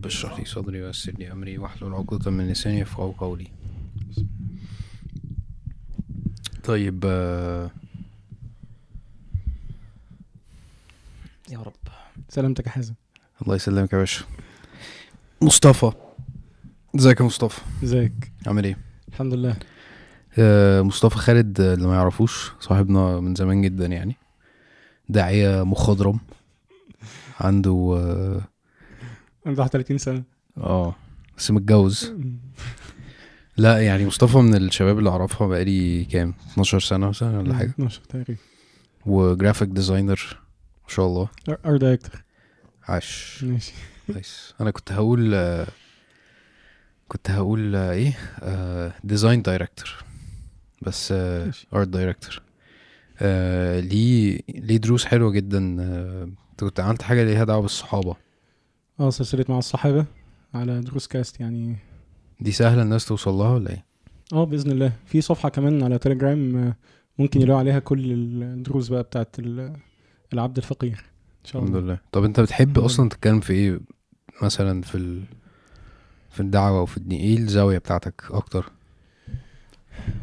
رب اشرح لي صدري ويسر لي أمري واحلل عقدة من لساني يفقهوا قولي. طيب آه، يا رب. سلامتك يا حازم. الله يسلمك يا باشا. مصطفى. ازيك يا مصطفى؟ ازيك؟ عامل إيه؟ الحمد لله. آه، مصطفى خالد آه، اللي ما يعرفوش صاحبنا من زمان جدا يعني. داعية مخضرم. عنده عنده 31 سنة. آه، بس متجوز. لا يعني مصطفى من الشباب اللي أعرفها بقالي كام؟ 12 سنة مثلا ولا حاجة. 12 تقريبا. و graphic designer ما شاء الله. art director عاش. ماشي. كويس. أنا كنت هقول آه، كنت هقول آه، إيه design director بس. art director ليه ليه دروس حلوة جدا. آه، انت كنت عملت حاجة ليها دعوة بالصحابة. آه سلسلة مع الصحابة على دروس cast يعني. دي سهلة الناس توصل لها ولا إيه؟ آه بإذن الله. في صفحة كمان على تليجرام آه، ممكن يلاقوا عليها كل الدروس بقى بتاعت ال- العبد الفقير. إن شاء الحمد الله. لله. طب أنت بتحب الحمد أصلا. تتكلم في إيه مثلا في ال... في الدعوة وفي الدين؟ إيه الزاوية بتاعتك أكتر؟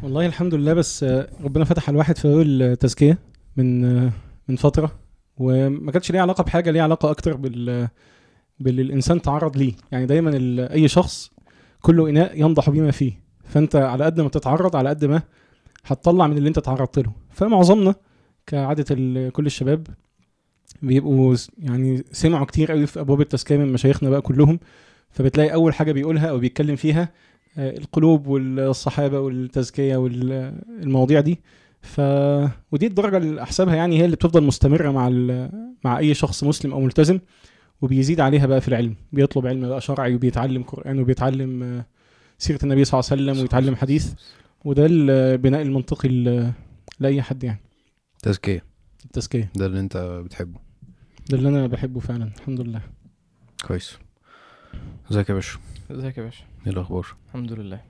والله الحمد لله بس آه، ربنا فتح على الواحد في التزكيه من آه، من فترة وما كانتش ليها علاقة بحاجة ليها علاقة أكتر بال باللي الإنسان تعرض ليه. يعني دايما أي شخص كله إناء ينضح بما فيه. فأنت على قد ما تتعرض على قد ما هتطلع من اللي أنت تعرضت له. فمعظمنا كعادة كل الشباب بيبقوا يعني سمعوا كتير قوي في أبواب التزكية من مشايخنا بقى كلهم. فبتلاقي أول حاجة بيقولها أو بيتكلم فيها آه، القلوب والصحابة والتزكية والمواضيع دي. ف ودي الدرجة اللي احسبها يعني هي اللي بتفضل مستمرة مع ال... مع أي شخص مسلم أو ملتزم. وبيزيد عليها بقى في العلم بيطلب علم بقى شرعي وبيتعلم قرآن وبيتعلم آه، سيرة النبي صلى الله عليه وسلم ويتعلم حديث. وده البناء المنطقي ل- لأي حد يعني. تزكية. التزكية. ده اللي أنت بتحبه. ده اللي أنا بحبه فعلا الحمد لله. كويس. ازيك يا باشا؟ ازيك يا باشا؟ إيه الأخبار؟ الحمد لله.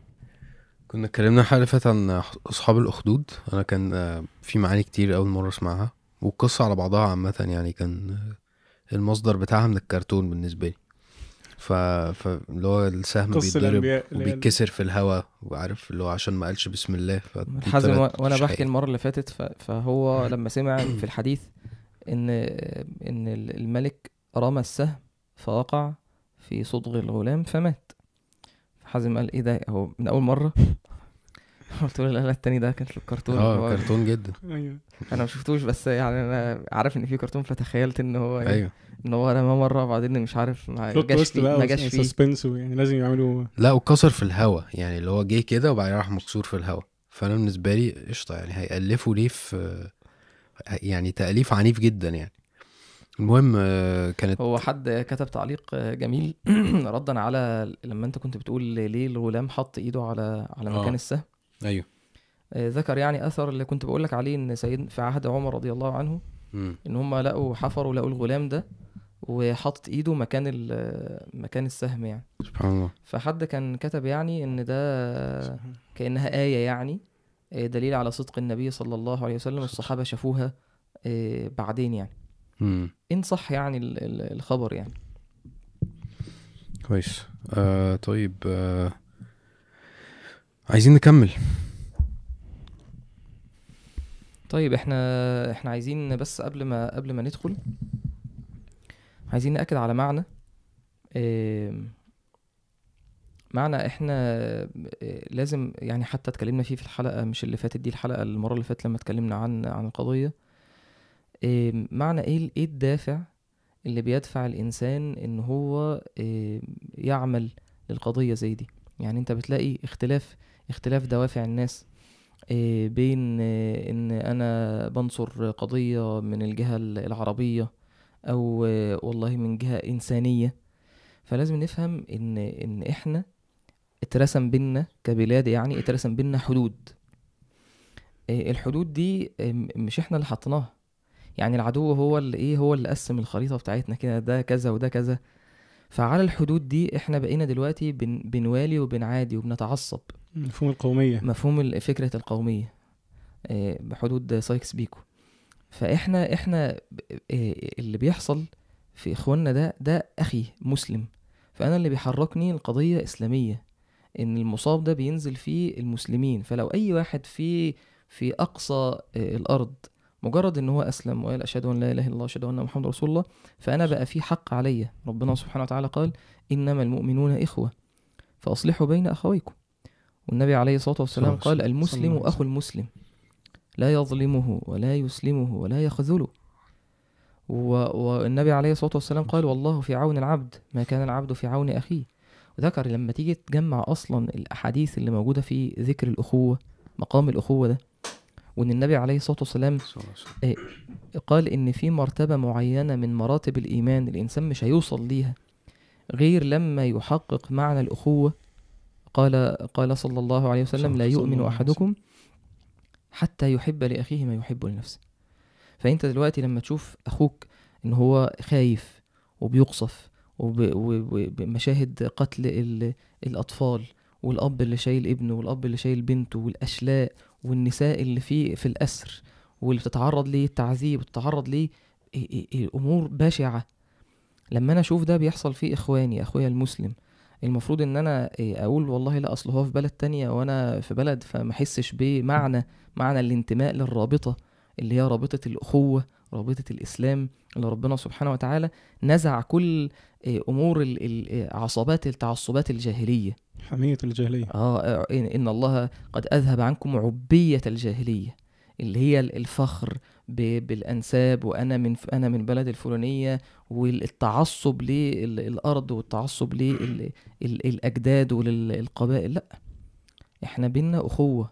كنا اتكلمنا الحلقة اللي فاتت عن أصحاب الأخدود. أنا كان آه، في معاني كتير أول مرة أسمعها. والقصة على بعضها عامة يعني كان المصدر بتاعها من الكرتون بالنسبة لي. ف... ف... اللي هو السهم قصة بيتضرب الأنبياء اللي هي- وبيتكسر في الهواء وعارف؟ اللي هو عشان ما قالش بسم الله ف حازم و- وأنا بحكي المرة اللي فاتت ف- فهو لما سمع في الحديث إن إن ال- الملك رمى السهم فوقع في صدغ الغلام فمات. حازم قال إيه ده؟ هو من أول مرة؟ قلت له لا لا التاني ده كان في الكرتون. آه كرتون جدا. أيوه. أنا ما شفتوش بس يعني أنا عارف إن في كرتون فتخيلت إن هو إيه، أيوه. إن هو رماه مرة وبعدين مش عارف ما جاش فيه ما جاش فيه. سسبنس يعني لازم يعملوا لا وكسر في الهواء يعني اللي هو جه كده وبعدين راح مكسور في الهواء فأنا بالنسبة لي قشطة يعني هيألفوا ليه في يعني تأليف عنيف جدا يعني. المهم آه، كانت هو حد كتب تعليق جميل. ردا على لما أنت كنت بتقول ليه الغلام حط إيده على على آه. مكان السهم. أيوه. آه، ذكر يعني أثر اللي كنت بقول لك عليه إن سيد في عهد عمر رضي الله عنه مم. إن هم لقوا حفروا لقوا الغلام ده وحطت إيده مكان مكان السهم يعني. سبحان الله. فحد كان كتب يعني إن ده كأنها آية يعني آه، دليل على صدق النبي صلى الله عليه وسلم الصحابة شافوها آه، بعدين يعني. مم. إن صح يعني ال- ال- الخبر يعني. كويس. آه طيب آه عايزين نكمل. طيب إحنا إحنا عايزين بس قبل ما قبل ما ندخل عايزين نأكد على معنى آم، معنى إحنا آه، لازم يعني حتى اتكلمنا فيه في الحلقة مش اللي فاتت دي الحلقة المرة اللي فاتت لما اتكلمنا عن عن القضية. آم، معنى إيه إيه الدافع اللي بيدفع الإنسان إن هو آم، يعمل للقضية زي دي؟ يعني انت بتلاقي اختلاف اختلاف دوافع الناس آه، بين آه، إن أنا بنصر قضية من الجهة العربية أو آه، والله من جهة إنسانية. فلازم نفهم إن إن إحنا اترسم بينا كبلاد يعني اترسم بينا حدود. الحدود دي مش إحنا اللي حطيناها. يعني العدو هو اللي إيه هو اللي قسم الخريطة بتاعتنا كده ده كذا وده كذا. فعلى الحدود دي إحنا بقينا دلوقتي بن بنوالي وبنعادي وبنتعصب. مفهوم القومية. مفهوم ال- فكرة القومية. آه، بحدود سايكس بيكو. فإحنا إحنا آه، اللي بيحصل في إخواننا ده ده أخي مسلم. فأنا اللي بيحركني القضية إسلامية إن المصاب ده بينزل فيه المسلمين. فلو أي واحد في في أقصى آه، الأرض مجرد إن هو أسلم وقال أشهد أن لا إله إلا الله وأشهد أن محمد رسول الله فأنا بقى في حق عليا ربنا سبحانه وتعالى قال إنما المؤمنون إخوة فأصلحوا بين أخويكم والنبي عليه الصلاة والسلام قال المسلم. أخو المسلم لا يظلمه ولا يسلمه ولا يخذله. والنبي عليه الصلاة والسلام قال والله في عون العبد ما كان العبد في عون أخيه وذكر لما تيجي تجمع أصلا الأحاديث اللي موجودة في ذكر الأخوة مقام الأخوة ده وإن النبي عليه الصلاة والسلام وسلم. قال إن في مرتبة معينة من مراتب الإيمان الإنسان مش هيوصل ليها غير لما يحقق معنى الأخوة. قال قال صلى الله عليه وسلم لا يؤمن أحدكم حتى يحب لأخيه ما يحب لنفسه. فأنت دلوقتي لما تشوف أخوك إن هو خايف وبيقصف وب- وب- وبمشاهد قتل ال- الأطفال والأب اللي شايل ابنه والأب اللي شايل بنته والأشلاء والنساء اللي في في الأسر واللي بتتعرض ليه التعذيب وتتعرض ليه إيه- إيه- إيه بشعة. لما أنا أشوف ده بيحصل في إخواني أخويا المسلم المفروض إن أنا أقول والله لا أصل هو في بلد تانية وأنا في بلد فما أحسش بمعنى معنى الانتماء للرابطة اللي هي رابطة الأخوة رابطة الإسلام اللي ربنا سبحانه وتعالى نزع كل أمور عصبات التعصبات الجاهلية. حمية الجاهلية. آه إن إن الله قد أذهب عنكم عبية الجاهلية اللي هي ال- الفخر ب- بالأنساب وأنا من أنا من بلد الفلانية والتعصب للأرض والتعصب للأجداد وللقبائل لأ إحنا بينا أخوة.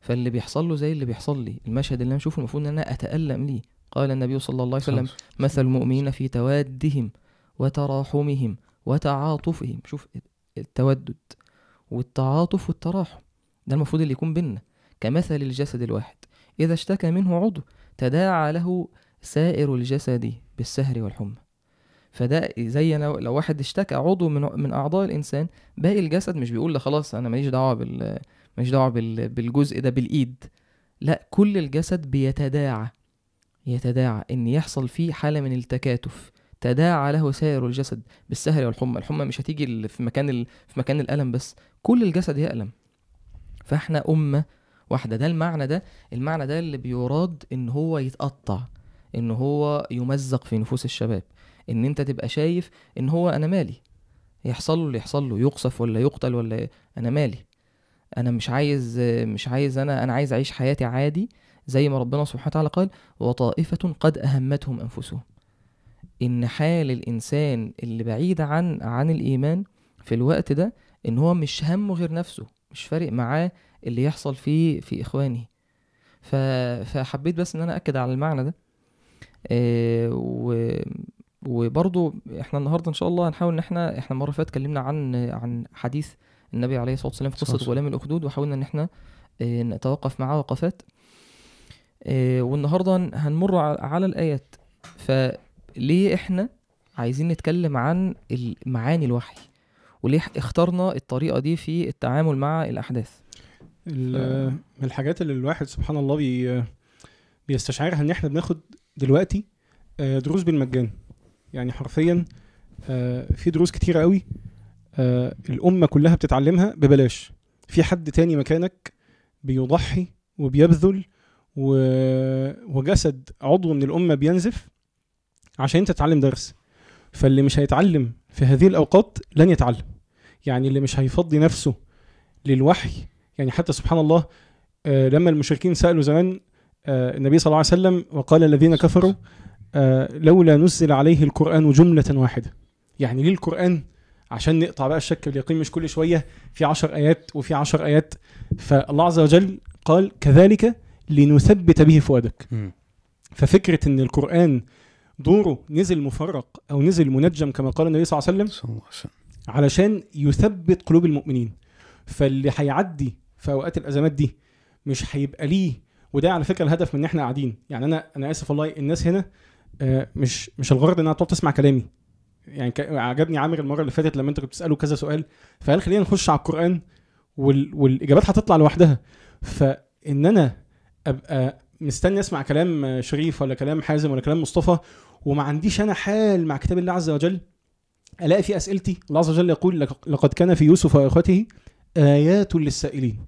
فاللي بيحصل له زي اللي بيحصل لي. المشهد اللي أنا بشوفه المفروض إن أنا أتألم ليه. قال النبي صلى الله عليه وسلم مثل المؤمنين في توادهم وتراحمهم وتعاطفهم. شوف التودد. والتعاطف والتراحم ده المفروض اللي يكون بينا كمثل الجسد الواحد. إذا اشتكى منه عضو تداعى له سائر الجسد بالسهر والحمى. فده زي أنا لو واحد اشتكى عضو من من أعضاء الإنسان باقي الجسد مش بيقول لا خلاص أنا ماليش دعوة بال ماليش دعوة بال... بالجزء ده بالإيد. لا كل الجسد بيتداعى يتداعى إن يحصل فيه حالة من التكاتف. تداعى له سائر الجسد بالسهر والحمى. الحمى مش هتيجي في مكان ال... في مكان الألم بس. كل الجسد يألم. فإحنا أمة واحدة. ده المعنى ده. المعنى ده اللي بيراد إن هو يتقطع إن هو يمزق في نفوس الشباب. إن أنت تبقى شايف إن هو أنا مالي. يحصل له اللي يحصل له. يقصف ولا يقتل ولا أنا مالي. أنا مش عايز مش عايز أنا أنا عايز أعيش حياتي عادي زي ما ربنا سبحانه وتعالى قال وطائفة قد أهمتهم أنفسهم. إن حال الإنسان اللي بعيد عن عن الإيمان في الوقت ده إن هو مش همه غير نفسه مش فارق معاه اللي يحصل فيه في إخوانه. ف... فحبيت بس إن أنا أكد على المعنى ده. آه و... وبرضو إحنا النهارده إن شاء الله هنحاول إن إحنا إحنا المرة اللي فاتت اتكلمنا عن عن حديث النبي عليه الصلاة والسلام في قصة غلام الأخدود وحاولنا إن إحنا آه، نتوقف معاه وقفات. آه، والنهاردة هن- هنمر على الآيات. فليه إحنا عايزين نتكلم عن معاني الوحي؟ وليه اخترنا الطريقة دي في التعامل مع الأحداث؟ ال- من الحاجات اللي الواحد سبحان الله بي بيستشعرها إن إحنا بناخد دلوقتي آه، دروس بالمجان. يعني حرفيا آه، في دروس كتيرة قوي آه، الأمة كلها بتتعلمها ببلاش. في حد تاني مكانك بيضحي وبيبذل. وجسد عضو من الأمة بينزف عشان انت تتعلم درس. فاللي مش هيتعلم في هذه الأوقات لن يتعلم. يعني اللي مش هيفضي نفسه للوحي يعني حتى سبحان الله آه، لما المشركين سألوا زمان آه، النبي صلى الله عليه وسلم وقال الذين كفروا آه، لولا نزل عليه القرآن جملة واحدة. يعني ليه القرآن؟ عشان نقطع بقى الشك واليقين مش كل شوية في عشر آيات وفي عشر آيات. فالله عز وجل قال كذلك لنثبت به فؤادك. مم. ففكرة إن القرآن دوره نزل مفرق أو نزل منجم كما قال النبي صلى الله عليه وسلم علشان يثبت قلوب المؤمنين. فاللي هيعدي في أوقات الأزمات دي مش هيبقى ليه وده على فكرة الهدف من إن إحنا قاعدين. يعني أنا أنا آسف والله الناس هنا آه، مش مش الغرض انها تقعد تسمع كلامي. يعني عجبني عامر المرة اللي فاتت لما انت كنت بتساله كذا سؤال فقال خلينا نخش على القرآن وال... والإجابات هتطلع لوحدها. فإن أنا أبقى مستني أسمع كلام شريف ولا كلام حازم ولا كلام مصطفى وما عنديش أنا حال مع كتاب الله عز وجل. ألاقي في أسئلتي الله عز وجل يقول لقد كان في يوسف وإخوته آيات للسائلين.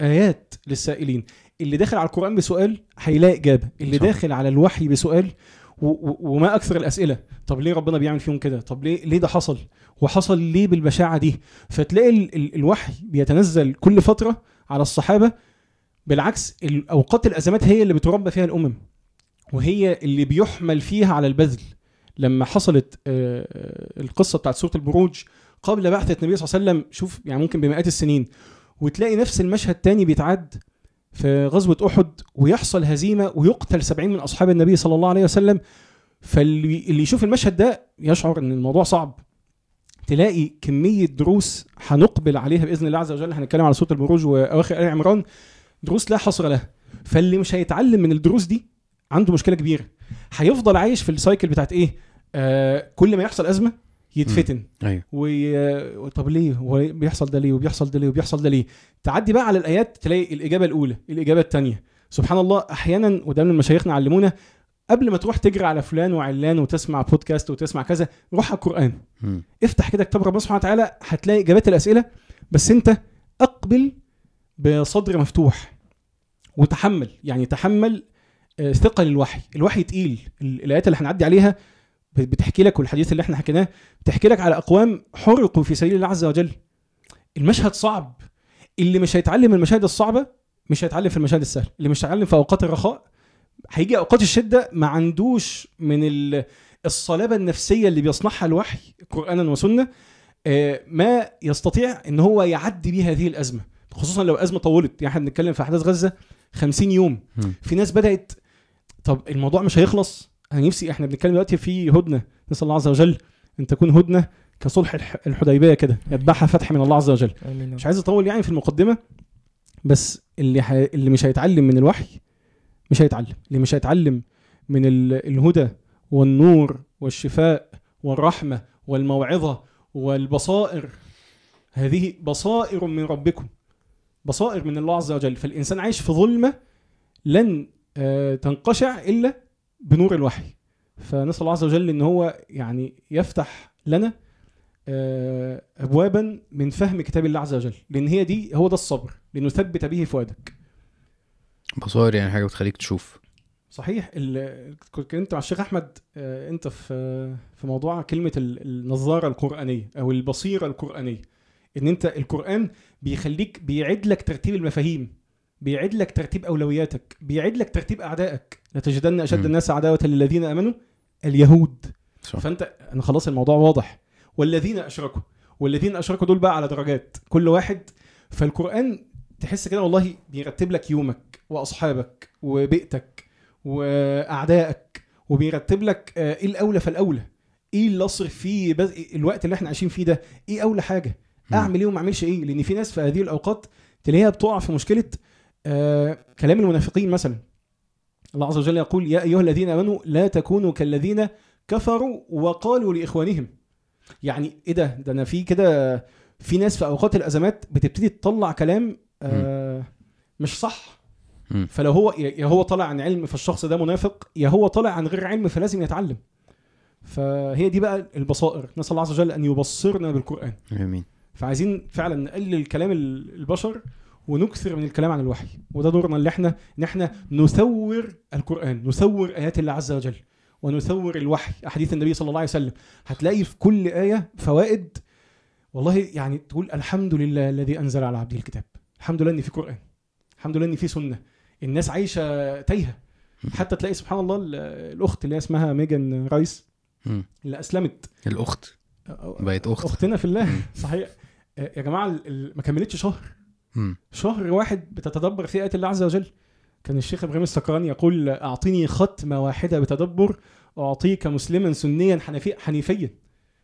آيات للسائلين. اللي داخل على القرآن بسؤال هيلاقي إجابة. اللي صح. داخل على الوحي بسؤال وما أكثر الأسئلة. طب ليه ربنا بيعمل فيهم كده؟ طب ليه ليه ده حصل؟ وحصل ليه بالبشاعة دي؟ فتلاقي ال ال الوحي بيتنزل كل فترة على الصحابة بالعكس ال- أوقات الأزمات هي اللي بتربى فيها الأمم وهي اللي بيحمل فيها على البذل. لما حصلت آه، آه، القصة بتاعت سورة البروج قبل بعثة النبي صلى الله عليه وسلم شوف يعني ممكن بمئات السنين وتلاقي نفس المشهد تاني بيتعاد في غزوة أحد ويحصل هزيمة ويقتل سبعين من أصحاب النبي صلى الله عليه وسلم. فاللي اللي يشوف المشهد ده يشعر إن الموضوع صعب. تلاقي كمية دروس هنقبل عليها بإذن الله عز وجل. هنتكلم على سورة البروج واواخر ال عمران. دروس لا حصر لها. فاللي مش هيتعلم من الدروس دي عنده مشكلة كبيرة. هيفضل عايش في السايكل بتاعت إيه؟ آه كل ما يحصل أزمة يتفتن. أيوه. وي... طب ليه؟ هو بيحصل ده ليه؟ وبيحصل ده ليه؟ وبيحصل ده ليه؟ تعدي بقى على الآيات تلاقي الإجابة الأولى الإجابة الثانية سبحان الله أحيانا وده من مشايخنا علمونا قبل ما تروح تجري على فلان وعلان وتسمع بودكاست وتسمع كذا روح على القرآن. مم. افتح كده كتاب ربنا سبحانه وتعالى هتلاقي إجابات الأسئلة. بس أنت أقبل بصدر مفتوح. وتحمل يعني تحمل آه، ثقل الوحي الوحي تقيل. ال- الآيات اللي هنعدي عليها بتحكي لك والحديث اللي إحنا حكيناه بتحكي لك على أقوام حرقوا في سبيل الله عز وجل. المشهد صعب. اللي مش هيتعلم المشاهد الصعبة مش هيتعلم في المشاهد السهل اللي مش هيتعلم في أوقات الرخاء هيجي أوقات الشدة ما عندوش من ال- الصلابة النفسية اللي بيصنعها الوحي قرآنا وسنة آه، ما يستطيع إن هو يعدي بيه هذه الأزمة. خصوصا لو أزمة طولت. يعني إحنا بنتكلم في أحداث غزة 50 يوم. في ناس بدأت طب الموضوع مش هيخلص. أنا نفسي إحنا بنتكلم دلوقتي في هدنة. نسأل الله عز وجل أن تكون هدنة كصلح الح- الحديبية كده. يتبعها فتح من الله عز وجل. آمين مش عايز أطول يعني في المقدمة بس اللي ح... اللي مش هيتعلم من الوحي مش هيتعلم. اللي مش هيتعلم من ال... الهدى والنور والشفاء والرحمة والموعظة والبصائر. هذه بصائر من ربكم. بصائر من الله عز وجل فالإنسان عايش في ظلمة لن آه، تنقشع إلا بنور الوحي. فنسأل الله عز وجل إن هو يعني يفتح لنا آه، ابوابا من فهم كتاب الله عز وجل لأن هي دي هو ده الصبر لنثبت به فؤادك بصائر يعني حاجة بتخليك تشوف. صحيح كنت مع الشيخ أحمد آه، أنت في في موضوع كلمة ال- النظارة القرآنية أو البصيرة القرآنية إن أنت القرآن بيخليك بيعيد لك ترتيب المفاهيم بيعيد لك ترتيب أولوياتك بيعيد لك ترتيب أعدائك. لتجدن أشد. الناس عداوة للذين آمنوا اليهود. صح. فأنت أنا خلاص الموضوع واضح. والذين أشركوا والذين أشركوا دول بقى على درجات. كل واحد فالقران تحس كده والله بيرتب لك يومك وأصحابك وبيئتك وأعدائك وبيرتب لك آه، إيه الأولى فالأولى؟ إيه اللي اصرف فيه؟ بز... الوقت اللي إحنا عايشين فيه ده؟ إيه اولى حاجة. اعمل إيه وما اعملش إيه؟ لأن في ناس في هذه الاوقات تلاقيها بتقع في مشكلة آه كلام المنافقين مثلا. الله عز وجل يقول يا أيها الذين آمنوا لا تكونوا كالذين كفروا وقالوا لإخوانهم. يعني إيه ده؟ ده أنا في كده في ناس في أوقات الأزمات بتبتدي تطلع كلام آه مش صح. فلو هو يا يا هو طالع عن علم فالشخص ده منافق يا هو طالع عن غير علم فلازم يتعلم. فهي دي بقى البصائر. نسأل الله عز وجل أن يبصرنا بالقرآن. آمين. فعايزين فعلا نقلل كلام ال- البشر ونكثر من الكلام عن الوحي. وده دورنا اللي إحنا إن إحنا نثور القرآن نثور آيات الله عز وجل ونثور الوحي. أحاديث النبي صلى الله عليه وسلم. هتلاقي في كل آية فوائد. والله يعني تقول الحمد لله الذي أنزل على عبده الكتاب. الحمد لله إن في قرآن. الحمد لله إن في سنة. الناس عايشة تايهة. حتى تلاقي سبحان الله ال- الأخت اللي اسمها ميجان رايس. اللي أسلمت. الأخت. بقت أخت. أختنا في الله. صحيح. يا جماعة ما كملتش شهر. شهر واحد بتتدبر فيه ايات الله عز وجل. كان الشيخ إبراهيم السكراني يقول اعطني ختمة واحدة بتدبر أعطيك مسلما سنيا حنفي حنيفيا.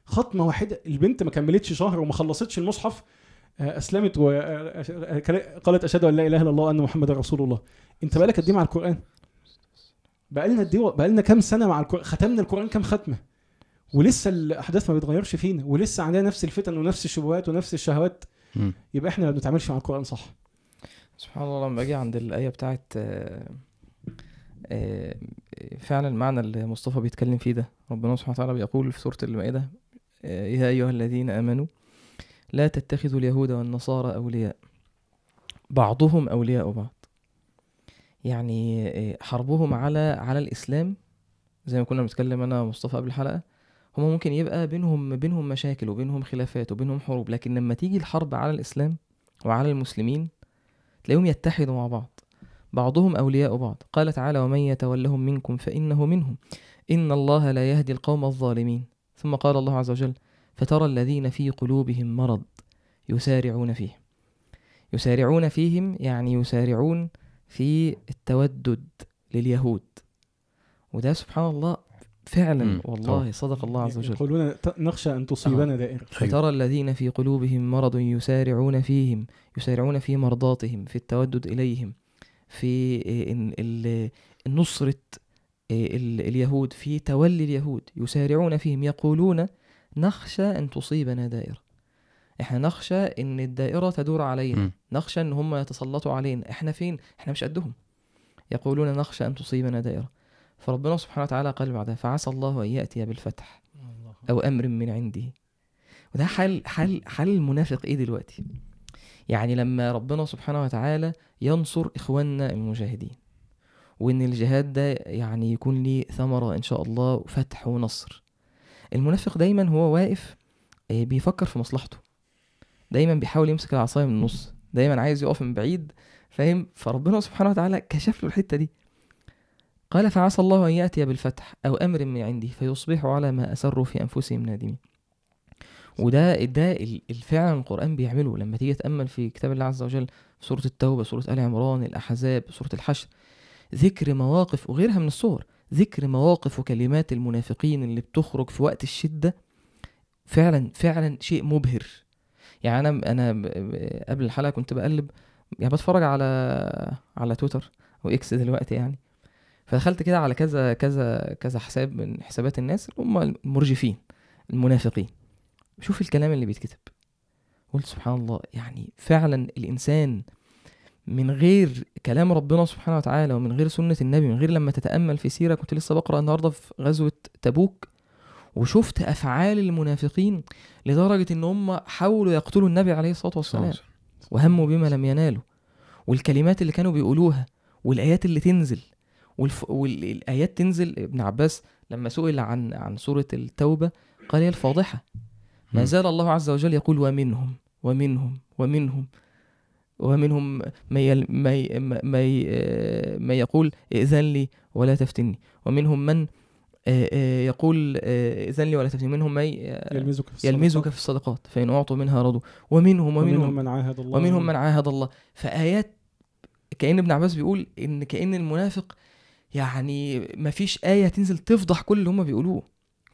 ختمة واحدة البنت ما كملتش شهر وما خلصتش المصحف آه، أسلمت وقالت أشهد أن لا إله إلا الله وأن محمدا رسول الله. أنت بقالك قد إيه مع القرآن؟ بقالنا قد إيه بقالنا كام سنة مع القرآن؟ ختمنا القرآن كام ختمة؟ ولسه الأحداث ما بتغيرش فينا ولسه عندنا نفس الفتن ونفس الشبهات ونفس الشهوات. مم. يبقى إحنا ما بنتعاملش مع القرآن صح. سبحان الله لما باجي عند الآية بتاعت آه، آه، فعلا المعنى اللي مصطفى بيتكلم فيه ده ربنا سبحانه وتعالى بيقول في سورة المائدة آه، يا أيها الذين آمنوا لا تتخذوا اليهود والنصارى أولياء بعضهم أولياء بعض. يعني حربهم على على الإسلام زي ما كنا بنتكلم أنا ومصطفى قبل الحلقة هما ممكن يبقى بينهم بينهم مشاكل وبينهم خلافات وبينهم حروب لكن لما تيجي الحرب على الإسلام وعلى المسلمين تلاقيهم يتحدوا مع بعض بعضهم أولياء بعض. قال تعالى ومن يتولهم منكم فإنه منهم. إن الله لا يهدي القوم الظالمين. ثم قال الله عز وجل فترى الذين في قلوبهم مرض يسارعون فيهم يسارعون فيهم يعني يسارعون في التودد لليهود. وده سبحان الله فعلا. مم، والله طبعا. صدق الله عز وجل. يقولون نخشى أن تصيبنا دائرة. فترى الذين في قلوبهم مرض يسارعون فيهم يسارعون في مرضاتهم في التودد إليهم في إن- ال- نصرة ال- اليهود في تولي اليهود يسارعون فيهم يقولون نخشى أن تصيبنا دائرة. إحنا نخشى إن الدائرة تدور علينا. مم. نخشى إن هم يتسلطوا علينا. إحنا فين؟ إحنا مش قدهم. يقولون نخشى أن تصيبنا دائرة. فربنا سبحانه وتعالى قال بعدها فعسى الله أن يأتي بالفتح أو أمر من عنده. وده حال حال حال المنافق إيه دلوقتي؟ يعني لما ربنا سبحانه وتعالى ينصر إخواننا المجاهدين وإن الجهاد ده يعني يكون ليه ثمرة إن شاء الله فتح ونصر. المنافق دايما هو واقف آه، بيفكر في مصلحته. دايما بيحاول يمسك العصاية من النص. دايما عايز يقف من بعيد فاهم؟ فربنا سبحانه وتعالى كشف له الحتة دي. قال فعسى الله أن يأتي بالفتح أو أمر من عنده فيصبحوا على ما أسروا في أنفسهم نادمين. وده ده ال- الفعل القرآن بيعمله. لما تيجي تأمل في كتاب الله عز وجل في سورة التوبة سورة آل عمران الأحزاب سورة الحشر ذكر مواقف وغيرها من الصور ذكر مواقف وكلمات المنافقين اللي بتخرج في وقت الشدة فعلا فعلا شيء مبهر. يعني ب- ب- قبل الحلقة كنت بقلب يعني بتفرج على على تويتر أو إكس دلوقتي يعني فدخلت كده على كذا كذا كذا حساب من حسابات الناس اللي هم المرجفين المنافقين. شوف الكلام اللي بيتكتب. قلت سبحان الله يعني فعلا الإنسان من غير كلام ربنا سبحانه وتعالى ومن غير سنة النبي من غير لما تتأمل في سيرة كنت لسه بقرأ النهاردة في غزوة تبوك وشفت أفعال المنافقين لدرجة إن هم حاولوا يقتلوا النبي عليه الصلاة والسلام. وهموا بما لم ينالوا. والكلمات اللي كانوا بيقولوها والآيات اللي تنزل والف... والآيات تنزل. ابن عباس لما سئل عن عن سورة التوبة قال هي الفاضحة. ما. زال الله عز وجل يقول ومنهم ومنهم ومنهم ومنهم ما يل... ما ي... ما ي... ما يقول ائذن لي ولا تفتني. ومنهم من آه، آه، يقول آه، ائذن لي ولا تفتني. منهم من يلمزك في الصدقات. يلمزك في الصدقات. فإن أعطوا منها رضوا. ومنهم ومنهم. ومنهم من عاهد الله. ومنهم من عاهد الله. فآيات كأن ابن عباس بيقول إن كأن المنافق يعني مفيش آية تنزل تفضح كل اللي هم بيقولوه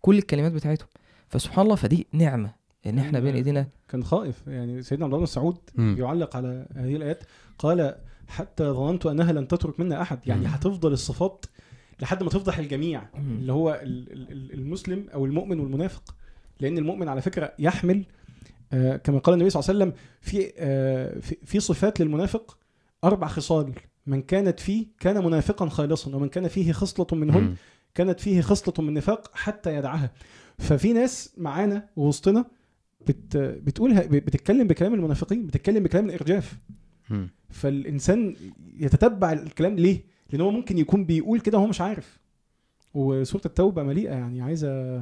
كل الكلمات بتاعتهم فسبحان الله فدي نعمة إن إحنا بين إيدينا كان خائف يعني سيدنا عبد الله بن مسعود. يعلق على هذه الآيات قال حتى ظننت أنها لن تترك منا أحد يعني. هتفضل الصفات لحد ما تفضح الجميع. اللي هو ال- ال- ال- المسلم أو المؤمن والمنافق لأن المؤمن على فكرة يحمل آه، كما قال النبي صلى الله عليه وسلم في آه، في- في صفات للمنافق أربع خصال من كانت فيه كان منافقا خالصا ومن كان فيه خصلة منهن. كانت فيه خصلة من نفاق حتى يدعها ففي ناس معانا وسطنا بت بتقولها بتتكلم بكلام المنافقين بتتكلم بكلام الإرجاف. فالإنسان يتتبع الكلام ليه لأن هو ممكن يكون بيقول كده وهو مش عارف وسورة التوبة مليئة يعني عايزة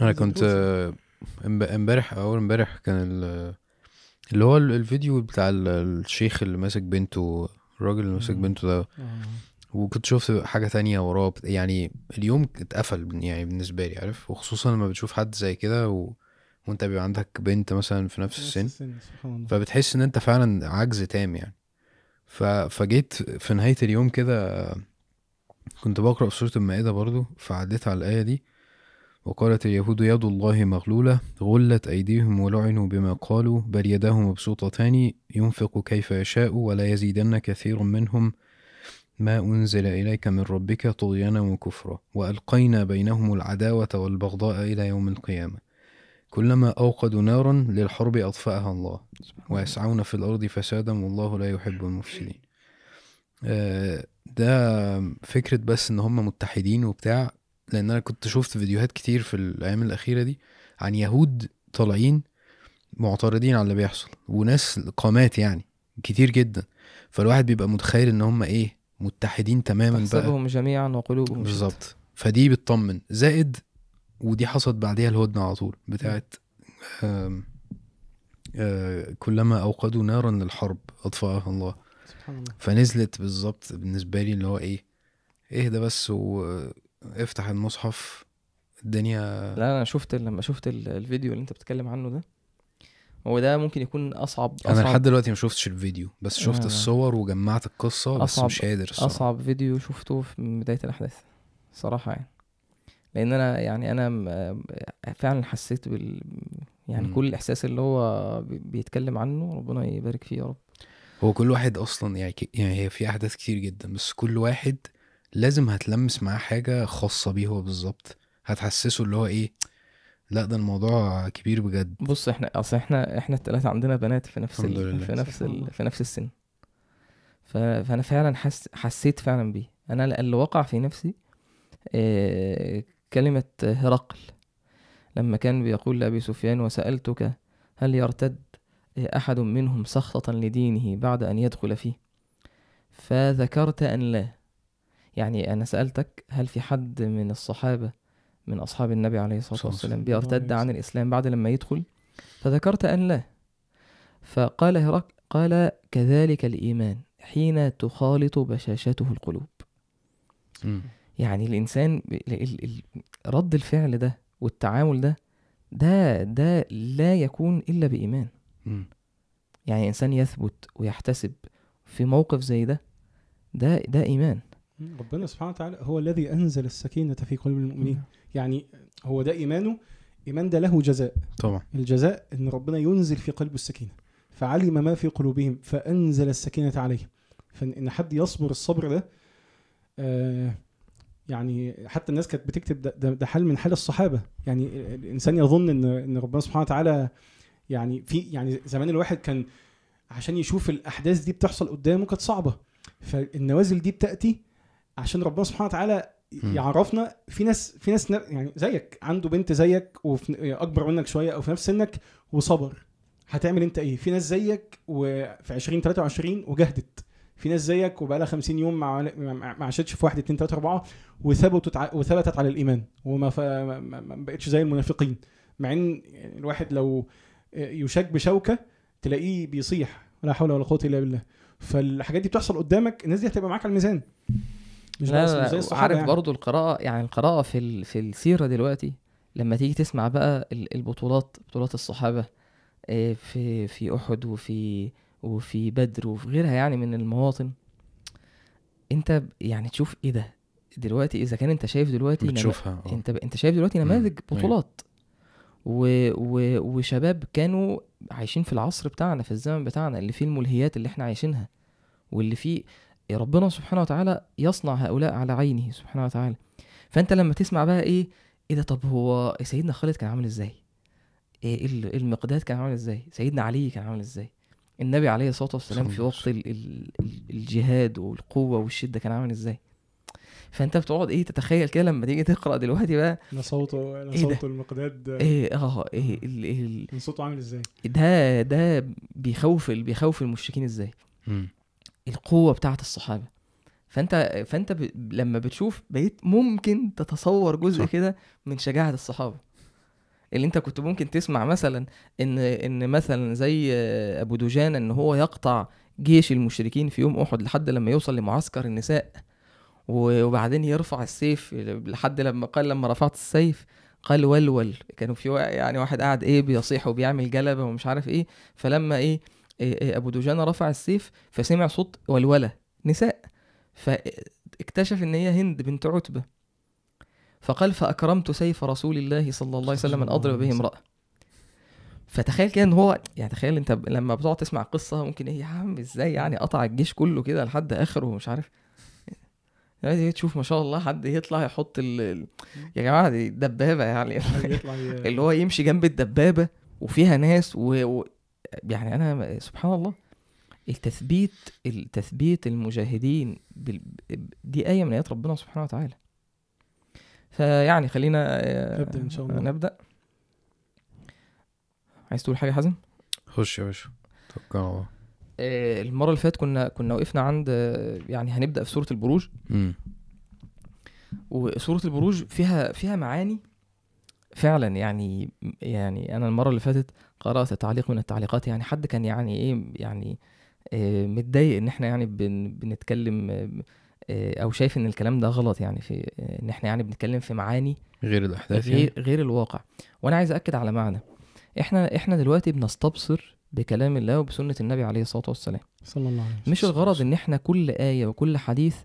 أنا كنت آه، إمب- إمبارح أو أول إمبارح كان ال- اللي هو ال- الفيديو بتاع ال- الشيخ اللي ماسك بنته الراجل اللي ماسك. بنته ده. وكنت شفت حاجة تانية وراه. يعني اليوم اتقفل يعني بالنسبة لي عارف؟ وخصوصا لما بتشوف حد زي كده و... وانت بيبقى عندك بنت مثلا في نفس السن فبتحس إن أنت فعلا عجز تام يعني. ف... فجيت في نهاية اليوم كده كنت بقرأ في سورة المائدة برضو فعديت على الآية دي. وقالت اليهود يد الله مغلولة غلت أيديهم ولعنوا بما قالوا بل يداه مبسوطتان ينفق كيف يشاء ولا يزيدن كثير منهم. ما أنزل إليك من ربك طغيانا وكفرا وألقينا بينهم العداوة والبغضاء إلى يوم القيامة. كلما أوقدوا نارا للحرب أطفأها الله. ويسعون في الأرض فسادا والله لا يحب المفسدين. آه، ده فكرة بس إن هم متحدين وبتاع لأن أنا كنت شفت فيديوهات كتير في الأيام الأخيرة دي عن يهود طالعين معترضين على اللي بيحصل وناس قامات يعني كتير جدا. فالواحد بيبقى متخيل إن هم إيه متحدين تماما بقى. جميعا وقلوبهم. بالظبط. فدي بتطمن. زائد ودي حصلت بعديها الهدنة على طول بتاعت آم، آه، كلما أوقدوا نارا للحرب أطفأها الله. سبحان الله. فنزلت بالظبط بالنسبة لي اللي هو إيه اهدى بس وافتح المصحف الدنيا لا أنا شفت لما شفت ال- الفيديو اللي أنت بتتكلم عنه ده هو ده ممكن يكون أصعب أنا أصعب لحد دلوقتي ما شفتش الفيديو بس شفت آه. الصور وجمعت القصة بس أصعب- مش قادر الصراحة أصعب فيديو شفته في بداية الأحداث صراحة يعني لأن أنا يعني أنا م- فعلا حسيت بال يعني مم. كل الإحساس اللي هو بي- بيتكلم عنه ربنا يبارك فيه يا رب هو كل واحد أصلا يعني يعني هي في أحداث كتير جدا بس كل واحد لازم هتلمس معاه حاجة خاصة بيه هو بالظبط. هتحسسه اللي هو إيه لأ ده الموضوع كبير بجد. بص إحنا أصل إحنا إحنا الثلاثه عندنا بنات في نفس الحمد ال... لله. في نفس ال... في نفس السن. ف... فأنا فعلا حس... حسيت فعلا بيه. أنا اللي وقع في نفسي آه... كلمة هرقل. لما كان بيقول لأبي سفيان وسألتك هل يرتد أحد منهم سخطه لدينه بعد أن يدخل فيه؟ فذكرت أن لا. يعني أنا سألتك هل في حد من الصحابة من أصحاب النبي عليه الله والسلام. بيرتد عن الإسلام بعد لما يدخل فذكرت أن لا فقال هرقل قال كذلك الإيمان حين تخالط بشاشته القلوب مم. يعني الإنسان رد الفعل ده والتعامل ده ده ده لا يكون إلا بإيمان مم. يعني إنسان يثبت ويحتسب في موقف زي ده ده ده إيمان ربنا سبحانه وتعالى هو الذي أنزل السكينة في قلوب المؤمنين. يعني هو ده إيمانه؟ إيمان ده له جزاء. طبعا. الجزاء إن ربنا ينزل في قلبه السكينة. فعلم ما في قلوبهم فأنزل السكينة عليهم. فإن حد يصبر الصبر ده آه يعني حتى الناس كانت بتكتب ده, ده, ده حال من حال الصحابة. يعني الإنسان يظن إن إن ربنا سبحانه وتعالى يعني في يعني زمان الواحد كان عشان يشوف الأحداث دي بتحصل قدامه كانت صعبة. فالنوازل دي بتأتي عشان ربنا سبحانه وتعالى. يعرفنا. في ناس في ناس يعني زيك عنده بنت زيك وفي أكبر منك شوية أو في نفس سنك وصبر. هتعمل أنت إيه؟ في ناس زيك وفي 20 23 وجهدت. في ناس زيك وبقى لها 50 يوم ما ما عاشتش في 1 2 3 4 وثبتت وثبتت على الإيمان وما ف... ما بقتش زي المنافقين. مع إن يعني الواحد لو يشاك بشوكة تلاقيه بيصيح. ولا حول ولا قوة إلا بالله. فالحاجات دي بتحصل قدامك الناس دي هتبقى معاك على الميزان. مش لا لا الصحابة عارف يعني. برضو القراءة يعني القراءة في ال... في السيرة دلوقتي لما تيجي تسمع بقى ال- البطولات بطولات الصحابة آه، في في أحد وفي وفي بدر وفي غيرها يعني من المواطن انت يعني تشوف إيه ده دلوقتي إذا كان انت شايف دلوقتي بتشوفها آه. انت ب... انت شايف دلوقتي. نماذج. بطولات و... و... وشباب كانوا عايشين في العصر بتاعنا في الزمن بتاعنا اللي فيه الملهيات اللي إحنا عايشينها واللي فيه ربنا سبحانه وتعالى يصنع هؤلاء على عينه سبحانه وتعالى. فأنت لما تسمع بقى إيه إيه ده؟ طب هو سيدنا خالد كان عامل إزاي؟ إيه ال- المقداد كان عامل إزاي؟ سيدنا علي كان عامل إزاي؟ النبي عليه الصلاة والسلام في وقت ال... ال... ال- الجهاد والقوة والشدة كان عامل إزاي؟ فأنت بتقعد إيه تتخيل كده لما تيجي تقرأ دلوقتي بقى. أنا صوته أنا إيه؟ صوته المقداد. إيه آه إيه ال... ال... كان صوته عامل إزاي؟ ده ده بيخوف ال- بيخوف المشركين إزاي؟ مم. القوة بتاعت الصحابة. فأنت فأنت ب... لما بتشوف بقيت ممكن تتصور جزء. كده من شجاعة الصحابة. اللي أنت كنت ممكن تسمع مثلا إن إن مثلا زي أبو دجانه إن هو يقطع جيش المشركين في يوم أحد لحد لما يوصل لمعسكر النساء وبعدين يرفع السيف لحد لما قال لما رفعت السيف قال ولول. كانوا في يعني واحد قاعد إيه بيصيح وبيعمل جلبة ومش عارف إيه. فلما إيه, أبو دجانة رفع السيف فسمع صوت ولولة نساء. فاكتشف إن هي هند بنت عتبة. فقال فأكرمت سيف رسول الله صلى الله عليه وسلم أن أضرب به امرأة. فتخيل كده إن هو يعني تخيل أنت لما بتقعد تسمع قصة ممكن إيه يا عم إزاي يعني قطع الجيش كله كده لحد آخره ومش عارف. يعني تشوف ما شاء الله حد يطلع يحط ال... يا جماعة دي دبابة يعني. اللي هو يمشي جنب الدبابة وفيها ناس و... يعني أنا سبحان الله التثبيت التثبيت المجاهدين. دي آية من آيات ربنا سبحانه وتعالى فيعني خلينا آه، نبدأ إن شاء الله. نبدأ عايز تقول حاجة يا حازم خش يا باشا توكل على الله آه، المرة اللي فاتت كنا كنا وقفنا عند آه، يعني هنبدأ في سورة البروج مم. وسورة البروج فيها فيها معاني فعلا يعني يعني أنا المرة اللي فاتت قرأت تعليق من التعليقات يعني حد كان يعني إيه يعني آه، متضايق إن إحنا يعني بن بنتكلم آه، أو شايف إن الكلام ده غلط يعني في آه، إن إحنا يعني بنتكلم في معاني غير الأحداث يعني؟ غير غير الواقع. وأنا عايز اكد على معنى. إحنا إحنا دلوقتي بنستبصر بكلام الله وبسنة النبي عليه الصلاة والسلام. صلى الله عليه وسلم. مش الغرض إن إحنا كل آية وكل حديث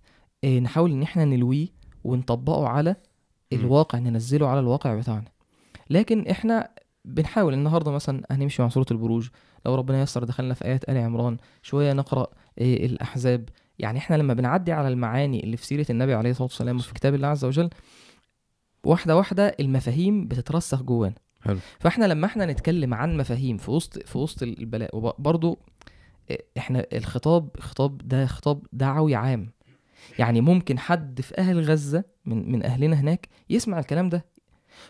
نحاول إن إحنا نلويه ونطبقه على. الواقع ننزله على الواقع بتاعنا. لكن إحنا بنحاول النهارده مثلا هنمشي مع سورة البروج. لو ربنا يسر دخلنا في آيات آل عمران شوية نقرأ آه، الأحزاب. يعني إحنا لما بنعدي على المعاني اللي في سيرة النبي عليه الصلاة والسلام وفي كتاب الله عز وجل واحدة واحدة المفاهيم بتترسخ جوانا. حلو. فإحنا لما إحنا نتكلم عن مفاهيم في وسط في وسط البلاء وبرضه إحنا الخطاب خطاب ده خطاب دعوي عام. يعني ممكن حد في أهل غزة من من أهلنا هناك يسمع الكلام ده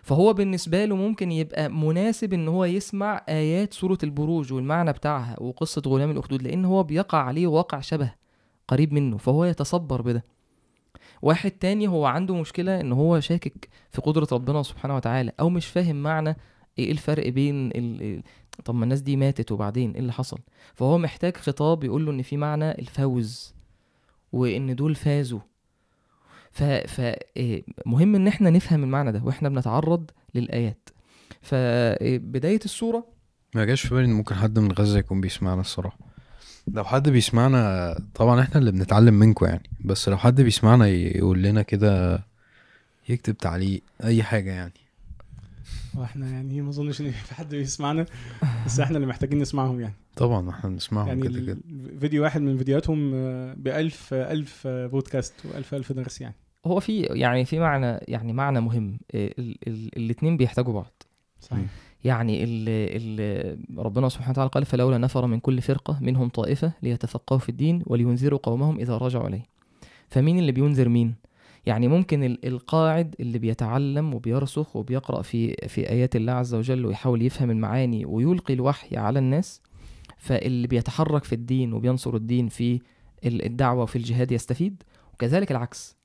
فهو بالنسبة له ممكن يبقى مناسب إن هو يسمع آيات سورة البروج والمعنى بتاعها وقصة غلام الأخدود لأن هو بيقع عليه واقع شبه قريب منه فهو يتصبر بده واحد تاني هو عنده مشكلة إن هو شاكك في قدرة ربنا سبحانه وتعالى أو مش فاهم معنى إيه الفرق بين. ال- طب ما الناس دي ماتت وبعدين إيه اللي حصل فهو محتاج خطاب يقول له إن في معنى الفوز وإن دول فازوا ف... ف... إيه، إن إحنا نفهم المعنى ده وإحنا بنتعرض للآيات. فبدايه السورة ما جاش في بالي إن ممكن حد من غزة يكون بيسمعنا الصراحة. لو حد بيسمعنا طبعا إحنا اللي بنتعلم منكم يعني بس لو حد بيسمعنا يقول لنا كده يكتب تعليق أي حاجة يعني. وإحنا يعني ما اظنش ان في حد بيسمعنا بس إحنا اللي محتاجين نسمعهم يعني. طبعا إحنا بنسمعهم يعني كده كده. فيديو واحد من فيديوهاتهم ب 1000 1000 بودكاست و1000 1000 درس يعني. هو في يعني في معنى يعني معنى مهم إيه، ال... ال... الاتنين بيحتاجوا بعض. صحيح. يعني ال ال ربنا سبحانه وتعالى قال فلولا نفر من كل فرقة منهم طائفة ليتفقهوا في الدين ولينذروا قومهم إذا رجعوا إليه. فمين اللي بينذر مين؟ يعني ممكن ال- القاعد اللي بيتعلم وبيرسخ وبيقرأ في في آيات الله عز وجل ويحاول يفهم المعاني ويلقي الوحي على الناس فاللي بيتحرك في الدين وبينصر الدين في ال- الدعوة وفي الجهاد يستفيد وكذلك العكس.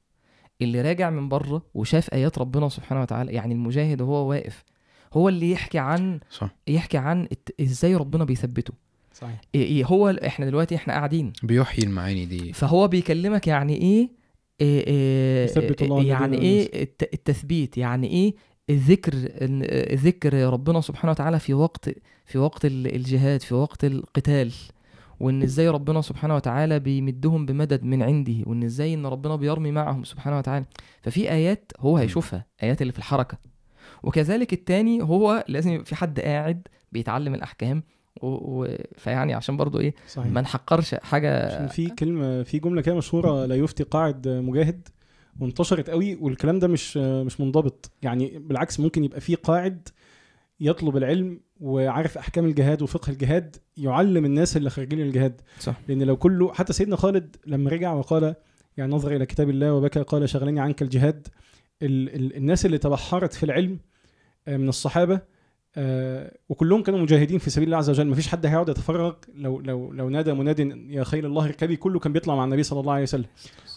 اللي راجع من بره وشاف آيات ربنا سبحانه وتعالى يعني المجاهد وهو واقف هو اللي يحكي عن صح. يحكي عن إزاي ربنا بيثبته. صحيح. إيه إيه هو إحنا دلوقتي إحنا قاعدين. بيحيي المعاني دي. فهو بيكلمك يعني إيه, يثبت الله الذين يعني إيه الت- التثبيت يعني إيه الذكر إن- ذكر ربنا سبحانه وتعالى في وقت في وقت ال- الجهاد في وقت القتال وإن إزاي ربنا سبحانه وتعالى بيمدهم بمدد من عنده وإن إزاي إن ربنا بيرمي معهم سبحانه وتعالى. ففي آيات هو هيشوفها آيات اللي في الحركة. وكذلك التاني هو لازم يبقى في حد قاعد بيتعلم الأحكام و... و... فيعني عشان برضو إيه صحيح. ما نحقرش حاجة عشان في كلمة في جملة كده مشهورة لا يفتي قاعد مجاهد وانتشرت قوي والكلام ده مش مش منضبط. يعني بالعكس ممكن يبقى في قاعد يطلب العلم وعارف أحكام الجهاد وفقه الجهاد يعلم الناس اللي خارجين الجهاد. صح. لأن لو كله حتى سيدنا خالد لما رجع وقال يعني نظر إلى كتاب الله وبكى قال شغلني عنك الجهاد. ال ال الناس اللي تبحرت في العلم آه، من الصحابة وكلهم كانوا مجاهدين في سبيل الله عز وجل مفيش حد هيقعد يتفرغ لو لو لو نادى مناد يا خيل الله اركبي كله كان بيطلع مع النبي صلى الله عليه وسلم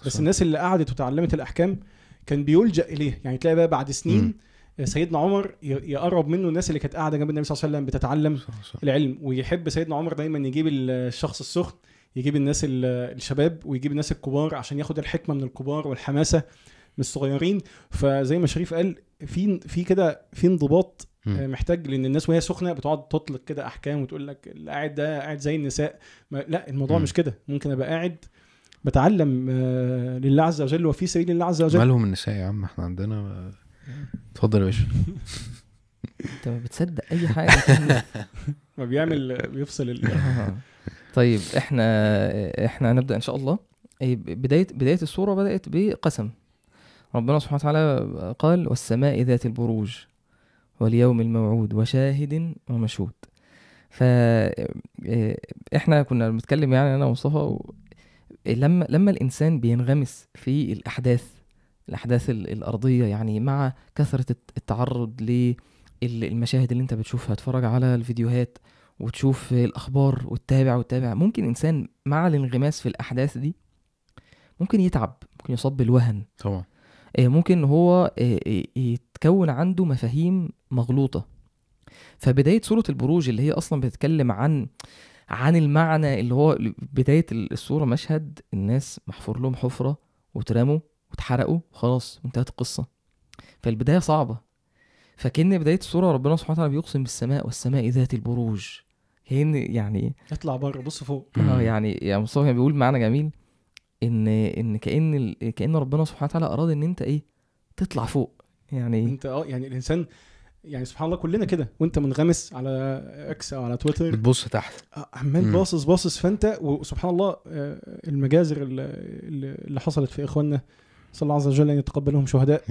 بس. الناس اللي قعدت وتعلمت الأحكام كان بيلجأ اليه يعني تلاقي بقى بعد سنين مم. سيدنا عمر يقرب منه الناس اللي كانت قاعدة جنب النبي صلى الله عليه وسلم بتتعلم صح صح. العلم ويحب سيدنا عمر دايما يجيب الشخص السخن يجيب الناس ال- الشباب ويجيب الناس الكبار عشان ياخد الحكمة من الكبار والحماسة من الصغيرين فزي ما شريف قال في في كده في انضباط. آه، محتاج لأن الناس وهي سخنة بتقعد تطلق كده أحكام وتقول لك اللي قاعد ده قاعد زي النساء. ما لا الموضوع مم. مش كده. ممكن أبقى قاعد بتعلم آه، لله عز وجل وفي سبيل الله عز وجل. مالهم النساء يا عم؟ إحنا عندنا اتفضل يا باشا. انت ما بتصدق أي حاجة ما بيعمل بيفصل ال... طيب إحنا إحنا هنبدأ إن شاء الله. إيه، بداية بداية السوره بدأت بقسم. ربنا سبحانه وتعالى قال والسماء ذات البروج. واليوم الموعود وشاهد ومشهود. ف إيه، إحنا كنا بنتكلم يعني أنا ومصطفى و... لما لما الإنسان بينغمس في الأحداث الأحداث ال- الأرضية يعني مع كثرة الت- التعرض ل ال- المشاهد اللي أنت بتشوفها اتفرج على الفيديوهات وتشوف الأخبار وتتابع وتتابع ممكن إنسان مع الانغماس في الأحداث دي ممكن يتعب ممكن يصاب بالوهن. طبعا. آه، ممكن هو آه، آه، يتكون عنده مفاهيم مغلوطة. فبداية سورة البروج اللي هي أصلا بتتكلم عن عن المعنى اللي هو بداية السورة مشهد الناس محفور لهم حفرة واترموا واتحرقوا خلاص وانتهت القصة. فالبداية صعبة. فكأن بداية السورة ربنا سبحانه وتعالى بيقسم بالسماء والسماء ذات البروج. كأن يعني اطلع بره بص فوق. آه يعني يعني مصطفى كان بيقول معنى جميل إن إن كأن ال- كأن ربنا سبحانه وتعالى أراد إن أنت إيه؟ تطلع فوق. يعني أنت آه يعني الإنسان يعني سبحان الله كلنا كده وانت منغمس على إكس أو على تويتر بتبص تحت. آه، عمال. باصص باصص فانت وسبحان الله آه، المجازر اللي, اللي حصلت في إخواننا صلى الله عز وجل أن يتقبلهم شهداء.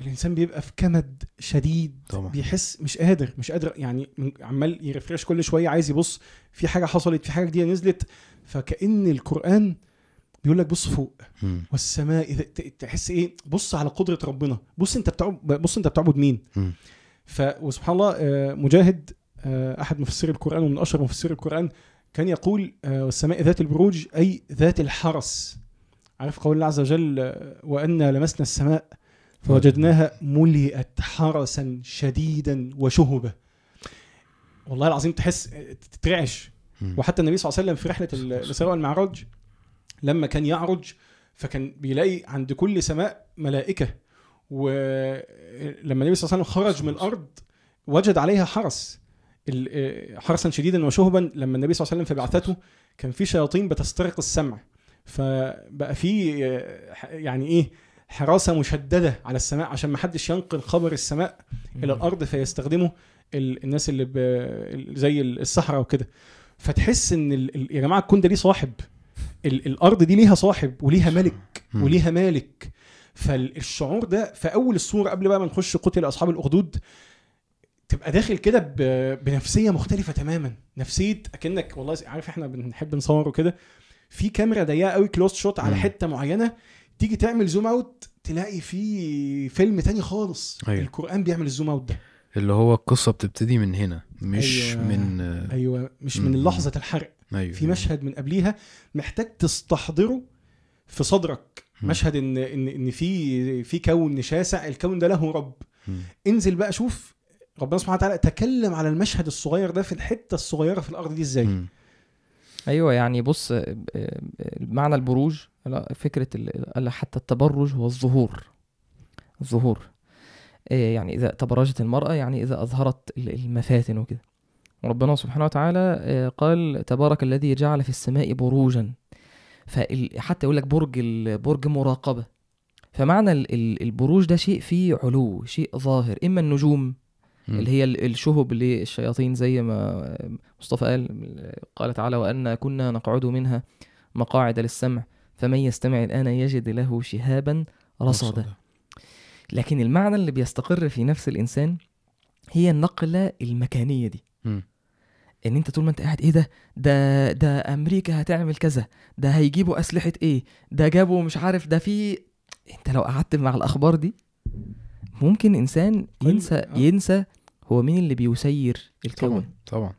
الإنسان بيبقى في كمد شديد طبعا. بيحس مش قادر مش قادر يعني عمال يرفرش كل شوية عايز يبص في حاجة حصلت في حاجة جديدة نزلت. فكأن القرآن بيقول لك بص فوق. مم. والسماء تحس إيه؟ بص على قدرة ربنا. بص أنت بتعبد بص أنت بتعبد مين؟ مم. ف وسبحان الله آه، مجاهد آه، أحد مفسري القرآن ومن أشهر مفسري القرآن كان يقول آه، والسماء ذات البروج أي ذات الحرس. عارف قول الله عز وجل وأنا لمسنا السماء فوجدناها ملئت حرسا شديدا وشهبا والله العظيم تحس تترعش. وحتى النبي صلى الله عليه وسلم في رحلة ال- الاسراء والمعراج لما كان يعرج فكان بيلاقي عند كل سماء ملائكة. ولما النبي صلى الله عليه وسلم خرج من الأرض وجد عليها حرس. آه، حرسا شديدا وشهبا لما النبي صلى الله عليه وسلم في بعثته كان في شياطين بتسترق السمع. فبقى في آه، يعني إيه حراسة مشددة على السماء عشان ما حدش ينقل خبر السماء إلى الأرض فيستخدمه ال- الناس اللي ب- زي الصحراء وكده. فتحس إن ال- يا جماعة الكون ده ليه صاحب؟ ال- الأرض دي ليها صاحب وليها ملك. وليها مالك. فالشعور ده في أول السوره قبل بقى ما نخش قتل أصحاب الأخدود تبقى داخل كده بنفسية مختلفة تماما نفسية أكنك والله عارف إحنا بنحب نصور وكده في كاميرا ضيقة قوي close shot على. حتة معينة تيجي تعمل zoom out تلاقي في فيلم تاني خالص أيوة. القرآن بيعمل ال zoom out ده اللي هو القصة بتبتدي من هنا مش أيوة. من أيوه مش. من لحظة الحرق أيوه في مشهد من قبليها محتاج تستحضره في صدرك. مشهد إن إن إن في في كون شاسع الكون ده له رب. انزل بقى شوف ربنا سبحانه وتعالى تكلم على المشهد الصغير ده في الحتة الصغيرة في الأرض دي إزاي. أيوه يعني بص آه، آه، معنى البروج فكرة حتى التبرج هو الظهور. الظهور. آه، يعني إذا تبرجت المرأة يعني إذا أظهرت ال- المفاتن وكده. وربنا سبحانه وتعالى قال تبارك الذي جعل في السماء بروجا. فحتى يقول لك برج برج مراقبة فمعنى ال- ال- البروج ده شيء فيه علو شيء ظاهر إما النجوم. اللي هي ال- الشهب للشياطين زي ما مصطفى قال قال تعالى وأنا كنا نقعد منها مقاعد للسمع فمن يستمع الآن يجد له شهابا رصدا لكن المعنى اللي بيستقر في نفس الإنسان هي النقلة المكانية دي. إن أنت طول ما أنت قاعد إيه ده؟ ده ده أمريكا هتعمل كذا. ده هيجيبوا أسلحة إيه؟ ده جابوا مش عارف ده في أنت لو قعدت مع الأخبار دي ممكن إنسان ينسى آه. ينسى هو مين اللي بيسير الكون. طبعا طبعا.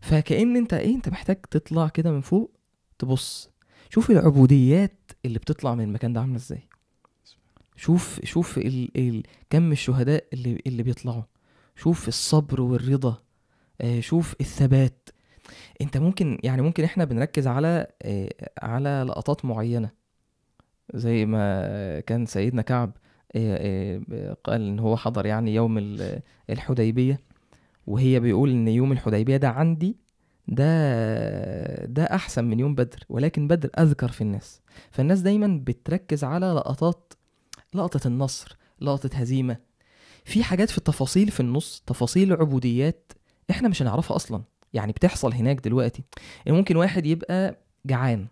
فكأن أنت إيه أنت محتاج تطلع كده من فوق تبص. شوف العبوديات اللي بتطلع من المكان ده عاملة إزاي. شوف شوف ال ال كم الشهداء اللي اللي بيطلعوا. شوف الصبر والرضا. شوف الثبات. انت ممكن يعني ممكن إحنا بنركز على آه، على لقطات معينة. زي ما كان سيدنا كعب آه، آه، قال إن هو حضر يعني يوم ال- الحديبية وهي بيقول إن يوم الحديبية ده عندي ده ده أحسن من يوم بدر ولكن بدر أذكر في الناس. فالناس دايما بتركز على لقطات لقطة النصر لقطة هزيمة. في حاجات في التفاصيل في النص تفاصيل عبوديات إحنا مش هنعرفها أصلا. يعني بتحصل هناك دلوقتي. يعني ممكن واحد يبقى جعان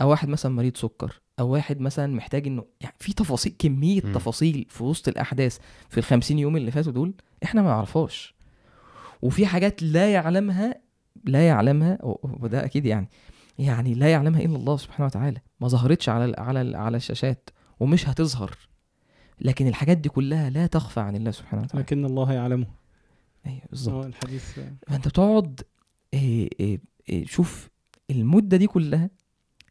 أو واحد مثلا مريض سكر أو واحد مثلا محتاج إنه يعني في تفاصيل كمية مم. تفاصيل في وسط الأحداث في الخمسين يوم اللي فاتوا دول إحنا ما نعرفهاش. وفي حاجات لا يعلمها لا يعلمها وده أكيد يعني يعني لا يعلمها إلا الله سبحانه وتعالى. ما ظهرتش على ال- على ال- على الشاشات ومش هتظهر. لكن الحاجات دي كلها لا تخفى عن الله سبحانه وتعالى. لكن الله يعلمه. أيوه بالظبط. آه الحديث فأنت بتقعد إيه إيه إيه شوف المدة دي كلها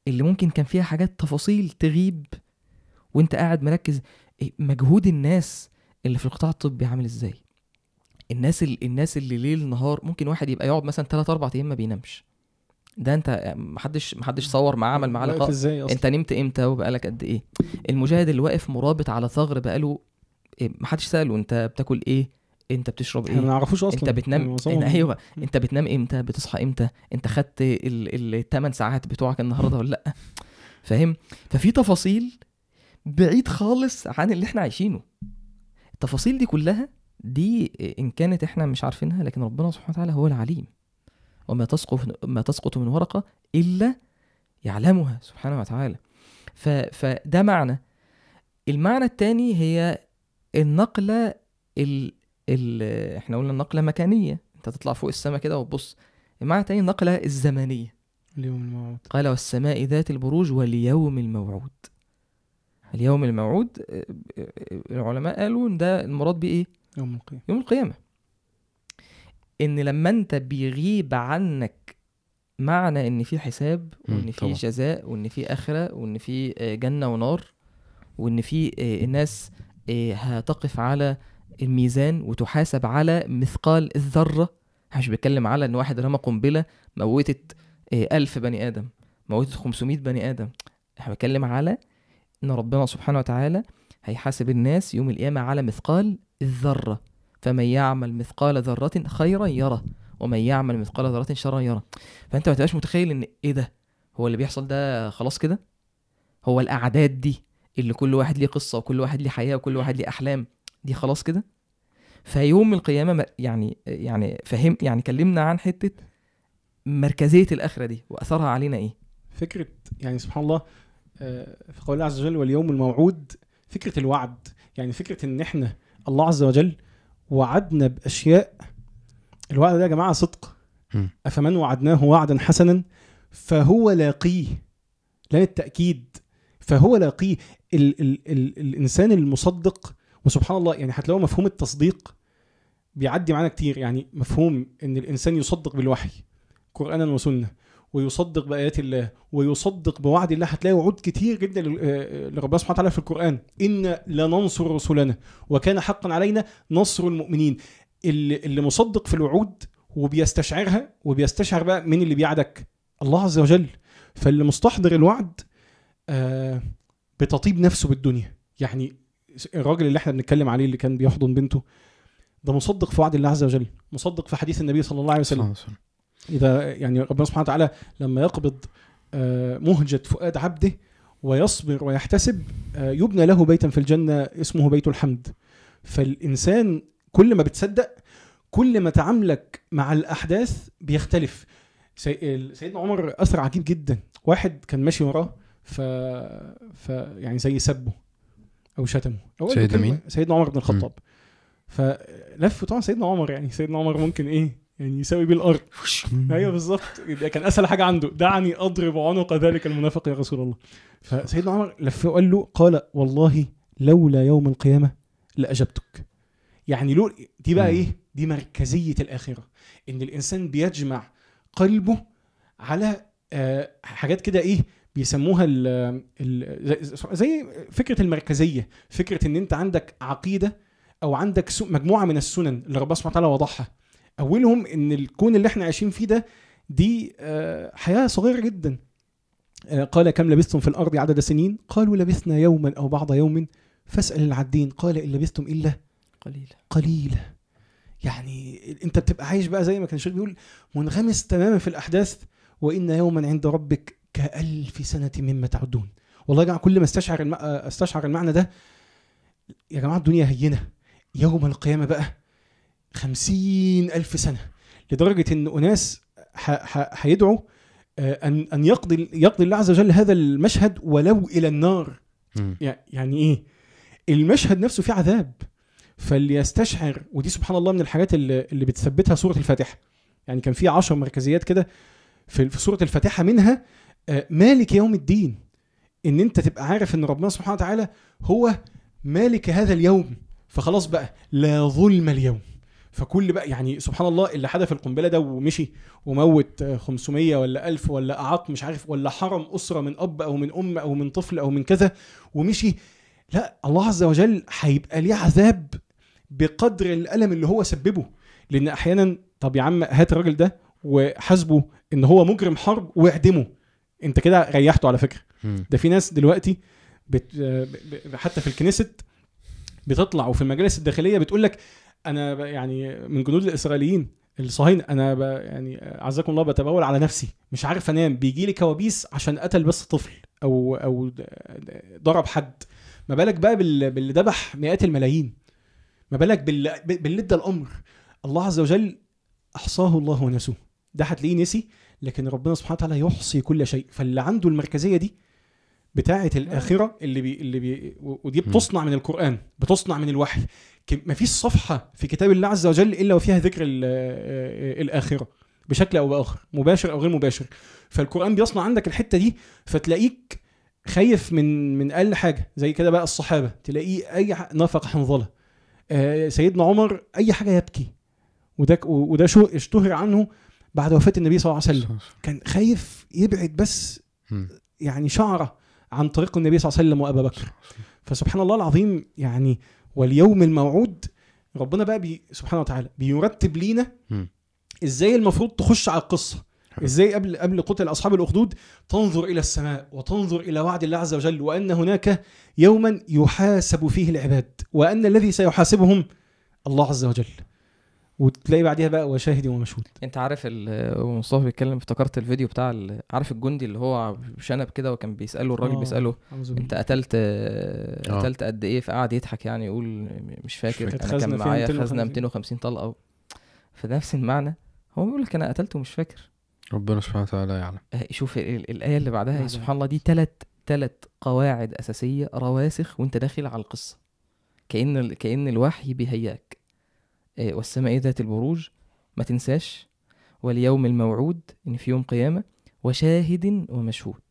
اللي ممكن كان فيها حاجات تفاصيل تغيب وأنت قاعد مركز إيه مجهود الناس اللي في القطاع الطبي عامل إزاي؟ الناس اللي الناس اللي ليل نهار ممكن واحد يبقى يقعد مثلا 3 4 أيام ما بينامش. ده أنت محدش محدش صور معاه عمل معاه لقاء. أنت نمت إمتى وبقالك قد إيه؟ المجاهد اللي واقف مرابط على ثغر بقاله إيه محدش سأله أنت بتاكل إيه؟ انت بتشرب إحنا ما إيه؟ نعرفوش أصلا. انت بتنام يعني إن أيوه. انت بتنام إمتى؟ بتصحى إمتى؟ انت خدت الثمان ساعات بتوعك النهارده ولا لأ؟ فاهم؟ ففي تفاصيل بعيد خالص عن اللي إحنا عايشينه. التفاصيل دي كلها دي إن كانت إحنا مش عارفينها لكن ربنا سبحانه وتعالى هو العليم. وما تسقط ما تسقط من ورقة إلا يعلمها سبحانه وتعالى. ف فده معنى. المعنى الثاني هي النقلة ال ال إحنا قلنا النقلة مكانية. انت تطلع فوق السماء كده وتبص. المعنى الثاني النقلة الزمنية. اليوم الموعود. قال والسماء ذات البروج واليوم الموعود. اليوم الموعود العلماء قالوا إن ده المراد بيه إيه يوم القيامة. يوم القيامة. إن لما أنت بيغيب عنك معنى إن في حساب وإن في. جزاء وإن في آخرة وإن في آه، جنة ونار وإن في آه، الناس آه، هتقف على الميزان وتحاسب على مثقال الذرة. مش بيتكلم على إن واحد رمى قنبلة موتت آه، ألف بني آدم موتت 500 بني آدم. إحنا بنتكلم على إن ربنا سبحانه وتعالى هيحاسب الناس يوم القيامة على مثقال الذرة. فمن يعمل مثقال ذرة خيرا يره ومن يعمل مثقال ذرة شرا يره. فأنت ما تبقاش متخيل إن إيه ده؟ هو اللي بيحصل ده خلاص كده؟ هو الأعداد دي اللي كل واحد ليه قصة وكل واحد ليه حياة وكل واحد ليه أحلام. دي خلاص كده؟ فيوم القيامة ما- يعني يعني فهم يعني كلمنا عن حتة مركزية الآخرة دي وأثرها علينا إيه؟ فكرة يعني سبحان الله آه، في قول الله عز وجل واليوم الموعود فكرة الوعد يعني فكرة إن إحنا الله عز وجل وعدنا بأشياء الوعد ده يا جماعة صدق. أفمن وعدناه وعدا حسنا؟ فهو لاقيه لأن التاكيد فهو لاقيه. ال ال ال الإنسان المصدق وسبحان الله يعني هتلاقوا مفهوم التصديق بيعدي معانا كتير يعني مفهوم إن الإنسان يصدق بالوحي قرانا وسنة ويصدق بآيات الله ويصدق بوعد الله هتلاقي وعود كتير جدا آه، لربنا سبحانه وتعالى في القرآن. إن لننصر رسلنا وكان حقا علينا نصر المؤمنين. اللي, اللي مصدق في الوعود وبيستشعرها وبيستشعر بقى مين اللي بيعدك؟ الله عز وجل. فاللي مستحضر الوعد آه بتطيب نفسه بالدنيا. يعني الراجل اللي إحنا بنتكلم عليه اللي كان بيحضن بنته ده مصدق في وعد الله عز وجل مصدق في حديث النبي صلى الله عليه وسلم. إذا يعني ربنا سبحانه وتعالى لما يقبض آه، مهجة فؤاد عبده ويصبر ويحتسب آه، يبنى له بيتا في الجنة اسمه بيت الحمد. فالإنسان كل ما بتصدق كل ما تعاملك مع الأحداث بيختلف. سي- سيدنا عمر أثر عجيب جدا. واحد كان ماشي وراه ف... ف يعني زي سبه أو شتمه. له سيدنا مين؟ سيدنا عمر بن الخطاب. فلف طبعا سيدنا عمر يعني سيدنا عمر ممكن إيه يعني يساوي بيه الأرض. أيوه بالظبط. كان أسهل حاجة عنده. دعني أضرب عنق ذلك المنافق يا رسول الله. فسيدنا عمر لف وقال له قال والله لولا يوم القيامة لأجبتك. يعني لو دي بقى. إيه؟ دي مركزية الآخرة. إن الإنسان بيجمع قلبه على آه، حاجات كده إيه بيسموها ال ال زي- فكرة المركزية فكرة إن أنت عندك عقيدة أو عندك مجموعة من السنن اللي ربنا سبحانه وتعالى وضعها أولهم إن الكون اللي إحنا عايشين فيه ده دي آه، حياة صغيرة جدا. آه، قال كم لبثتم في الأرض عدد سنين؟ قالوا لبثنا يوما أو بعض يوم. فاسأل العدين قال إن لبثتم إلا قليل قليل يعني أنت بتبقى عايش بقى زي ما كان الشيخ بيقول منغمس تماما في الأحداث وإن يوما عند ربك كألف سنة مما تعدون. والله يا جماعة كل ما استشعر الم... استشعر المعنى ده يا جماعة الدنيا هينة. يوم القيامة بقى خمسين ألف سنة لدرجة إن أناس ح- ح- هيدعوا آه، أن أن يقضي يقضي الله عز وجل هذا المشهد ولو إلى النار. يعني إيه؟ المشهد نفسه فيه عذاب. فاللي يستشعر ودي سبحان الله من الحاجات اللي, اللي بتثبتها سورة الفاتحة. يعني كان في عشر مركزيات كده في في سورة الفاتحة منها مالك يوم الدين؟ إن أنت تبقى عارف إن ربنا سبحانه وتعالى هو مالك هذا اليوم. فخلاص بقى لا ظلم اليوم. فكل بقى يعني سبحان الله اللي حدف القنبلة ده ومشي وموت آه، 500 ولا 1000 ولا اعاق مش عارف ولا حرم أسرة من أب أو من أم أو من طفل أو من كذا ومشي. لا الله عز وجل هيبقى ليه عذاب بقدر الألم اللي هو سببه. لأن أحيانا طب يا عم هات الراجل ده وحاسبه إن هو مجرم حرب واعدمه. انت كده ريحته على فكرة. ده في ناس دلوقتي بت... ب- ب- حتى في الكنيست بتطلع وفي المجالس الداخلية بتقول لك أنا ب- يعني من جنود الإسرائيليين الصهاينة أنا ب... يعني عزكم الله بتبول على نفسي مش عارف أنام بيجي لي كوابيس عشان قتل بس طفل أو أو ضرب حد. ما بالك بقى بال... باللي ذبح مئات الملايين؟ ما بالك بال... باللي ادى الأمر؟ الله عز وجل أحصاه الله ونسوه. ده هتلاقيه نسي لكن ربنا سبحانه وتعالى يحصي كل شيء. فاللي عنده المركزية دي بتاعة الآخرة اللي بي اللي بي ودي. بتصنع من القرآن بتصنع من الوحي. مفيش صفحة في كتاب الله عز وجل إلا وفيها ذكر ال- آه، الآخرة بشكل أو بآخر مباشر أو غير مباشر. فالقرآن بيصنع عندك الحتة دي فتلاقيك خايف من من أقل حاجة زي كده بقى الصحابة. تلاقيه أي نفق حنظلة. آه، سيدنا عمر أي حاجة يبكي. وده وده شو اشتهر عنه بعد وفاة النبي صلى الله عليه وسلم كان خايف يبعد بس. يعني شعرة عن طريق النبي صلى الله عليه وسلم وأبا بكر فسبحان الله العظيم يعني واليوم الموعود ربنا بقى بي سبحانه وتعالى بيرتب لينا. إزاي المفروض تخش على القصة. إزاي قبل قبل قتل أصحاب الأخدود تنظر إلى السماء وتنظر إلى وعد الله عز وجل وأن هناك يوما يحاسب فيه العباد وأن الذي سيحاسبهم الله عز وجل وتلاقي بعديها بقى وشاهد ومشهود انت عارف ال- ومصطفى بيتكلم افتكرت الفيديو بتاع ال- عارف الجندي اللي هو شنب كده وكان بيسأله الراجل آه. بيسأله. أنت قتلت آه،. قتلت قد إيه فقعد يضحك يعني يقول مش فاكر كانت أنا خزنة كان معايا 250. خزنه 250 طلقة فنفس المعنى هو بيقول لك أنا قتلته ومش فاكر ربنا سبحانه وتعالى يعلم آه، شوف ال- ال- الآية اللي بعدها. سبحان الله دي ثلاث ثلاث قواعد أساسية رواسخ وأنت داخل على القصة كأن كأن الوحي بيهياك والسماء ذات البروج ما تنساش. واليوم الموعود ان في يوم قيامة وشاهد ومشهود.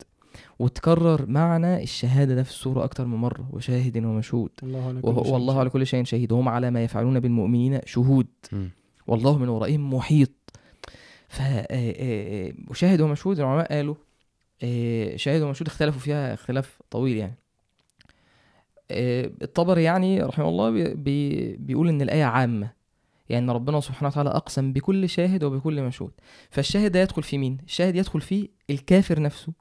وتكرر معنى الشهادة ده في السورة أكتر من مرة وشاهد ومشهود. الله على كل وهو شيء والله على كل شيء شهيد. وهم على ما يفعلون بالمؤمنين شهود. والله من ورائهم محيط. ف آه، آه، وشاهد ومشهود العلماء قالوا آه، شاهد ومشهود اختلفوا فيها اختلاف طويل يعني. آه، الطبري يعني رحمه الله بي- بي بيقول إن الآية عامة. يعني ربنا سبحانه وتعالى أقسم بكل شاهد وبكل مشهود. فالشاهد ده يدخل في مين؟ الشاهد يدخل فيه الكافر نفسه.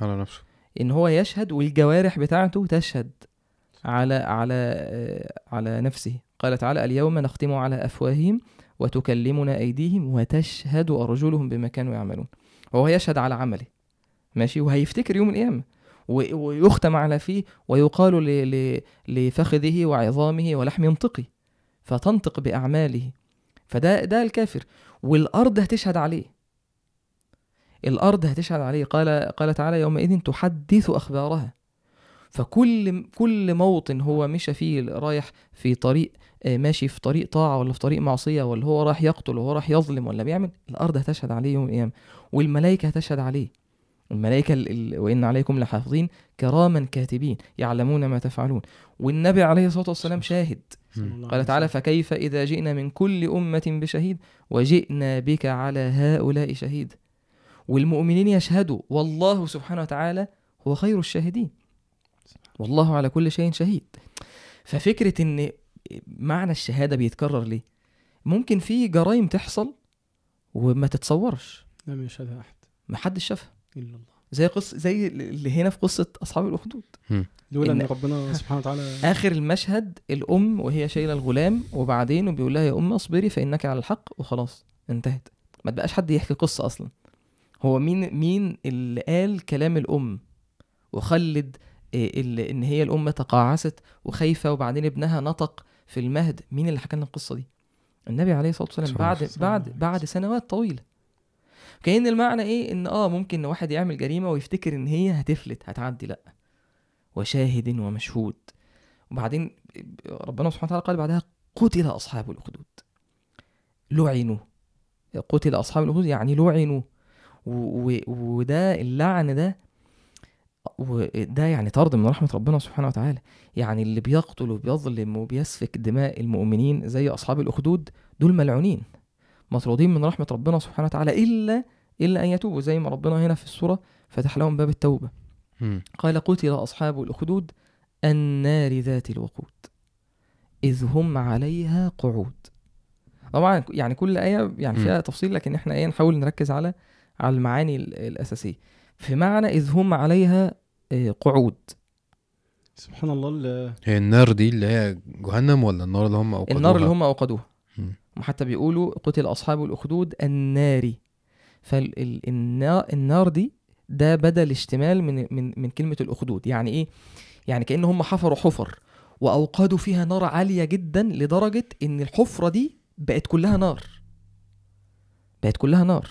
على نفسه. إن هو يشهد والجوارح بتاعته تشهد على على آه، على نفسه. قال تعالى اليوم نختم على أفواههم وتكلمنا أيديهم وتشهد أرجلهم بما كانوا يعملون. وهو يشهد على عمله. ماشي؟ وهيفتكر يوم القيامة. و- ويختم على فيه ويقال ل- ل- لفخذه وعظامه ولحم ينطقي فتنطق بأعماله. فده ده الكافر. والأرض هتشهد عليه. الأرض هتشهد عليه. قال قال تعالى يومئذ تحدث أخبارها. فكل كل موطن هو مشى فيه رايح في طريق آه، ماشي في طريق طاعة ولا في طريق معصية ولا هو راح يقتل وهو راح يظلم ولا بيعمل. الأرض هتشهد عليه يوم القيامة. والملائكة هتشهد عليه. الملائكة ال- ال- وإن عليكم لحافظين كراما كاتبين يعلمون ما تفعلون. والنبي عليه الصلاة والسلام شاهد. قال تعالى. فكيف إذا جئنا من كل أمة بشهيد؟ وجئنا بك على هؤلاء شهيد. والمؤمنين يشهدوا والله سبحانه وتعالى هو خير الشاهدين. والله على كل شيء شهيد. ففكرة إن معنى الشهادة بيتكرر ليه؟ ممكن في جرائم تحصل وما تتصورش. لم يشهدها أحد. محدش شافها. إلا الله. زي قصة زي اللي هنا في قصة أصحاب الأخدود. لولا إن إن- ربنا سبحانه وتعالى آخر المشهد الأم وهي شايلة الغلام وبعدين وبيقول لها يا أم اصبري فإنك على الحق وخلاص انتهت. ما تبقاش حد يحكي قصة أصلا. هو مين مين اللي قال كلام الأم؟ وخلد إيه اللي إن هي الأم تقاعست وخايفة وبعدين ابنها نطق في المهد. مين اللي حكى لنا القصة دي؟ النبي عليه الصلاة والسلام. بعد بعد. بعد سنوات طويلة. كأن المعنى إيه؟ إن آه ممكن واحد يعمل جريمة ويفتكر إن هي هتفلت هتعدي لأ. وشاهد ومشهود. وبعدين ربنا سبحانه وتعالى قال بعدها قتل أصحاب الأخدود. لعنوا. قتل أصحاب الأخدود يعني لعنوا. وده اللعن ده وده يعني طرد من رحمة ربنا سبحانه وتعالى. يعني اللي بيقتل وبيظلم وبيسفك دماء المؤمنين زي أصحاب الأخدود دول ملعونين. مطرودين من رحمة ربنا سبحانه وتعالى إلا إلا أن يتوبوا زي ما ربنا هنا في السورة فتح لهم باب التوبة. قال قتل أصحاب الأخدود النار ذات الوقود إذ هم عليها قعود طبعا يعني كل آية يعني. فيها تفصيل لكن إحنا إيه نحاول نركز على على المعاني ال- الأساسية في معنى إذ هم عليها آه، قعود سبحان الله ال- هي النار دي اللي هي جهنم ولا النار اللي هم أوقدوها النار اللي هم أوقدوها. وحتى بيقولوا قتل أصحاب الأخدود النار فالنار دي ده بدل اشتمال من من من كلمة الأخدود. يعني إيه؟ يعني كأن هم حفروا حفر وأوقدوا فيها نار عالية جدا لدرجة إن الحفرة دي بقت كلها نار. بقت كلها نار.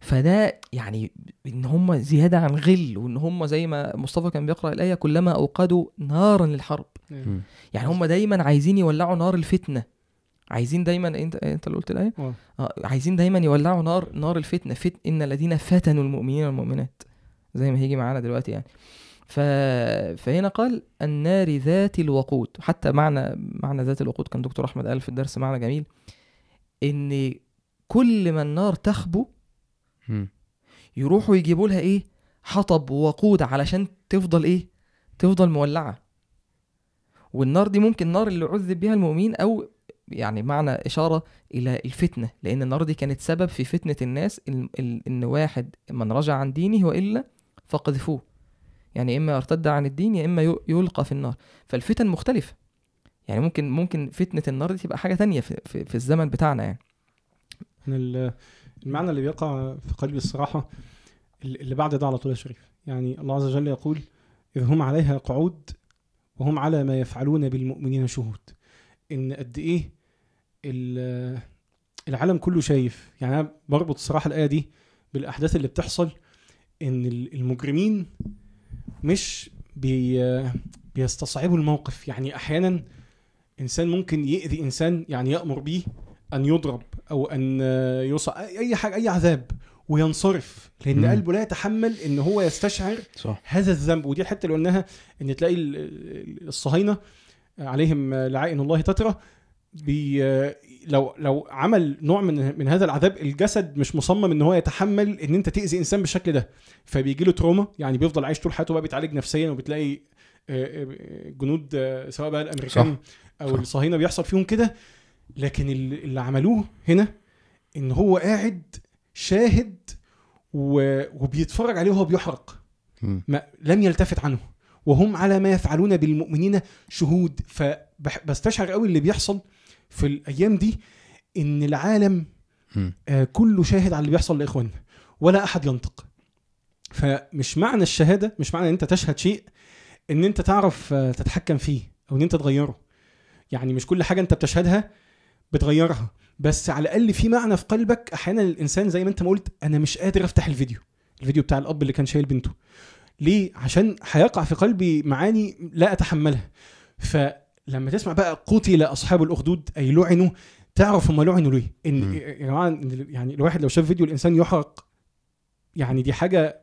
فده يعني إن هم زيادة عن غل وإن هم زي ما مصطفى كان بيقرأ الآية كلما أوقدوا نارا للحرب. يعني هم دايما عايزين يولعوا نار الفتنة. عايزين دايما انت أنت اللي قلت الآية. آه عايزين دايما يولعوا نار نار الفتنه فت إن الذين فتنوا المؤمنين والمؤمنات. زي ما هيجي معانا دلوقتي يعني. ف... فهنا قال النار ذات الوقود. حتى معنى معنى ذات الوقود كان دكتور أحمد قال في الدرس معنى جميل. إن كل ما النار تخبو. يروحوا يجيبوا لها إيه؟ حطب ووقود علشان تفضل إيه؟ تفضل مولعة. والنار دي ممكن النار اللي عذب بها المؤمنين أو يعني معنى إشارة إلى الفتنة لأن النار دي كانت سبب في فتنة الناس إن, إن واحد من رجع عن دينه وإلا فقذفوه. يعني إما يرتد عن الدين يا إما ي- يلقى في النار. فالفتن مختلفة. يعني ممكن ممكن فتنة النار دي تبقى حاجة تانية في, في, في الزمن بتاعنا يعني. المعنى اللي بيقع في قلبي الصراحة اللي بعد ده على طول يا شريف. يعني الله عز وجل يقول إذ هم عليها قعود وهم على ما يفعلون بالمؤمنين شهود. إن قد ال- العالم كله شايف. يعني أنا بربط الصراحة الآية دي بالأحداث اللي بتحصل ال- المجرمين مش بي بيستصعبوا الموقف. يعني أحيانا إنسان ممكن يأذي إنسان يعني يأمر بيه أن يضرب أو أن يوصل اي حاجة أي عذاب وينصرف. لأن مم. قلبه لا يتحمل إن هو يستشعر صح. هذا الذنب. ودي الحتة اللي قلناها إن تلاقي ال- ال- الصهاينة عليهم لعائن الله تترى بي لو لو عمل نوع من من هذا العذاب الجسد مش مصمم إن هو يتحمل إن أنت تأذي إنسان بالشكل ده فبيجي له تروما يعني بيفضل عايش طول حياته بقى بيتعالج نفسيا وبتلاقي آه، آه، جنود آه، سواء بقى الأمريكان أو صح. الصهاينة بيحصل فيهم كده لكن ال- اللي عملوه هنا إن هو قاعد شاهد. وبيتفرج عليه وهو بيحرق. ما لم يلتفت عنه وهم على ما يفعلون بالمؤمنين شهود فبستشعر قوي اللي بيحصل في الأيام دي إن العالم. آه، كله شاهد على اللي بيحصل لإخواننا ولا أحد ينطق. فمش معنى الشهادة مش معنى إن أنت تشهد شيء إن أنت تعرف آه، تتحكم فيه أو إن أنت تغيره. يعني مش كل حاجة أنت بتشهدها بتغيرها. بس على الأقل في معنى في قلبك أحيانا الإنسان زي ما أنت ما قلت أنا مش قادر أفتح الفيديو. الفيديو بتاع الأب اللي كان شايل بنته. ليه؟ عشان هيقع في قلبي معاني لا أتحملها. فلما تسمع بقى قتل أصحاب الأخدود أي لعنوا تعرف هم لعنوا ليه؟ إن. يا جماعة يعني الواحد لو شاف فيديو الإنسان يحرق يعني دي حاجة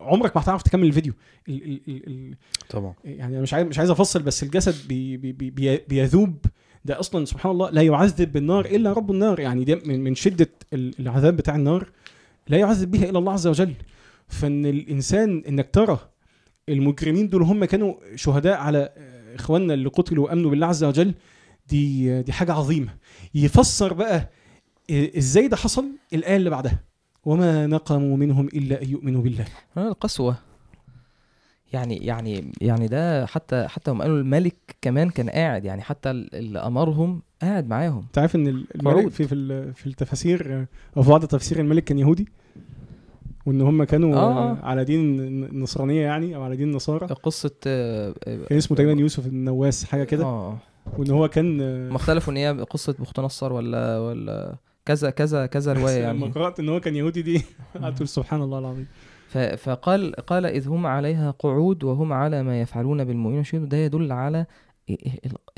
عمرك ما هتعرف تكمل الفيديو. ال ال ال ال طبعا. يعني أنا مش عايز مش عايز أفصل بس الجسد بي بي بي بي بيذوب. ده أصلا سبحان الله لا يعذب بالنار إلا رب النار. يعني ده من من شدة ال- العذاب بتاع النار. لا يعذب بها إلا الله عز وجل. فإن الإنسان إنك ترى المجرمين دول هم كانوا شهداء على إخواننا اللي قتلوا وامنوا بالله عز وجل دي دي حاجة عظيمة. يفسر بقى إزاي ده حصل؟ الآية اللي بعدها وما نقموا منهم إلا أن يؤمنوا بالله. آه، القسوة. يعني يعني يعني ده حتى حتى هم قالوا الملك كمان كان قاعد يعني حتى ال- اللي أمرهم قاعد معاهم. انت عارف إن ال- الملك. في في في التفاسير أو في بعض تفسير الملك كان يهودي؟ وإن هم كانوا آه. آه. على دين النصرانية يعني أو على دين النصارى. قصة آه، آه، كان اسمه تقريبا يوسف النواس حاجة كده. آه وإن هو كان آه، هم اختلفوا إن هي قصة بخت نصر ولا ولا كذا كذا كذا رواية لما يعني. قرأت إن هو كان يهودي دي أقول سبحان الله العظيم. فقال قال إذ هم عليها قعود وهم على ما يفعلون بالمؤمنين شهود ده يدل على ال-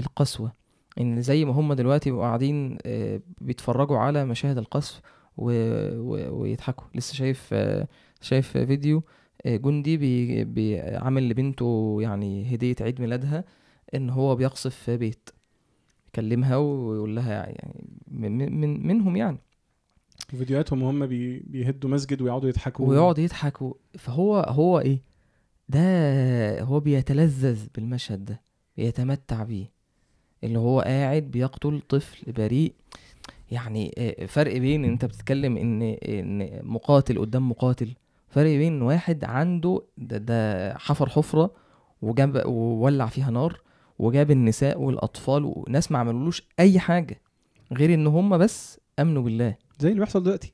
القسوة. إن زي ما هم دلوقتي بيبقوا قاعدين آه، بيتفرجوا على مشاهد القصف و... و... ويضحكوا. لسه شايف شايف فيديو آه، جندي بي بي عامل لبنته يعني هدية عيد ميلادها إن هو بيقصف في بيت يكلمها ويقول لها يعني من, من منهم يعني. فيديوهاتهم وهم بي بيهدوا مسجد ويقعدوا يضحكوا. ويقعد يضحك و- فهو هو إيه؟ ده هو بيتلذذ بالمشهد ده بيتمتع بيه. اللي هو قاعد بيقتل طفل بريء. يعني آه، فرق بين أنت بتتكلم إن إن مقاتل قدام مقاتل فرق بين واحد عنده ده, ده حفر حفرة وجاب وولع فيها نار وجاب النساء والأطفال وناس ما عملولوش أي حاجة غير إن هم بس آمنوا بالله. زي اللي بيحصل دلوقتي.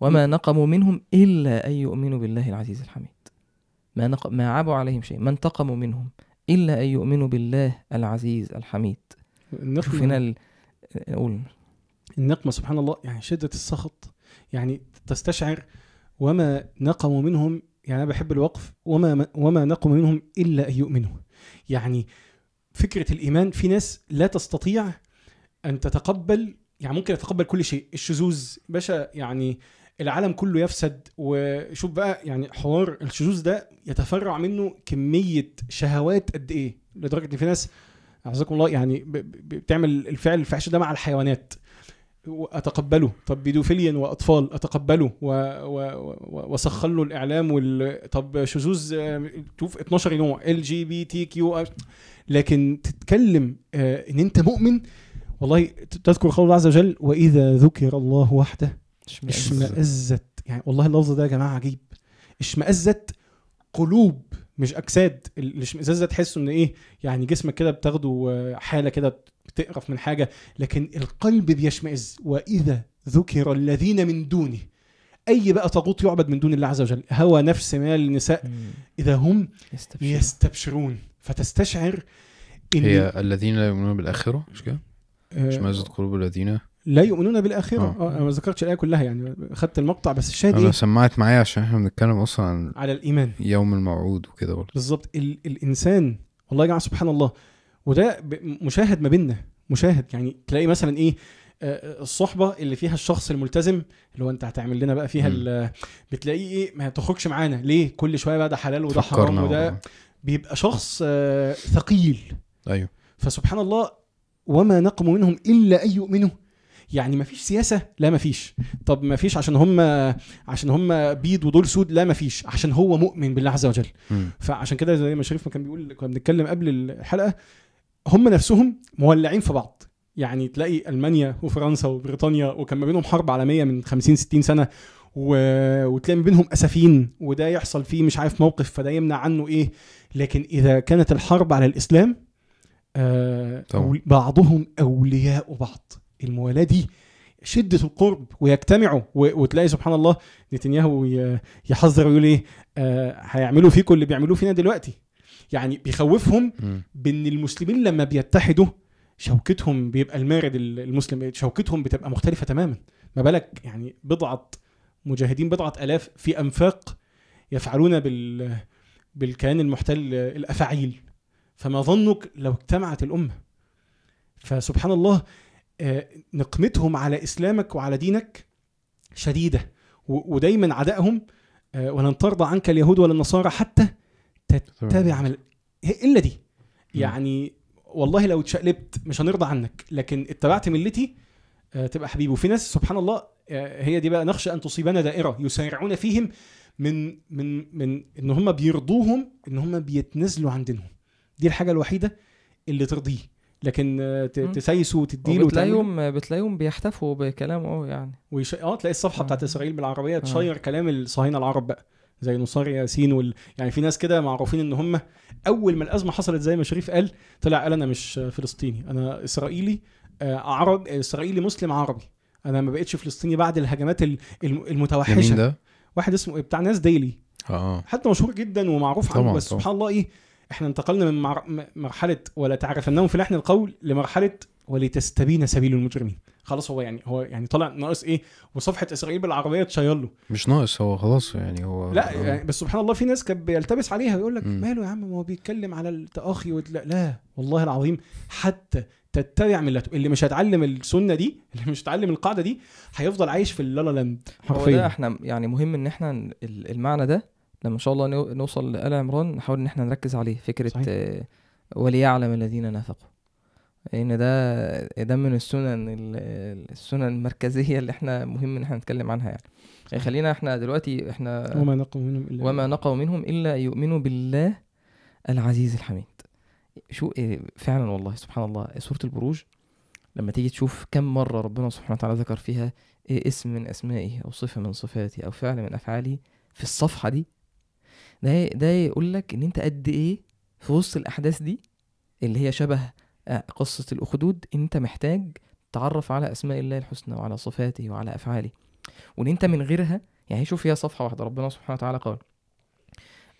وما نقموا منهم إلا أن يؤمنوا بالله العزيز الحميد. ما, نق... ما عابوا عليهم شيء ما انتقموا منهم إلا أن يؤمنوا بالله العزيز الحميد. شوف هنا ال... قول. النقمة سبحان الله يعني شدة السخط يعني تستشعر وما نقموا منهم يعني أنا بحب الوقف وما وما نقموا منهم إلا أن يؤمنوا. يعني فكرة الإيمان في ناس لا تستطيع أن تتقبل يعني ممكن يتقبل كل شيء الشذوذ. باشا يعني العالم كله يفسد وشوف بقى يعني حوار الشذوذ ده يتفرع منه كمية شهوات قد إيه. لدرجة إن في ناس أعزكم الله يعني بتعمل الفعل الفحش ده مع الحيوانات. اتقبله طب بيدوفيليا وأطفال أتقبله. و... و... و... وسخر له الإعلام وال... طب شذوذ شوف 12 نوع إل جي بي تي كيو لكن تتكلم آه، إن أنت مؤمن والله تذكر قول الله عز وجل وإذا ذكر الله وحده اشمئزت يعني والله اللفظ ده يا جماعة عجيب. اشمئزت قلوب مش أجساد. ال- الاشمئزاز ده تحسه إن إيه يعني جسمك كده بتاخده آه، حالة كده بتقرف من حاجة لكن القلب بيشمئز. وإذا ذكر الذين من دونه أي بقى طاغوت يعبد من دون الله عز وجل؟ هوى نفس مال النساء. إذا هم يستبشر يستبشرون. فتستشعر إن هي الذين لا يؤمنون بالآخرة؟ مش كده؟ آه، مش مازت قلوب الذين؟ لا يؤمنون بالآخرة. آه. آه أنا ما ذكرتش الآية كلها يعني خدت المقطع بس الشاهد أنا إيه؟ سمعت معايا عشان إحنا بنتكلم أصلا عن على الإيمان. يوم الموعود وكده برضه. بالظبط. ال الإنسان والله يا جماعة سبحان الله وده مشاهد ما بيننا مشاهد. يعني تلاقي مثلا إيه آه، الصحبة اللي فيها الشخص الملتزم اللي هو أنت هتعمل لنا بقى فيها بتلاقيه إيه ما تخرجش معانا. ليه؟ كل شوية بقى ده حلال وده حرام وده بيبقى شخص آه، ثقيل. أيوه. فسبحان الله وما نقموا منهم إلا أن يؤمنوا. يعني ما فيش سياسة لا ما فيش. طب ما فيش عشان هم عشان هم بيض ودول سود لا ما فيش. عشان هو مؤمن بالله عز وجل. مم. فعشان كده زي ما شريف ما كان بيقول كنا بنتكلم قبل الحلقة هم نفسهم مولعين في بعض يعني تلاقي ألمانيا وفرنسا وبريطانيا وكان ما بينهم حرب عالمية من 50 60 سنة و... وتلاقي ما بينهم أسفين وده يحصل فيه مش عارف موقف فده يمنع عنه إيه لكن إذا كانت الحرب على الإسلام آه طبعا. بعضهم أولياء بعض الموالاة دي شدة القرب ويجتمعوا و... وتلاقي سبحان الله نتنياهو. يحذر ويقول إيه آه هيعملوا فيكم اللي بيعملوه فينا دلوقتي يعني بيخوفهم. بإن المسلمين لما بيتحدوا شوكتهم بيبقى المارد المسلم شوكتهم بتبقى مختلفة تماما. ما بالك يعني بضعة مجاهدين بضعة آلاف في أنفاق يفعلون بال بالكيان المحتل الأفاعيل. فما ظنك لو اجتمعت الأمة. فسبحان الله آه، نقمتهم على إسلامك وعلى دينك شديدة. ودايما عدائهم آه، ولن ترضى عنك اليهود ولا النصارى حتى تتبع عمل إلا دي يعني والله لو اتشقلبت مش هنرضى عنك لكن اتبعت ملتي آه، تبقى حبيبي وفي ناس سبحان الله آه، هي دي بقى نخشى أن تصيبنا دائرة يسارعون فيهم من من من إن هم بيرضوهم إن هم بيتنازلوا عن دينهم دي الحاجة الوحيدة اللي ترضيه لكن آه، ت- مم. تسايسه وتديله وتعمله. وبتلاقيهم بتلاقيهم بيحتفوا بكلام آه يعني ويش... آه تلاقي الصفحة. بتاعت إسرائيل بالعربية. تشير كلام الصهاينة العرب بقى زي نصار ياسين وال... يعني في ناس كده معروفين إن هم أول ما الأزمة حصلت زي ما شريف قال طلع قال أنا مش فلسطيني أنا إسرائيلي آه، عرب إسرائيلي مسلم عربي. أنا ما بقتش فلسطيني بعد الهجمات المتوحشة. ده؟ واحد اسمه بتاع ناس ديلي. آه حتى مشهور جدا ومعروف عنه بس طبعاً. سبحان الله إيه إحنا انتقلنا من مرحلة ولا تعرفنهم في لحن القول لمرحلة ولتستبين سبيل المجرمين. خلاص هو يعني هو يعني طلع ناقص إيه وصفحة إسرائيل بالعربية تشير له مش ناقص هو خلاص يعني هو لا آه. يعني بس سبحان الله في ناس كان بيلتبس عليها ويقول لك. ماله يا عم ما هو بيتكلم على التأخي وت- لا, لا والله العظيم حتى تتبع ملته اللي مش هيتعلم السنة دي اللي مش هيتعلم القاعدة دي هيفضل عايش في اللالا لاند هو ده حرفيا إحنا يعني مهم إن إحنا ال- المعنى ده لما إن شاء الله نو- نوصل لآل عمران نحاول إن إحنا نركز عليه فكرة صحيح. آه، وليعلم الذين نافقوا لأن ده ده من السنن ال- السنن المركزية اللي إحنا مهم إن إحنا نتكلم عنها يعني, يعني خلينا إحنا دلوقتي إحنا وما نقوا منهم إلا وما نقوا منهم إلا يؤمنوا بالله العزيز الحميد. شو إيه فعلا والله سبحان الله. سورة البروج لما تيجي تشوف كم مرة ربنا سبحانه وتعالى ذكر فيها إيه اسم من أسمائه أو صفة من صفاته أو فعل من أفعاله في الصفحة دي ده ده يقول لك إن أنت قد إيه في وسط الأحداث دي اللي هي شبه آه، قصة الأخدود أنت محتاج تعرف على أسماء الله الحسنى وعلى صفاته وعلى أفعاله. وإن أنت من غيرها يعني شوف هي صفحة واحدة ربنا سبحانه وتعالى قال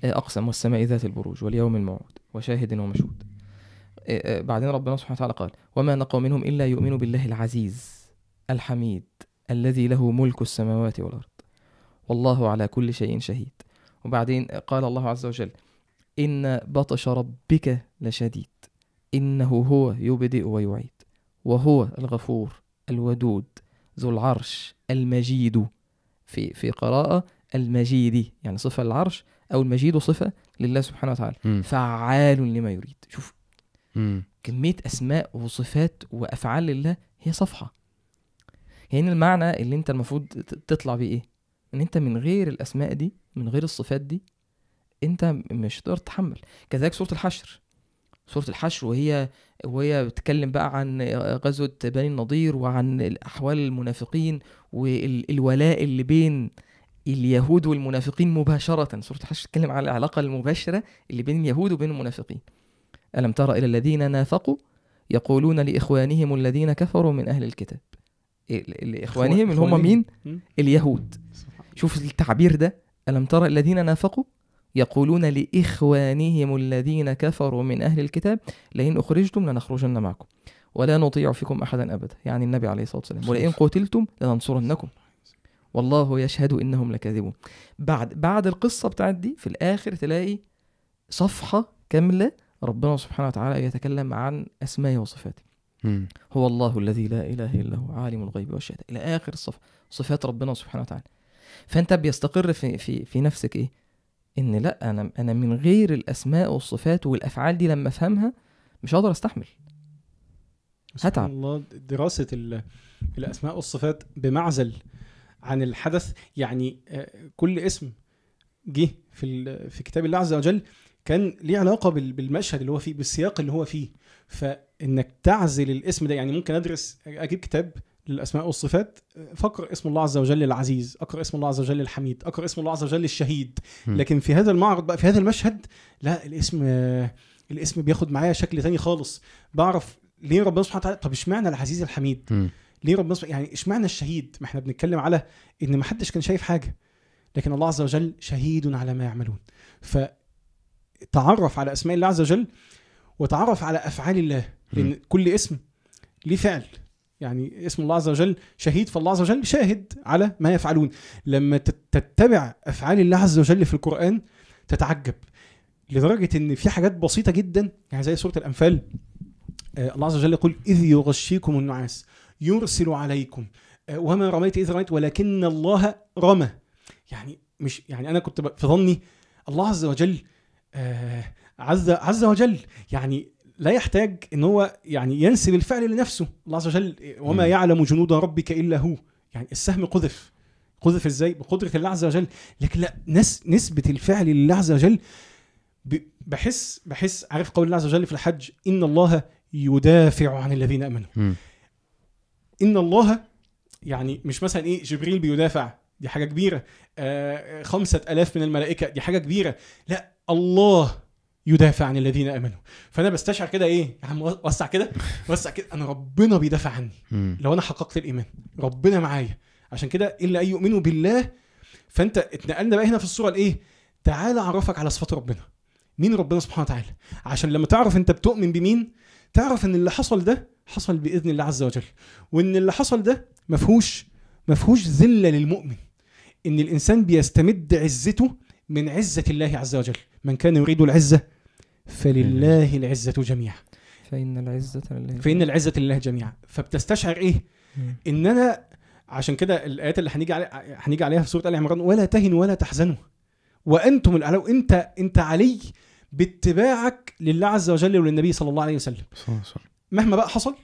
آه، أقسم والسماء ذات البروج واليوم الموعود وشاهد ومشهود. آه، بعدين ربنا سبحانه وتعالى قال وما نقوا منهم إلا يؤمنوا بالله العزيز الحميد الذي له ملك السماوات والأرض. والله على كل شيء شهيد. وبعدين قال الله عز وجل إن بطش ربك لشديد. إنه هو يبدئ ويعيد وهو الغفور الودود ذو العرش المجيد في في قراءة المجيد يعني صفة للعرش أو المجيد صفة لله سبحانه وتعالى مم. فعال لما يريد شوف مم. كمية أسماء وصفات وأفعال لله هي صفحة يعني المعنى اللي أنت المفروض تطلع بيه إيه؟ إن أنت من غير الأسماء دي من غير الصفات دي أنت م- مش هتقدر تتحمل كذلك سورة الحشر سورة الحشر وهي وهي بتتكلم بقى عن غزوة بني النضير وعن أحوال المنافقين والولاء اللي بين اليهود والمنافقين مباشرة. سورة الحشر بتتكلم عن العلاقة المباشرة اللي بين اليهود وبين المنافقين. ألم تر إلى الذين نافقوا؟ يقولون لإخوانهم الذين كفروا من أهل الكتاب. ال- لإخوانهم اللي هم. مين؟ اليهود. شوف التعبير ده. ألم تر الذين نافقوا؟ يقولون لإخوانهم الذين كفروا من أهل الكتاب لئن أخرجتم لنخرجن معكم. ولا نطيع فيكم أحدا أبدا يعني النبي عليه الصلاة والسلام. ولئن قتلتم لننصرنكم. والله يشهد إنهم لكاذبون. بعد بعد القصة بتاعت دي في الآخر تلاقي صفحة كاملة ربنا سبحانه وتعالى يتكلم عن أسمائه وصفاته. هو الله الذي لا إله إلا هو عالم الغيب والشهادة. إلى آخر الصف صفات ربنا سبحانه وتعالى. فأنت بيستقر في في في نفسك إيه؟ إن لأ أنا أنا من غير الأسماء والصفات والأفعال دي لما أفهمها مش هقدر أستحمل. هتعب. الله دراسة ال- الأسماء والصفات بمعزل عن الحدث. يعني آه، كل اسم جه في في كتاب الله عز وجل كان ليه علاقة بال- بالمشهد اللي هو فيه بالسياق اللي هو فيه. فإنك تعزل الاسم ده يعني ممكن أدرس أجيب كتاب للأسماء والصفات فاقرأ اسم الله عز وجل العزيز أقرأ اسم الله عز وجل الحميد أقرأ اسم الله عز وجل الشهيد. لكن في هذا المعرض بقى في هذا المشهد لا الاسم الاسم بياخد معايا شكل تاني خالص. بعرف ليه ربنا سبحانه وتعالى طب اشمعنى العزيز الحميد؟ مم. ليه ربنا سبحانه يعني اشمعنى الشهيد؟ ما إحنا بنتكلم على إن ما حدش كان شايف حاجة. لكن الله عز وجل شهيد على ما يعملون. فتعرف على أسماء الله عز وجل وتعرف على أفعال الله. لأن. كل اسم ليه فعل. يعني اسم الله عز وجل شهيد فالله عز وجل شاهد على ما يفعلون. لما تت- تتبع أفعال الله عز وجل في القرآن تتعجب لدرجة إن في حاجات بسيطة جدا يعني زي سورة الأنفال. آه، الله عز وجل يقول إذ يغشيكم النعاس يرسل عليكم. آه، وما رميت إذ رميت ولكن الله رمى. يعني مش يعني أنا كنت في ظني الله عز وجل آه، عز عز وجل. يعني لا يحتاج إن هو يعني ينسب الفعل لنفسه. الله عز وجل وما. يعلم جنود ربك الا هو. يعني السهم قذف. قذف إزاي؟ بقدره الله عز وجل. لكن لا نس نسبة الفعل لله عز وجل بحس بحس عارف قول الله عز وجل في الحج؟ ان الله يدافع عن الذين امنوا. مم. ان الله يعني مش مثلا إيه جبريل بيدافع دي حاجة كبيرة. آه خمسة ألاف من الملائكة دي حاجة كبيرة. لا الله يدافع عن الذين آمنوا. فأنا بستشعر كده إيه؟ يا عم وسع كده وسع كده. أنا ربنا بيدافع عني. لو أنا حققت الإيمان. ربنا معايا. عشان كده إلا أن يؤمنوا بالله. فأنت اتنقلنا بقى هنا في الصورة لإيه؟ تعال أعرفك على صفات ربنا. مين ربنا سبحانه وتعالى؟ عشان لما تعرف أنت بتؤمن بمين تعرف إن اللي حصل ده حصل بإذن الله عز وجل. وإن اللي حصل ده مفهوش مفهوش ذلة للمؤمن. إن الإنسان بيستمد عزته من عزة الله عز وجل. من كان يريد العزة فلله العزة جميعا. فإن العزة لله. فإن العزة لله جميعا. فبتستشعر إيه؟ مم. إن أنا عشان كده الآيات اللي هنيجي علي... هنيجي عليها في سورة آل عمران ولا تهنوا ولا تحزنوا. وأنتم الاعلون انت إنت علي باتباعك لله عز وجل وللنبي صلى الله عليه وسلم. صح صح مهما بقى حصل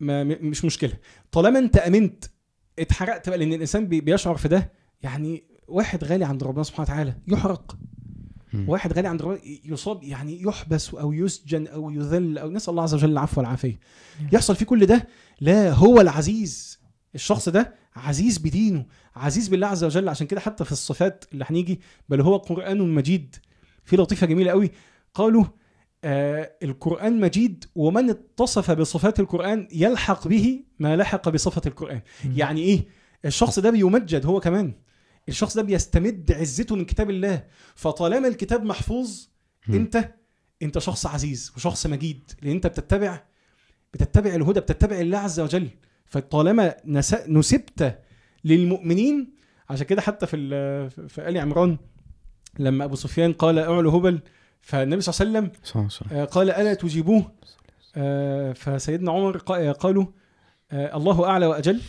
ما مش مشكلة. طالما أنت آمنت اتحرقت بقى لأن الإنسان بي- بيشعر في ده يعني واحد غالي عند ربنا سبحانه وتعالى يحرق. واحد غالي عند ربنا يصاب يعني يحبس أو يسجن أو يذل أو نسأل الله عز وجل العفو والعافية. يحصل فيه كل ده لا هو العزيز. الشخص ده عزيز بدينه عزيز بالله عز وجل. عشان كده حتى في الصفات اللي هنيجي بل هو قرآن مجيد. في لطيفة جميلة قوي. قالوا آه القرآن مجيد ومن اتصف بصفات القرآن يلحق به ما لحق بصفة القرآن. يعني إيه؟ الشخص ده بيمجد هو كمان. الشخص ده بيستمد عزته من كتاب الله. فطالما الكتاب محفوظ مم. انت انت شخص عزيز وشخص مجيد لأن انت بتتبع بتتبع الهدى بتتبع الله عز وجل. فطالما نس- نسبت للمؤمنين عشان كده حتى في في آل عمران لما أبو سفيان قال اعلو هبل فالنبي صلى الله عليه وسلم. آه، قال ألا تجيبوه؟ آه، فسيدنا عمر قا- قالوا آه، الله أعلى وأجل.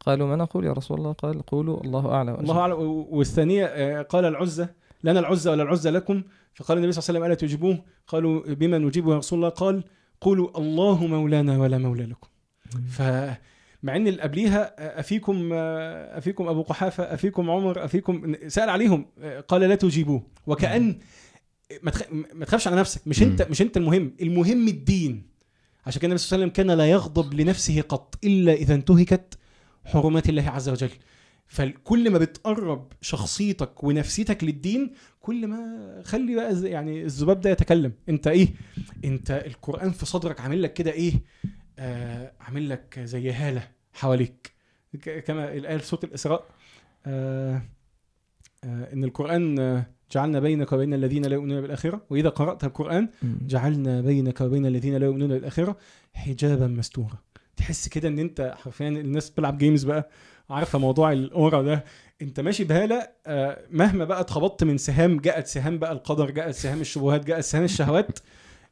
قالوا ما نقول يا رسول الله؟ قال قولوا الله وأجل. الله اعلى و- والثانية آه، قال العزة لنا العزة ولا العزة لكم؟ فقال النبي صلى الله عليه وسلم ألا تجيبوه؟ قالوا بما نجيبه يا رسول الله؟ قال قولوا الله مولانا ولا مولى لكم. فمع إن اللي قبليها آه، أفيكم آه، أفيكم أبو قحافة أفيكم عمر أفيكم سأل عليهم قال لا تجيبوه. وكأن. ما تخافش على نفسك مش أنت مش أنت المهم. المهم الدين. عشان كده النبي صلى الله عليه وسلم كان لا يغضب لنفسه قط إلا إذا انتهكت حرمات الله عز وجل. فكل ما بتقرب شخصيتك ونفسيتك للدين كل ما خلي بقى يعني الذباب ده يتكلم. انت إيه؟ انت القرآن في صدرك عامل لك كده إيه؟ آه عامل لك زي هالة حواليك. كما الآية في سورة الإسراء آه آه إن القرآن آه، جعلنا بينك وبين الذين لا يؤمنون بالآخرة. وإذا قرأت القرآن مم. جعلنا بينك وبين الذين لا يؤمنون بالآخرة حجابا مستورا. تحس كده إن أنت حرفيا الناس بتلعب جيمز بقى. عارفة موضوع الأورا ده؟ أنت ماشي بهالة آه، مهما بقى اتخبطت من سهام جاءت سهام بقى القدر جاءت سهام الشبهات جاءت سهام الشهوات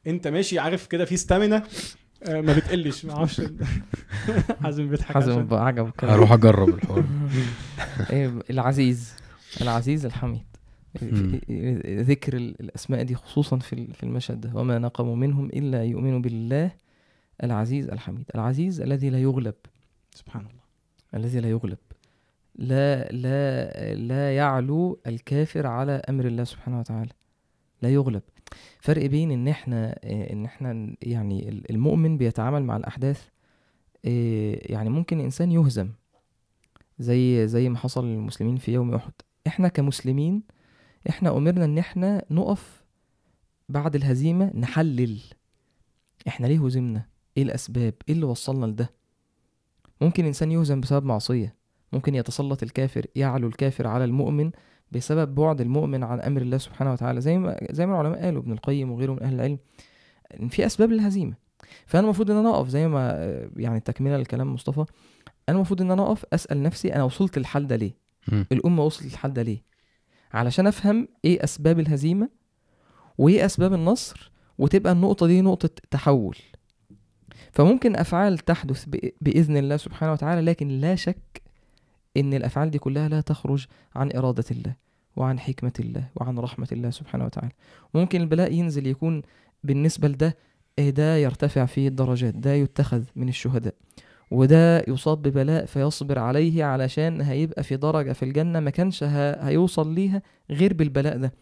أنت ماشي عارف كده في ستامينا آه، ما بتقلش ما أعرفش. حازم بيضحك حازم عشان. بقى عجب الكلام. هروح أجرب الحوار. إيه، العزيز العزيز الحميد. ذكر ال- الأسماء دي خصوصا في المشهد ده. وما نقموا منهم إلا يؤمنوا بالله العزيز الحميد العزيز الذي لا يغلب سبحان الله. الذي لا يغلب لا لا لا يعلو الكافر على أمر الله سبحانه وتعالى لا يغلب. فرق بين إن إحنا إن إحنا يعني ال- المؤمن بيتعامل مع الأحداث إيه، يعني ممكن إنسان يهزم زي زي ما حصل للمسلمين في يوم أحد. إحنا كمسلمين إحنا أمرنا إن إحنا نقف بعد الهزيمة نحلل. إحنا ليه هزمنا؟ إيه الأسباب؟ إيه اللي وصلنا لده؟ ممكن إنسان يهزم بسبب معصية. ممكن يتسلط الكافر يعلو الكافر على المؤمن بسبب بعد المؤمن عن أمر الله سبحانه وتعالى. زي ما زي ما العلماء قالوا ابن القيم وغيره من أهل العلم إن في أسباب للهزيمة. فأنا المفروض إن أنا أقف زي ما يعني تكملة لكلام مصطفى أنا المفروض إن أنا أقف أسأل نفسي أنا وصلت للحل ده ليه. الأمة وصلت للحل ده ليه؟ علشان أفهم إيه أسباب الهزيمة وإيه أسباب النصر وتبقى النقطة دي نقطة تحول. فممكن أفعال تحدث بإ- بإذن الله سبحانه وتعالى لكن لا شك إن الأفعال دي كلها لا تخرج عن إرادة الله وعن حكمة الله وعن رحمة الله سبحانه وتعالى. ممكن البلاء ينزل يكون بالنسبة لده إيه ده يرتفع فيه الدرجات ده يتخذ من الشهداء وده يصاب ببلاء فيصبر عليه علشان هيبقى في درجة في الجنة ما كانش هيوصل ليها غير بالبلاء ده.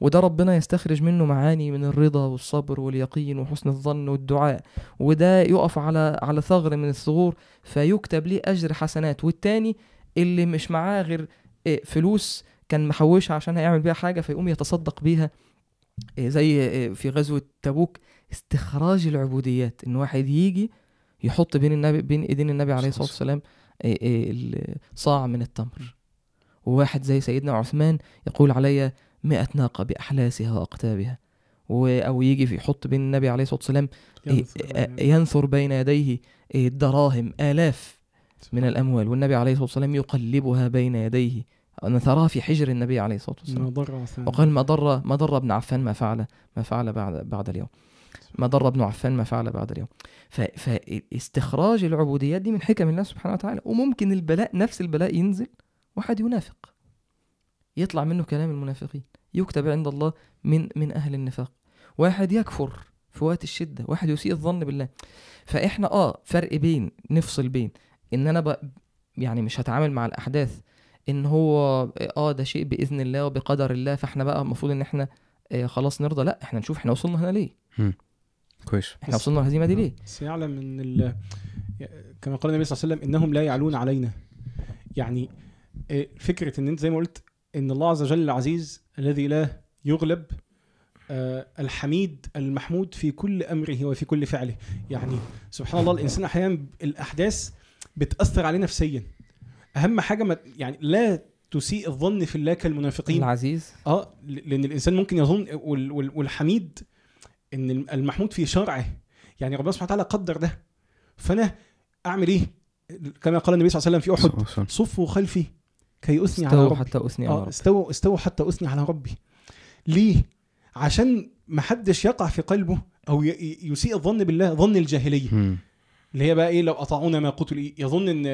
وده ربنا يستخرج منه معاني من الرضا والصبر واليقين وحسن الظن والدعاء وده يقف على على ثغر من الثغور فيكتب ليه أجر حسنات. والتاني اللي مش معاه غير إيه، فلوس كان محوشها عشان هيعمل بيها حاجة فيقوم يتصدق بيها إيه، زي إيه، في غزوة تبوك استخراج العبوديات. إن واحد يجي يحط بين النبي بين إيدين النبي عليه الصلاة والسلام ال- صاع من التمر. وواحد زي سيدنا عثمان يقول علي مئة ناقة بأحلاسها وأقتابها أو يجي في يحط بين النبي عليه الصلاة والسلام إيه، آه، ينثر بين يديه إيه، دراهم آلاف من الأموال. والنبي عليه الصلاة والسلام يقلبها بين يديه. نثرها في حجر النبي عليه الصلاة والسلام. وقال ما ضر ما ضر ابن عفان ما فعل ما فعل بعد بعد اليوم. ما ضر ابن عفان ما فعل بعد اليوم. فاستخراج العبوديات دي من حكم الله سبحانه وتعالى. وممكن البلاء نفس البلاء ينزل واحد ينافق. يطلع منه كلام المنافقين يكتب عند الله من من أهل النفاق. واحد يكفر في وقت الشدة واحد يسيء الظن بالله. فإحنا آه فرق بين نفصل بين إن أنا ب... يعني مش هتعامل مع الأحداث إن هو آه ده شيء بإذن الله وبقدر الله فإحنا بقى المفروض إن إحنا آه خلاص نرضى. لا إحنا نشوف إحنا وصلنا هنا ليه؟ كويس. إحنا وصلنا للهزيمه دي ليه؟ بس يعلم إن ال... كما قال النبي صلى الله عليه وسلم إنهم لا يعلون علينا. يعني آه، فكرة إن أنت زي ما قلت إن الله عز وجل العزيز الذي لا يغلب آه، الحميد المحمود في كل أمره وفي كل فعله. يعني سبحان الله الإنسان أحيانا الأحداث بتأثر عليه نفسيا. أهم حاجة ما يعني لا تسيء الظن في الله كالمنافقين. العزيز. آه ل- لأن الإنسان ممكن يظن وال- وال- والحميد إن المحمود في شرعه. يعني ربنا سبحانه وتعالى قدر ده. فأنا أعمل إيه؟ كما قال النبي صلى الله عليه وسلم في أحد. صفوا خلفي. كي أثني على استووا ربي. حتى أثني على آه ربي. استووا استووا حتى أثني على ربي. ليه؟ عشان ما حدش يقع في قلبه ي- يسيء الظن بالله ظن الجاهلية. مم. اللي هي بقى إيه؟ لو أطاعونا ما قتلوا إيه؟ يظن إن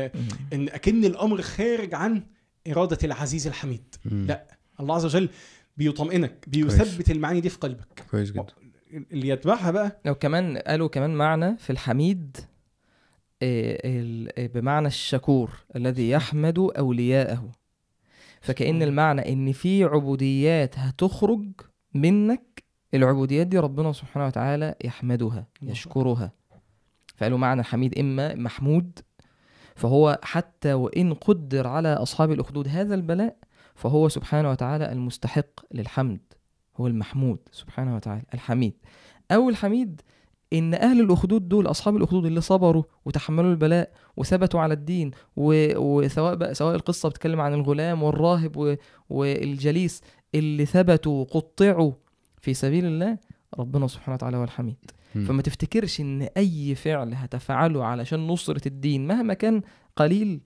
إن أكن الأمر خارج عن إرادة العزيز الحميد. مم. لا. الله عز وجل بيطمئنك بيثبت المعاني دي في قلبك. كويس جدا. اللي يتبعها بقى لو كمان قالوا كمان معنى في الحميد آه، ال- آه، بمعنى الشكور الذي يحمد أولياءه. فكأن. المعنى إن في عبوديات هتخرج منك العبوديات دي ربنا سبحانه وتعالى يحمدها يشكرها. فقالوا معنى الحميد إما محمود فهو حتى وإن قدر على أصحاب الأخدود هذا البلاء فهو سبحانه وتعالى المستحق للحمد هو المحمود سبحانه وتعالى الحميد. أو الحميد إن أهل الأخدود دول أصحاب الأخدود اللي صبروا وتحملوا البلاء وثبتوا على الدين و... وسواء بقى سواء القصة بتتكلم عن الغلام والراهب و... والجليس اللي ثبتوا وقطعوا في سبيل الله ربنا سبحانه وتعالى هو الحميد. فما تفتكرش إن أي فعل هتفعله علشان نصرة الدين مهما كان قليل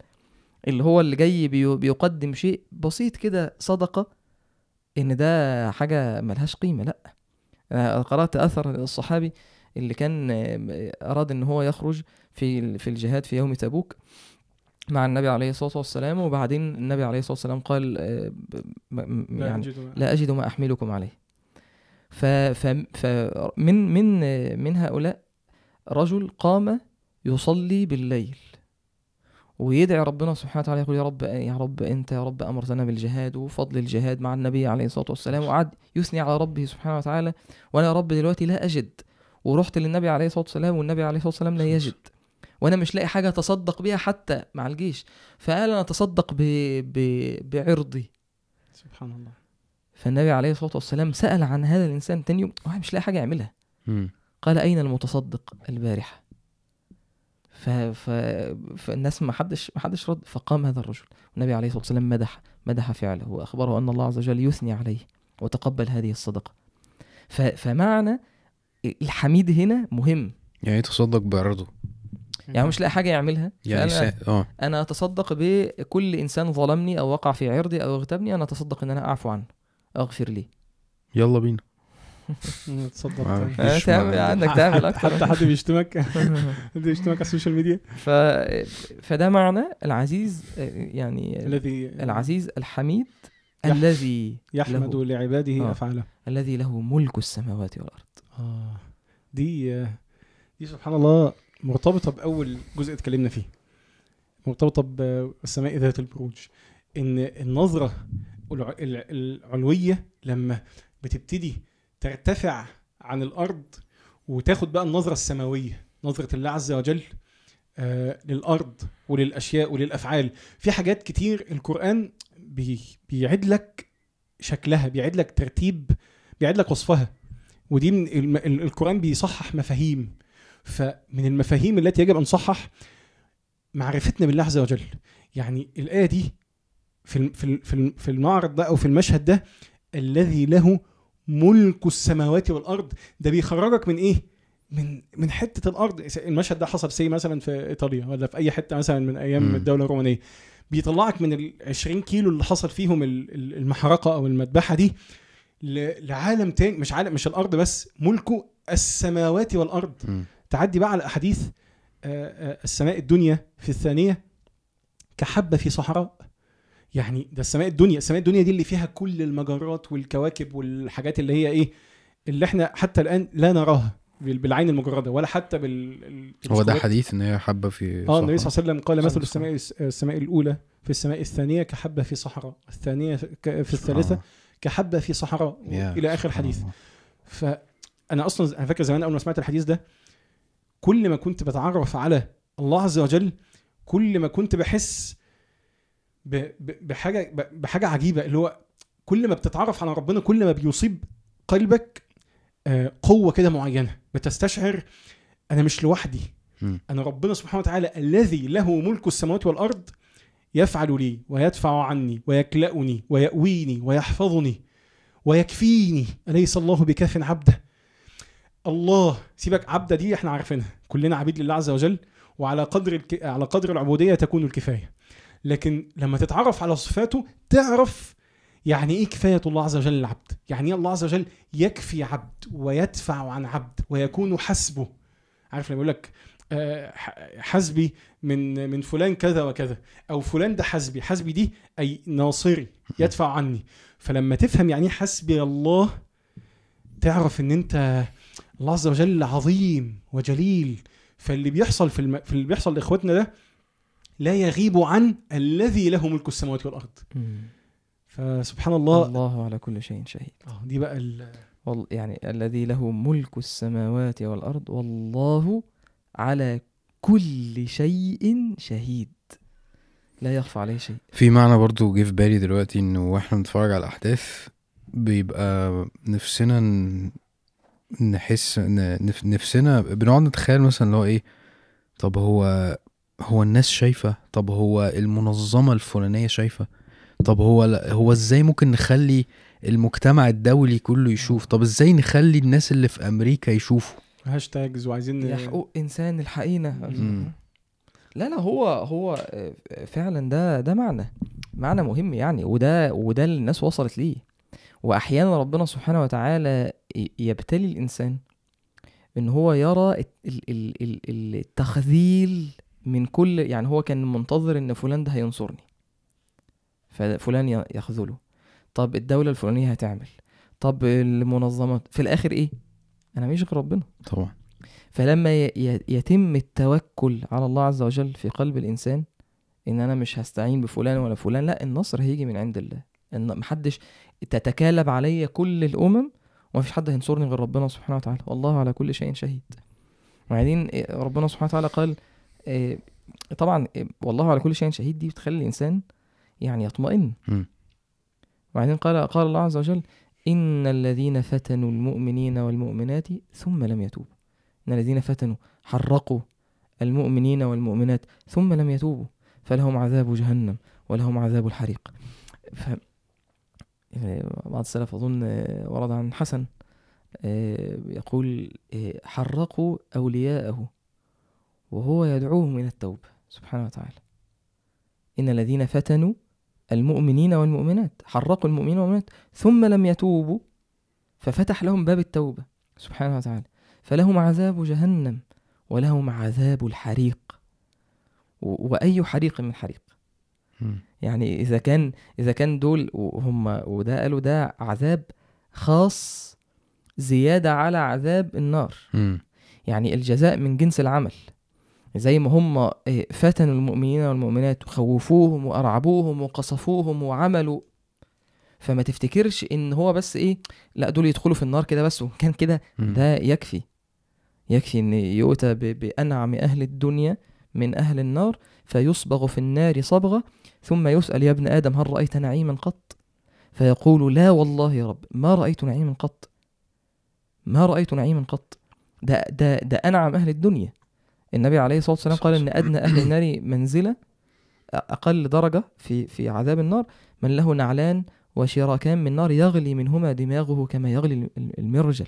اللي هو اللي جاي بي- بيقدم شيء بسيط كده صدقة إن ده حاجة ملهاش قيمة لأ أنا قرأت أثر الصحابي اللي كان آه، أراد إن هو يخرج في في الجهاد في يوم تبوك مع النبي عليه الصلاة والسلام وبعدين النبي عليه الصلاة والسلام قال آه، يعني لا أجد ما أحملكم عليه. ف ف ف من من من هؤلاء رجل قام يصلي بالليل ويدعي ربنا سبحانه وتعالى يقول يا رب يا رب أنت يا رب أمرتنا بالجهاد وفضل الجهاد مع النبي عليه الصلاة والسلام وقعد يثني على ربه سبحانه وتعالى وأنا يا رب دلوقتي لا أجد. ورحت للنبي عليه الصلاة والسلام والنبي عليه الصلاة والسلام لا يجد. وأنا مش لاقي حاجة أتصدق بيها حتى مع الجيش. فقال أنا أتصدق ب... ب... بعرضي. سبحان الله. فالنبي عليه الصلاة والسلام سأل عن هذا الإنسان تاني يوم واحد مش لاقي حاجة يعملها. قال أين المتصدق البارحة؟ ف... ف... فالناس ما حدش ما حدش رد. فقام هذا الرجل. والنبي عليه الصلاة والسلام مدح مدح فعله وأخبره أن الله عز وجل يثني عليه وتقبل هذه الصدقة. ف... فمعنى الحميد هنا مهم. يعني تصدق بعرضه يعني هو مش لاقي حاجة يعملها. يعني فأنا, سا... آه. أنا أتصدق بكل إنسان ظلمني أو وقع في عرضي أو اغتابني أنا أتصدق إن أنا أعفو عنه أغفر لي. يلا بينا. تصدق آه. طيب. تعمل. عندك تعمل أكتر. حتى حد بيشتمك. حد بيشتمك على ال social media. ف... فده معنى العزيز يعني الذي العزيز الحميد يح- الذي يحمد له لعباده آه. أفعاله. الذي له ملك السماوات والأرض. آه دي دي سبحان الله مرتبطة بأول جزء اتكلمنا فيه. مرتبطة بالسماء ذات البروج. إن النظرة الع- الع- العلوية لما بتبتدي ترتفع عن الأرض وتاخد بقى النظرة السماوية نظرة الله عز وجل آه للأرض وللأشياء وللأفعال. في حاجات كتير القرآن بي بيعد لك شكلها بيعد لك ترتيب بيعد لك وصفها. ودي من القرآن بيصحح مفاهيم. فمن المفاهيم التي يجب أن نصحح معرفتنا بالله عز وجل. يعني الآية دي في في في الم- في المعرض ده أو في المشهد ده الذي له ملك السماوات والأرض. ده بيخرجك من إيه؟ من من حتة الأرض. المشهد ده حصل سي مثلا في إيطاليا ولا في أي حتة مثلا من أيام مم. الدولة الرومانية. بيطلعك من ال 20 كيلو اللي حصل فيهم ال- ال- المحرقة أو المذبحة دي لعالم تاني مش عالم مش الأرض بس ملكه السماوات والأرض مم. تعدي بقى على أحاديث آه، آه، السماء الدنيا في الثانية كحبة في صحراء يعني ده السماء الدنيا السماء الدنيا دي اللي فيها كل المجرات والكواكب والحاجات اللي هي إيه اللي إحنا حتى الآن لا نراها بال- بالعين المجردة ولا حتى بال هو ده. حديث إن هي حبة في آه النبي. صلى الله عليه وسلم قال مثل السماء السماء الأولى في السماء الثانية كحبة في صحراء الثانية ك- في الثالثة آه. كحبة في صحراء إلى آخر الله. فأنا أصلا أنا فاكر زمان أول ما سمعت الحديث ده كل ما كنت بتعرف على الله عز وجل كل ما كنت بحس بحاجة بحاجة عجيبة اللي هو كل ما بتتعرف على ربنا كل ما بيصيب قلبك آه، قوة كده معينة بتستشعر أنا مش لوحدي. أنا ربنا سبحانه وتعالى الذي له ملك السماوات والأرض يفعل لي ويدفع عني ويكلأني ويأويني ويحفظني ويكفيني. أليس الله بكاف عبده؟ الله سيبك عبدة دي إحنا عارفينها. كلنا عبيد لله عز وجل وعلى قدر الك... على قدر العبودية تكون الكفاية. لكن لما تتعرف على صفاته تعرف يعني إيه كفاية الله عز وجل للعبد يعني إيه الله عز وجل يكفي عبد ويدفع عن عبد ويكون حسبه. عارف لما يقول لك حسبي من من فلان كذا وكذا. أو فلان ده حسبي حسبي دي أي ناصري يدفع عني. فلما تفهم يعني إيه حسبي الله تعرف إن أنت الله عز وجل عظيم وجليل. فاللي بيحصل في, الم... في اللي بيحصل لاخواتنا ده لا يغيب عن الذي له ملك السماوات والأرض. فسبحان الله. الله على كل شيء شهيد. آه، دي بقى ال... يعني الذي له ملك السماوات والأرض والله على كل شيء شهيد. لا يخفى عليه شيء. في معنى برضو جه في بالي دلوقتي إنه وإحنا بنتفرج على الأحداث بيبقى نفسنا نحس نفسنا بنقعد نتخيل مثلا اللي هو إيه طب هو هو الناس شايفة؟ طب هو المنظمة الفلانية شايفة؟ طب هو هو إزاي ممكن نخلي المجتمع الدولي كله يشوف؟ طب إزاي نخلي الناس اللي في أمريكا يشوفوا؟ هاشتاجز وعايزين يا حقوق إنسان الحقينة. مم. لا لا هو هو آه، فعلا ده ده معنى معنى مهم يعني وده وده اللي الناس وصلت ليه. واحيانا ربنا سبحانه وتعالى يبتلي الإنسان إن هو يرى الت- ال- ال- ال- ال- التخذيل من كل يعني هو كان منتظر إن فلان ده هينصرني. ففلان ي- يخذله. طب الدولة الفلانية هتعمل؟ طب المنظمات في الآخر إيه؟ أنا مش غير ربنا. طبعا. فلما يتم التوكل على الله عز وجل في قلب الإنسان إن أنا مش هستعين بفلان ولا فلان لا النصر هيجي من عند الله. إن محدش تتكالب علي كل الأمم ومفيش حد هينصرني غير ربنا سبحانه وتعالى. والله على كل شيء شهيد. وبعدين إيه، ربنا سبحانه وتعالى قال إيه، طبعا إيه، والله على كل شيء شهيد دي بتخلي الإنسان يعني يطمئن. وبعدين قال قال الله عز وجل إن الذين فتنوا المؤمنين والمؤمنات ثم لم يتوبوا. إن الذين فتنوا حرقوا المؤمنين والمؤمنات ثم لم يتوبوا. فلهم عذاب جهنم ولهم عذاب الحريق. ف بعض السلف أظن آه، ورد عن حسن آه، يقول آه، حرقوا أولياءه وهو يدعوهم إلى التوبة سبحانه وتعالى. إن الذين فتنوا المؤمنين والمؤمنات حرقوا المؤمنين والمؤمنات. ثم لم يتوبوا ففتح لهم باب التوبة سبحانه وتعالى. فلهم عذاب جهنم ولهم عذاب الحريق. وأي حريق من حريق. يعني إذا كان إذا كان دول وهم وده قالوا ده عذاب خاص زيادة على عذاب النار. يعني الجزاء من جنس العمل. زي ما هم إيه، فتنوا المؤمنين والمؤمنات وخوفوهم وأرعبوهم وقصفوهم وعملوا. فما تفتكرش إن هو بس إيه لا دول يدخلوا في النار كده بس وكان كده. ده يكفي. يكفي إن يؤتى بأنعم أهل الدنيا من أهل النار فيصبغ في النار صبغة ثم يسأل يا ابن آدم هل رأيت نعيما قط؟ فيقول لا والله يا رب ما رأيت نعيما قط. ما رأيت نعيما قط. ده ده ده أنعم أهل الدنيا. النبي عليه الصلاة والسلام قال إن أدنى أهل النار منزلة أقل درجة في في عذاب النار. من له نعلان وشراكان من نار يغلي منهما دماغه كما يغلي المرجل.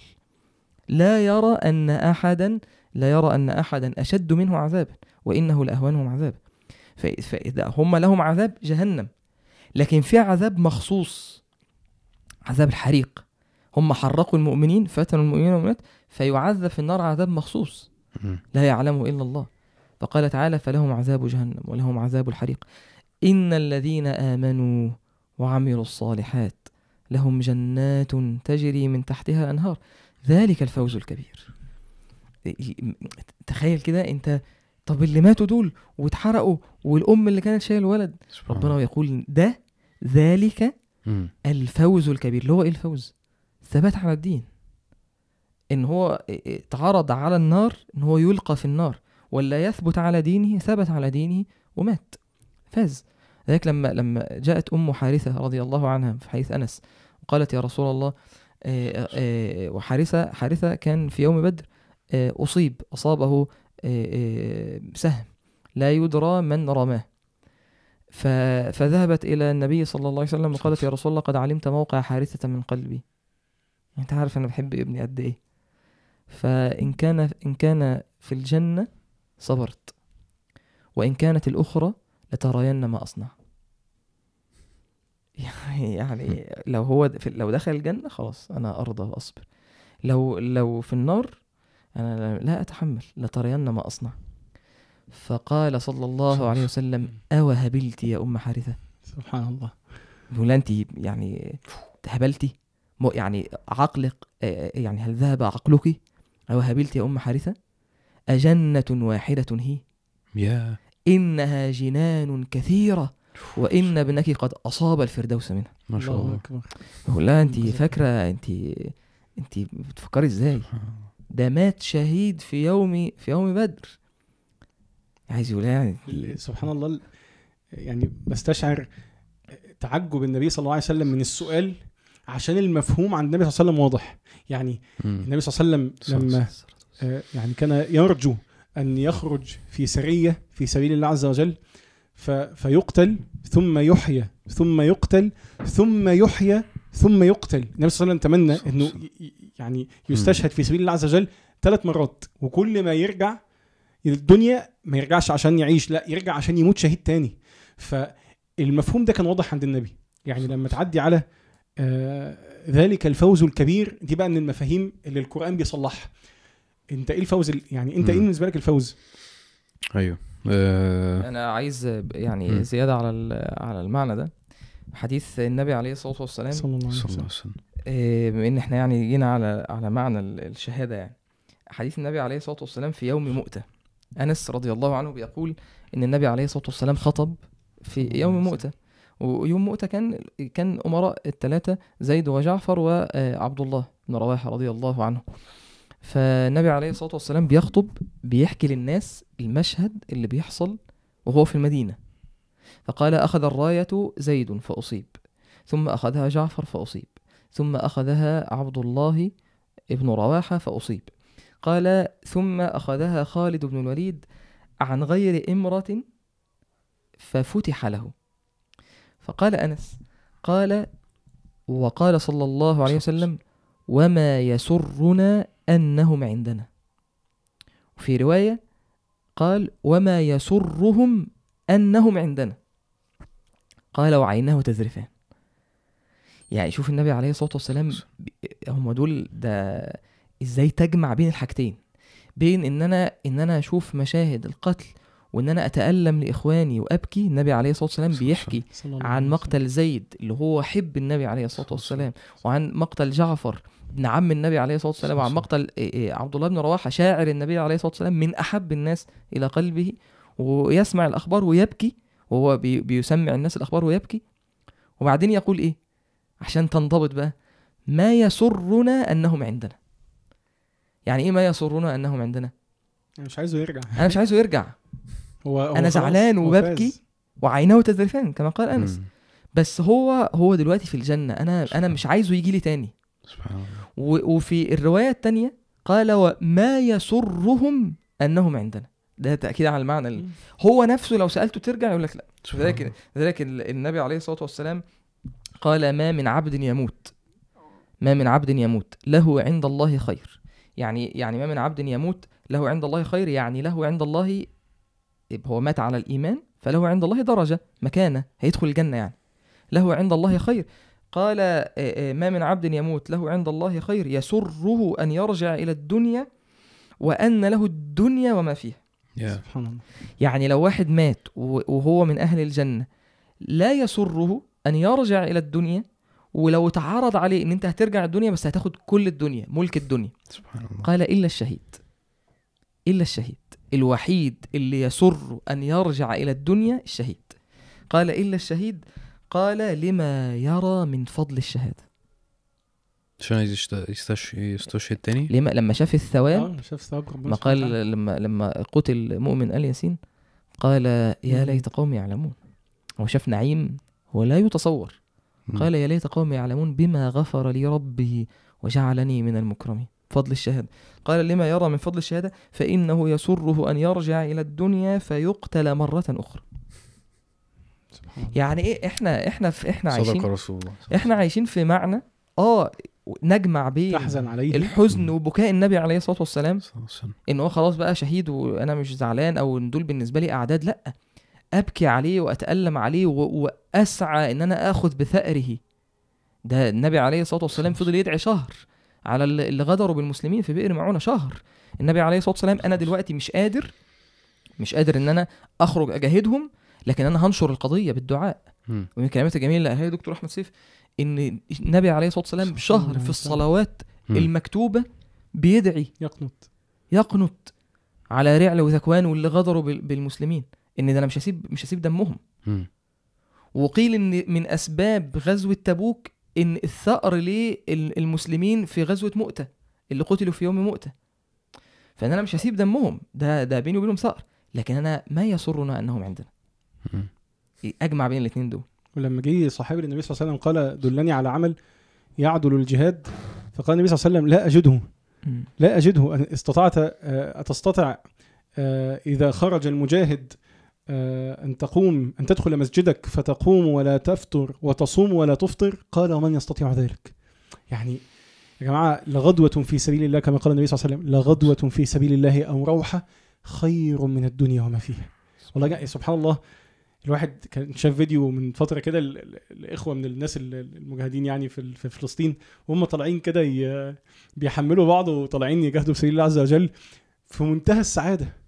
لا يرى أن أحدا لا يرى أن أحدا أشد منه عذابا وإنه لأهونهم عذابا ف- فإذا هم لهم عذاب جهنم. لكن في عذاب مخصوص عذاب الحريق. هم حرقوا المؤمنين فتنوا المؤمنين والمؤمنات فيعذب في النار عذاب مخصوص. لا يعلمه إلا الله. فقال تعالى فلهم عذاب جهنم ولهم عذاب الحريق. إن الذين آمنوا وعملوا الصالحات لهم جنات تجري من تحتها الأنهار ذلك الفوز الكبير. تخيل كده أنت طب اللي ماتوا دول واتحرقوا والأم اللي كانت شايل الولد. ربنا. يقول ده ذلك. الفوز الكبير. اللي هو إيه الفوز؟ ثبات على الدين. إن هو اتعرض على النار إن هو يلقى في النار ولا يثبت على دينه ثبت على دينه ومات فاز. ذلك لما لما جاءت أم حارثة رضي الله عنها في حديث أنس وقالت يا رسول الله آه، آه، وحارثة حارثة كان في يوم بدر آه، أصيب أصابه آه، آه، سهم لا يدرى من رماه. فذهبت إلى النبي صلى الله عليه وسلم وقالت يا رسول الله قد علمت موقع حارثة من قلبي. أنت عارف أنا بحب ابني قد إيه. فإن كان إن كان في الجنة صبرت وإن كانت الأخرى لترين ما أصنع. يعني يعني لو هو في لو دخل الجنة خلاص أنا أرضى وأصبر. لو لو في النار أنا لا أتحمل لترين ما أصنع. فقال صلى الله عليه وسلم أو هبلت يا أم حارثة؟ سبحان الله. بيقول أنت يعني هبلتي يعني عقلك يعني هل ذهب عقلك؟ أو هبلت يا أم حارثة؟ أجنة واحدة هي. يا. إنها جنان كثيرة وإن ابنك قد أصاب الفردوس منها. ما شاء الله أكبر. بقول لها أنت فاكرة أنت أنت بتفكري إزاي. ده مات شهيد في يوم في يوم بدر. عايز يقول يعني؟ سبحان الله ال- يعني بستشعر تعجب النبي صلى الله عليه وسلم من السؤال عشان المفهوم عند النبي صلى الله عليه وسلم واضح. يعني مم. النبي صلى الله عليه وسلم لما آه، يعني كان يرجو أن يخرج في سرية في سبيل الله عز وجل فيقتل ثم يحيى ثم يقتل ثم يحيى ثم يقتل. النبي صلى الله عليه وسلم تمنى إنه يعني يستشهد في سبيل الله عز وجل ثلاث مرات وكل ما يرجع الدنيا ما يرجعش عشان يعيش لا يرجع عشان يموت شهيد تاني. فالمفهوم ده كان واضح عند النبي. يعني لما تعدي على آه ذلك الفوز الكبير. دي بقى من المفاهيم اللي القرآن بيصلحها. انت إيه الفوز ال- يعني انت إيه. بالنسبة لك الفوز؟ أيوه. آه، أنا عايز يعني مم. زيادة على ال- على المعنى ده. حديث النبي عليه الصلاة والسلام. صلى الله عليه وسلم. إيه، بما إن إحنا يعني جينا على على معنى ال- الشهادة يعني. حديث النبي عليه الصلاة والسلام في يوم مؤتة. أنس رضي الله عنه بيقول إن النبي عليه الصلاة والسلام خطب في يوم مؤتة. ويوم مؤتة كان كان أمراء الثلاثه زيد وجعفر وعبد الله بن رواحة رضي الله عنه. فالنبي عليه الصلاة والسلام بيخطب بيحكي للناس المشهد اللي بيحصل وهو في المدينة. فقال أخذ الراية زيد فأصيب ثم أخذها جعفر فأصيب ثم أخذها عبد الله ابن رواحة فأصيب. قال ثم أخذها خالد بن الوليد عن غير إمرة ففتح له. فقال أنس قال وقال صلى الله عليه وسلم وما يسرنا أنهم عندنا. وفي رواية قال وما يسرهم أنهم عندنا. قال وعيناه تذرفان. يعني شوف النبي عليه الصلاة والسلام هم دول ده إزاي تجمع بين الحاجتين؟ بين إن أنا إن أنا أشوف مشاهد القتل وإن أنا أتألم لإخواني وأبكي النبي عليه الصلاة والسلام بيحكي عن مقتل زيد اللي هو حب النبي عليه الصلاة والسلام وعن مقتل جعفر ابن عم النبي عليه الصلاة والسلام وعن مقتل إيه إيه عبد الله بن رواحة شاعر النبي عليه الصلاة والسلام من أحب الناس إلى قلبه ويسمع الأخبار ويبكي وهو بي بيسمع الناس الأخبار ويبكي. وبعدين يقول إيه؟ عشان تنضبط بقى ما يسرنا أنهم عندنا. يعني إيه ما يسرنا أنهم عندنا؟ أنا مش عايزه يرجع. أنا مش عايزه يرجع. هو خلاص، زعلان وببكي. وعيناه تذرفان كما قال أنس. مم. بس هو هو دلوقتي في الجنة. أنا أنا مش عايزه يجي لي تاني. سبحان الله. وفي الرواية التانية قال وما يسرهم أنهم عندنا. ده تأكيد على المعنى اللي هو نفسه لو سألته ترجع يقول لك لا. سبحان لذلك. لذلك ال- النبي عليه الصلاة والسلام قال ما من عبد يموت. ما من عبد يموت. له عند الله خير. يعني يعني ما من عبد يموت له عند الله خير يعني له عند الله هو مات على الإيمان فله عند الله درجة مكانة هيدخل الجنة يعني. له عند الله خير. قال آه، آه، ما من عبد يموت له عند الله خير. يسره أن يرجع إلى الدنيا وأن له الدنيا وما فيها. يا سبحان الله. يعني لو واحد مات وهو من أهل الجنة لا يسره أن يرجع إلى الدنيا ولو اتعرض عليه إن أنت هترجع الدنيا بس هتاخد كل الدنيا ملك الدنيا. سبحان الله. قال إلا الشهيد. إلا الشهيد. الوحيد اللي يسر أن يرجع إلى الدنيا الشهيد. قال إلا الشهيد؟ قال لما يرى من فضل الشهادة. عشان يستشهد تاني؟ لما لما شاف الثواب آه شاف ثواب ربنا ما. قال لما لما قتل مؤمن آل ياسين قال يا. ليت قومي يعلمون. هو شاف نعيم هو لا يتصور. قال يا ليت قومي يعلمون بما غفر لي ربي وجعلني من المكرمين. فضل الشهادة. قال لما يرى من فضل الشهادة فإنه يسره أن يرجع إلى الدنيا فيقتل مرة أخرى. سبحان الله. يعني إيه إحنا إحنا في إحنا صدق عايشين رسول الله. إحنا عايشين في معنى آه نجمع بين تحزن عليه. الحزن. وبكاء النبي عليه الصلاة والسلام صلى الله عليه وسلم. إن هو خلاص بقى شهيد وأنا مش زعلان أو إن دول بالنسبة لي أعداد لأ. أبكي عليه وأتألم عليه و... وأسعى إن أنا آخذ بثأره. ده النبي عليه الصلاة والسلام فضل يدعي شهر. على ال- اللي غدروا بالمسلمين في بئر معونة شهر النبي عليه الصلاة والسلام أنا دلوقتي مش قادر مش قادر إن أنا أخرج أجاهدهم لكن أنا هنشر القضية بالدعاء. ومن الكلمات الجميله اللي قالها دكتور أحمد سيف إن النبي عليه الصلاة والسلام صلى الله شهر عليه في وسلم. الصلوات. المكتوبة بيدعي يقنط يقنط على رعل وذكوان واللي غدروا بال- بالمسلمين إن ده أنا مش هسيب مش هسيب دمهم. وقيل إن من أسباب غزوة تبوك إن الثأر للمسلمين في غزوة مؤتة اللي قتلوا في يوم مؤتة. فان أنا مش هسيب دمهم ده ده بيني وبينهم ثأر لكن أنا ما يسرنا أنهم عندنا. أجمع بين الاثنين دول. ولما جه صحابي للنبي صلى الله عليه وسلم قال دلني على عمل يعدل الجهاد. فقال النبي صلى الله عليه وسلم لا أجده. لا أجده. أن استطعت آه، أتستطع آه، إذا خرج المجاهد أن تقوم أن تدخل مسجدك فتقوم ولا تفطر وتصوم ولا تفطر. قال ومن يستطيع ذلك؟ يعني يا جماعة لغدوة في سبيل الله كما قال النبي صلى الله عليه وسلم لغدوة في سبيل الله أو روحة خير من الدنيا وما فيها. والله سبحان الله الواحد كان شاف فيديو من فترة كده ال- ال- الإخوة من الناس ال- المجاهدين يعني في في فلسطين وهم طالعين كده بيحملوا بعض وطالعين يجاهدوا في سبيل الله عز وجل في منتهى السعادة.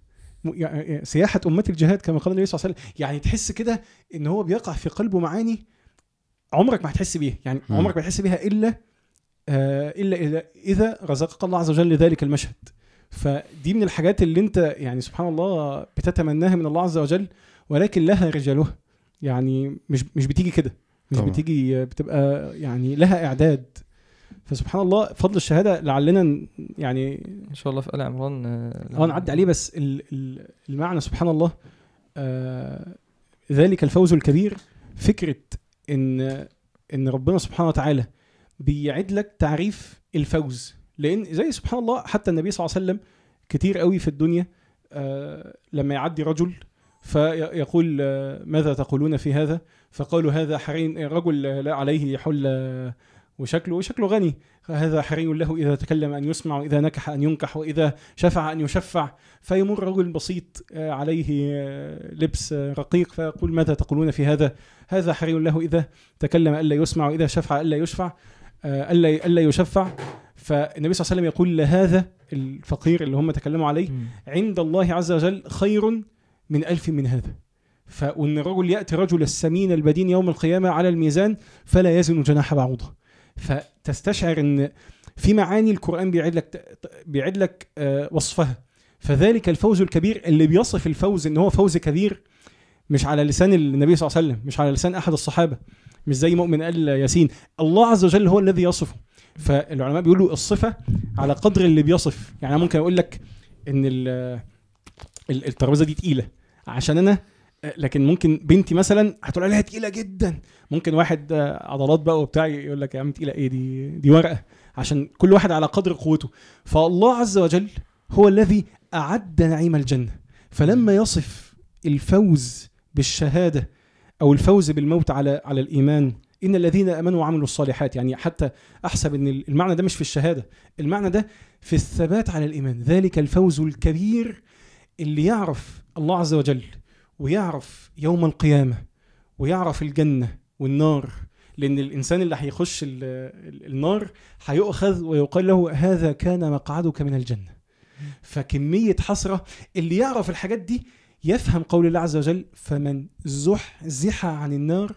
م- سياحة أمة الجهاد كما قال النبي صلى الله عليه وسلم. يعني تحس كده إن هو بيقع في قلبه معاني عمرك ما هتحس بيها. يعني مم. عمرك ما هتحس بيها إلا آه إلا إذا إذا رزقك الله عز وجل ذلك المشهد. فدي من الحاجات اللي أنت يعني سبحان الله بتتمناها من الله عز وجل ولكن لها رجالها. يعني مش مش بتيجي كده. مش طبعا. بتيجي بتبقى يعني لها إعداد. فسبحان الله فضل الشهادة لعلنا يعني إن شاء الله في آل عمران آه نعدي عليه بس ال- ال- المعنى سبحان الله آه ذلك الفوز الكبير فكرة إن إن ربنا سبحانه وتعالى بيعد لك تعريف الفوز. لأن زي سبحان الله حتى النبي صلى الله عليه وسلم كتير قوي في الدنيا آه لما يعدي رجل فيقول آه، ماذا تقولون في هذا؟ فقالوا هذا حرين رجل لا عليه آه، وشكله وشكله غني. هذا حري له إذا تكلم أن يسمع وإذا نكح أن ينكح وإذا شفع أن يشفع. فيمر رجل بسيط آه، عليه آه، لبس آه، رقيق. فيقول ماذا تقولون في هذا؟ هذا حري له إذا تكلم ألا يسمع وإذا شفع ألا يشفع ألا ألا يشفع. فالنبي صلى الله عليه وسلم يقول لهذا الفقير اللي هم تكلموا عليه. عند الله عز وجل خير من ألف من هذا. ف وإن الرجل يأتي رجل السمين البدين يوم القيامة على الميزان فلا يزن جناح بعوضة. فتستشعر إن في معاني القرآن بيعد لك بيعد لك آه، وصفها. فذلك الفوز الكبير اللي بيصف الفوز إن هو فوز كبير مش على لسان النبي صلى الله عليه وسلم مش على لسان أحد الصحابة. مش زي مؤمن قال ياسين. الله عز وجل هو الذي يصفه. فالعلماء بيقولوا الصفة على قدر اللي بيصف. يعني أنا ممكن أقول لك إن ال- ال- الترابيزة دي تقيلة. عشان أنا لكن ممكن بنتي مثلا هتقول عليها تقيلة جدا. ممكن واحد آه، عضلات بقى وبتاع يقول لك يا عم تقيلة. إيه دي؟ دي ورقة. عشان كل واحد على قدر قوته. فالله عز وجل هو الذي أعد نعيم الجنة. فلما يصف الفوز بالشهادة أو الفوز بالموت على على الإيمان إن الذين آمنوا وعملوا الصالحات يعني حتى أحسب إن المعنى ده مش في الشهادة. المعنى ده في الثبات على الإيمان. ذلك الفوز الكبير اللي يعرف الله عز وجل ويعرف يوم القيامة ويعرف الجنة والنار لأن الإنسان اللي هيخش ال- ال- النار هيؤخذ ويقال له هذا كان مقعدك من الجنة. فكمية حسرة اللي يعرف الحاجات دي يفهم قول الله عز وجل فمن زحزح عن النار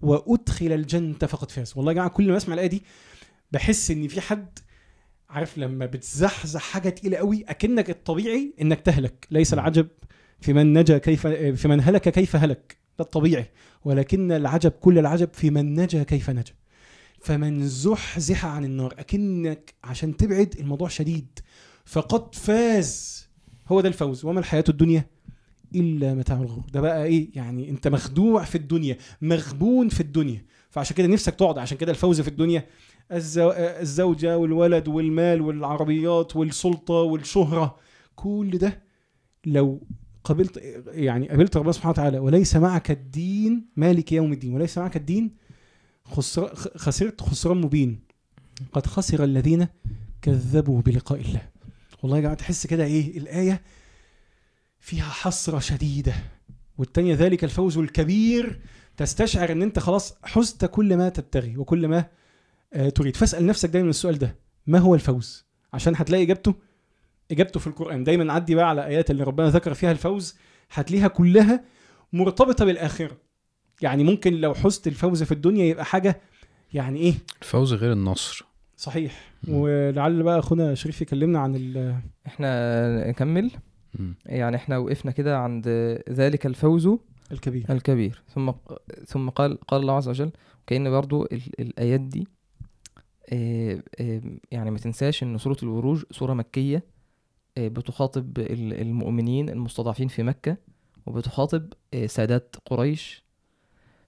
وأدخل الجنة فقد فاز. والله يا جماعة كل ما أسمع الآية دي بحس إن في حد عارف لما بتزحزح حاجة تقيلة قوي أكنك الطبيعي إنك تهلك ليس العجب. في من نجا كيف في من هلك كيف هلك؟ ده الطبيعي. ولكن العجب كل العجب في من نجا كيف نجا. فمن زحزح عن النار أكنك عشان تبعد الموضوع شديد. فقد فاز. هو ده الفوز. وما الحياة الدنيا؟ إلا متاع الغرور. ده بقى إيه؟ يعني أنت مخدوع في الدنيا مغبون في الدنيا. فعشان كده نفسك تقعد عشان كده الفوز في الدنيا. الزو... الزوجة والولد والمال والعربيات والسلطة والشهرة. كل ده لو قبلت يعني قبلت ربنا سبحانه وتعالى وليس معك الدين مالك يوم الدين وليس معك الدين خسر خسرت خسران مبين قد خسر الذين كذبوا بلقاء الله. والله يا جماعة تحس كده إيه؟ الآية فيها حسرة شديدة. والتانية ذلك الفوز الكبير. تستشعر إن أنت خلاص حزت كل ما تبتغي وكل ما آه تريد. فاسأل نفسك دايما السؤال ده ما هو الفوز؟ عشان هتلاقي إجابته إجابته في القرآن. دايما عدي بقى على آيات اللي ربنا ذكر فيها الفوز هتلاقيها كلها مرتبطة بالآخرة. يعني ممكن لو حزت الفوز في الدنيا يبقى حاجة يعني إيه؟ الفوز غير النصر. صحيح. مم. ولعل بقى أخونا شريف يكلمنا عن ال- إحنا نكمل. مم. يعني إحنا وقفنا كده عند ذلك الفوز الكبير. الكبير. ثم ثم قال قال الله عز وجل كأن برضو ال- الآيات دي آه، آه، يعني ما تنساش إن سورة البروج سورة مكية. آه، بتخاطب ال- المؤمنين المستضعفين في مكة وبتخاطب آه، سادات قريش.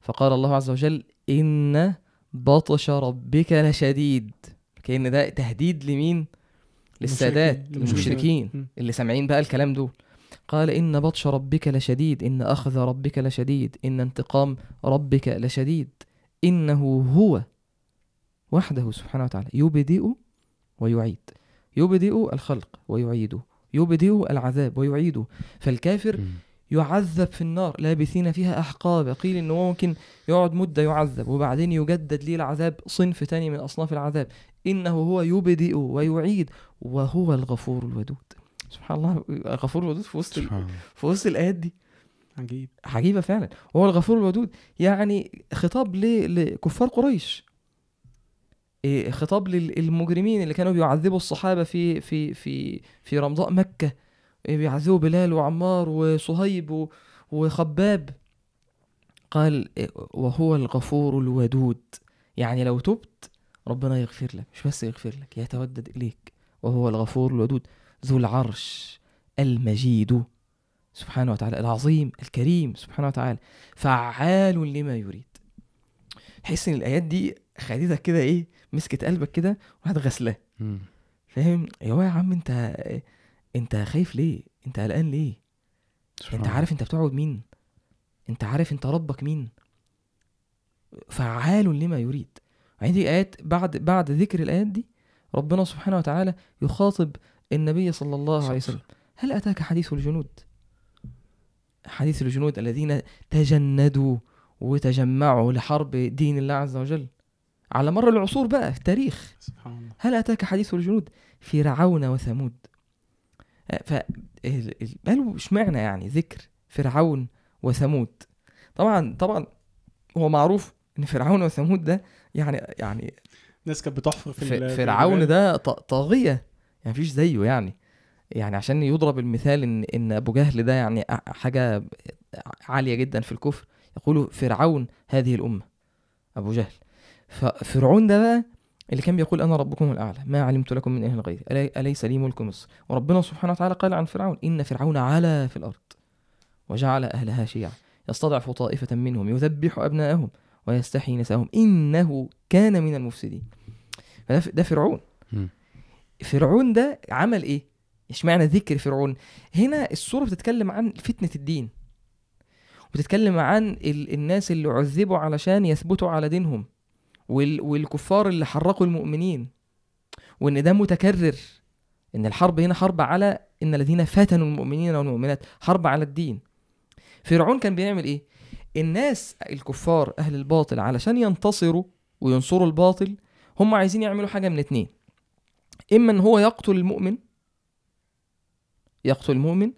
فقال الله عز وجل إن بطش ربك لشديد. كأن ده تهديد لمين؟ للسادات مم. اللي سامعين بقى الكلام دول. قال إن بطش ربك لشديد. إن أخذ ربك لشديد. إن انتقام ربك لشديد. إنه هو وحده سبحانه وتعالى يبدئ ويعيد. يبدئ الخلق ويعيده يبدئ العذاب ويعيده. فالكافر. يعذب في النار لابثين فيها أحقاب. قيل إنه ممكن يقعد مدة يعذب وبعدين يجدد ليه العذاب صنف تاني من أصناف العذاب. إنه هو يبدئ ويعيد وهو الغفور الودود. سبحان الله الغفور الودود في وسط. في وسط الآيات دي. عجيب. عجيبة فعلا. وهو الغفور الودود يعني خطاب لكفار قريش. خطاب للمجرمين اللي كانوا بيعذبوا الصحابة في في في في رمضاء مكة. إيه، بيعذبوا بلال وعمار وصهيب وخباب. قال إيه، وهو الغفور الودود. يعني لو تبت ربنا يغفر لك مش بس يغفر لك يتودد إليك. وهو الغفور الودود ذو العرش المجيد سبحانه وتعالى العظيم الكريم سبحانه وتعالى فعال لما يريد. تحس إن الآيات دي خدتك كده إيه مسكت قلبك كده وراحت غسلاه. فاهم؟ يا يا عم انت انت خايف ليه؟ انت قلقان ليه؟ سبحان انت. عارف انت بتعبد مين؟ انت عارف انت ربك مين؟ فعال لما يريد. عندي ايات بعد بعد ذكر الآيات دي ربنا سبحانه وتعالى يخاطب النبي صلى الله عليه وسلم. هل أتاك حديث الجنود؟ حديث الجنود الذين تجندوا وتجمعوا لحرب دين الله عز وجل؟ على مر العصور بقى في التاريخ. سبحان الله. هل أتاك حديث الجنود؟ فرعون وثمود. آه، ف ال- ال- قالوا اشمعنى يعني ذكر فرعون وثمود؟ طبعا طبعا هو معروف إن فرعون وثمود ده يعني يعني الناس كانت بتحفر في في فرعون. ده ط- طاغية. يعني مفيش زيه يعني. يعني عشان يضرب المثال إن إن أبو جهل ده يعني حاجة عالية جدا في الكفر يقولوا فرعون هذه الأمة. أبو جهل. ففرعون ده بقى اللي كان بيقول أنا ربكم الأعلى ما علمت لكم من إله غيري أليس لي ملك مصر وربنا سبحانه وتعالى قال عن فرعون إن فرعون علا في الأرض وجعل أهلها شيعا يستضعف طائفة منهم يذبح أبناءهم ويستحيي نساءهم إنه كان من المفسدين ده فرعون. فرعون ده عمل إيه؟ اشمعنى ذكر فرعون؟ هنا السورة بتتكلم عن فتنة الدين وبتتكلم عن ال- الناس اللي عذبوا علشان يثبتوا على دينهم وال- والكفار اللي حرقوا المؤمنين وإن ده متكرر إن الحرب هنا حرب على إن الذين فتنوا المؤمنين والمؤمنات حرب على الدين. فرعون كان بيعمل إيه؟ الناس الكفار أهل الباطل علشان ينتصروا وينصروا الباطل هم عايزين يعملوا حاجة من اتنين. إما إن هو يقتل المؤمن يقتل المؤمن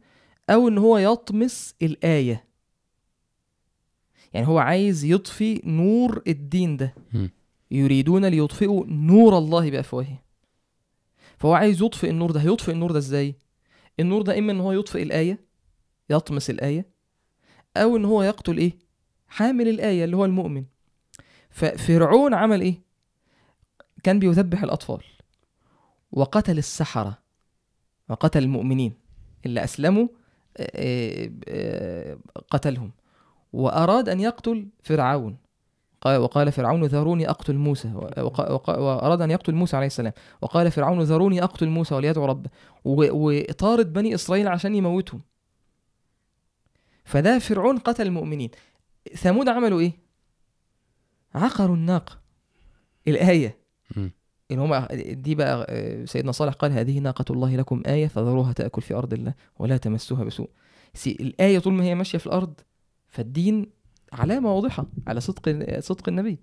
أو إن هو يطمس الآية. يعني هو عايز يطفي نور الدين ده. يريدون ليطفئوا نور الله بأفواههم. فهو عايز يطفئ النور ده. هيطفئ النور ده إزاي؟ النور ده إما إن هو يطفئ الآية يطمس الآية أو إن هو يقتل إيه؟ حامل الآية اللي هو المؤمن. ففرعون عمل إيه؟ كان بيذبح الأطفال وقتل السحرة وقتل المؤمنين اللي أسلموا آه، آه، قتلهم. وأراد أن يقتل فرعون. قال وقال فرعون ذروني أقتل موسى. وأراد أن يقتل موسى عليه السلام. وقال فرعون ذروني أقتل موسى وليدعو ربه. وطارد بني إسرائيل عشان يموتهم. فده فرعون قتل المؤمنين. ثمود عملوا إيه؟ عقروا الناقه الآية. مم. إن هم دي بقى آه، سيدنا صالح قال هذه ناقة الله لكم آية فذروها تأكل في أرض الله ولا تمسوها بسوء. الآية طول ما هي ماشية في الأرض فالدين علامة واضحة على صدق صدق النبي.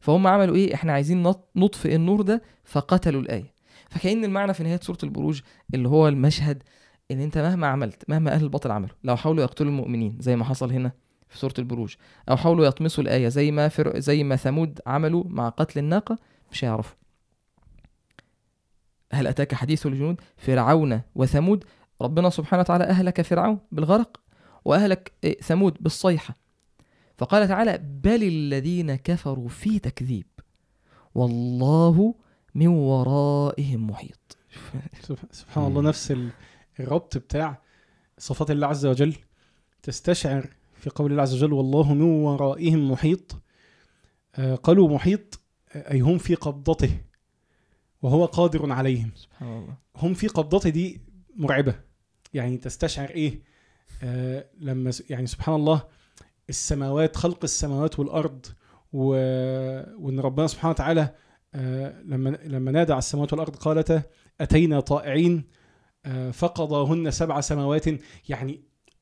فهم عملوا إيه؟ إحنا عايزين نط- نطفئ النور ده فقتلوا الآية. فكأن المعنى في نهاية سورة البروج اللي هو المشهد إن أنت مهما عملت مهما أهل الباطل عملوا لو حاولوا يقتلوا المؤمنين زي ما حصل هنا في سورة البروج أو حاولوا يطمسوا الآية زي ما فر... زي ما ثمود عملوا مع قتل الناقة مش هيعرفوا. هل أتاك حديث الجنود؟ فرعون وثمود ربنا سبحانه وتعالى أهلك فرعون بالغرق وأهلك إيه، ثمود بالصيحة. فقال تعالى بل الذين كفروا في تكذيب والله من ورائهم محيط. سبح- سبحان الله. نفس ال- الربط بتاع صفات الله عز وجل. تستشعر في قول الله عز وجل والله من ورائهم محيط. آه، قالوا محيط آه، أي هم في قبضته وهو قادر عليهم. سبحان الله. هم في قبضته دي مرعبة. يعني تستشعر إيه؟ آه لما يعني سبحان الله السماوات خلق السماوات والأرض و... وإن ربنا سبحانه وتعالى آه لما لما نادى على السماوات والأرض قالتا أتينا طائعين آه فقضاهن سبع سماوات. يعني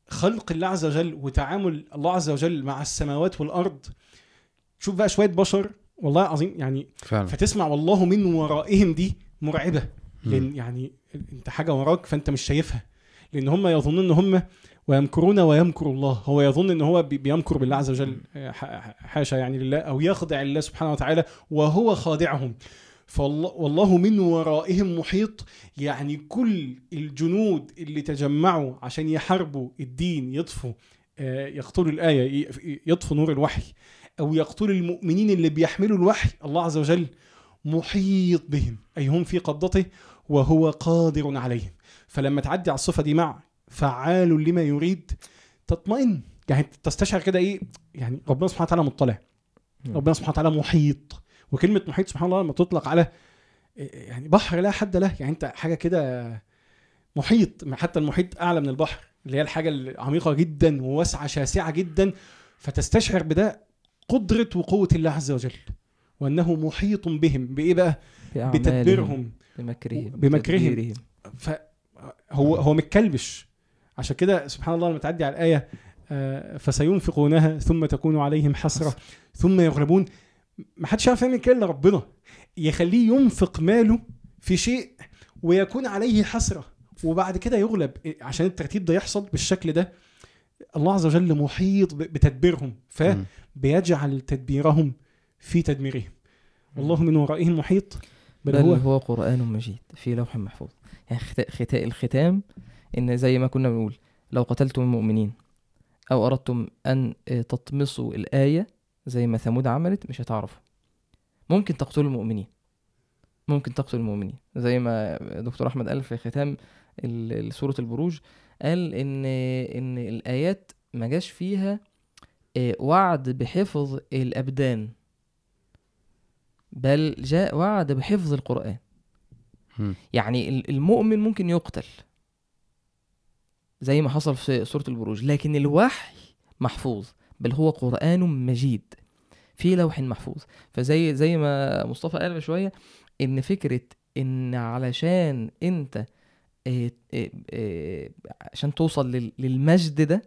خلق الله عز وجل وتعامل الله عز وجل مع السماوات والأرض. شوف بقى شوية بشر والله العظيم يعني فعلا. فتسمع والله من ورائهم دي مرعبة. مم. لأن يعني انت حاجة وراك فأنت مش شايفها. لأن هم يظنون إن هم ويمكرون ويمكر الله. هو يظن إن هو بي- بيمكر بالله عز وجل ح- حاشا يعني لله أو يخدع الله سبحانه وتعالى وهو خادعهم. والله من ورائهم محيط. يعني كل الجنود اللي تجمعوا عشان يحاربوا الدين يطفوا آه، يقتلوا الآية يطفوا نور الوحي أو يقتلوا المؤمنين اللي بيحملوا الوحي الله عز وجل محيط بهم. أي هم في قبضته وهو قادر عليهم. فلما تعدي على الصفة دي مع فعال لما يريد. تطمئن. يعني تستشعر كده إيه؟ يعني ربنا سبحانه وتعالى مطلع. ربنا سبحانه وتعالى محيط. وكلمة محيط سبحان الله لما تطلق على يعني بحر لا حد له. يعني أنت حاجة كده محيط. حتى المحيط أعلى من البحر اللي هي الحاجة العميقة جدا وواسعة شاسعة جدا. فتستشعر بده قدرة وقوة الله عز وجل. وأنه محيط بهم. بإيه بقى؟ بتدبيرهم. بمكرهم بمكرهم. فهو هو متكلبش. عشان كده سبحان الله لما تعدي على الآية آه، فسينفقونها ثم تكون عليهم حسرة ثم يغلبون. ما حدش يعرف يعمل كده إلا ربنا. يخليه ينفق ماله في شيء ويكون عليه حسرة وبعد كده يغلب. عشان الترتيب ده يحصل بالشكل ده الله عز وجل محيط بتدبيرهم. فبيجعل تدبيرهم في تدميرهم. والله من ورائهم محيط. بل, بل هو هو قرآن مجيد في لوح محفوظ. يعني ختا- ختا الختام إن زي ما كنا بنقول لو قتلتم المؤمنين أو أردتم أن آه، تطمسوا الآية زي ما ثمود عملت مش هتعرفوا. ممكن تقتلوا المؤمنين. ممكن تقتلوا المؤمنين. زي ما دكتور أحمد قال في ختام سورة البروج قال إن إن الآيات ما جاش فيها آه، وعد بحفظ الأبدان بل جاء وعد بحفظ القرآن. يعني ال- المؤمن ممكن يقتل. زي ما حصل في سورة البروج. لكن الوحي محفوظ بل هو قرآن مجيد في لوح محفوظ. فزي زي ما مصطفى قال من شوية إن فكرة إن علشان أنت إيه إيه إيه عشان توصل لل- للمجد ده.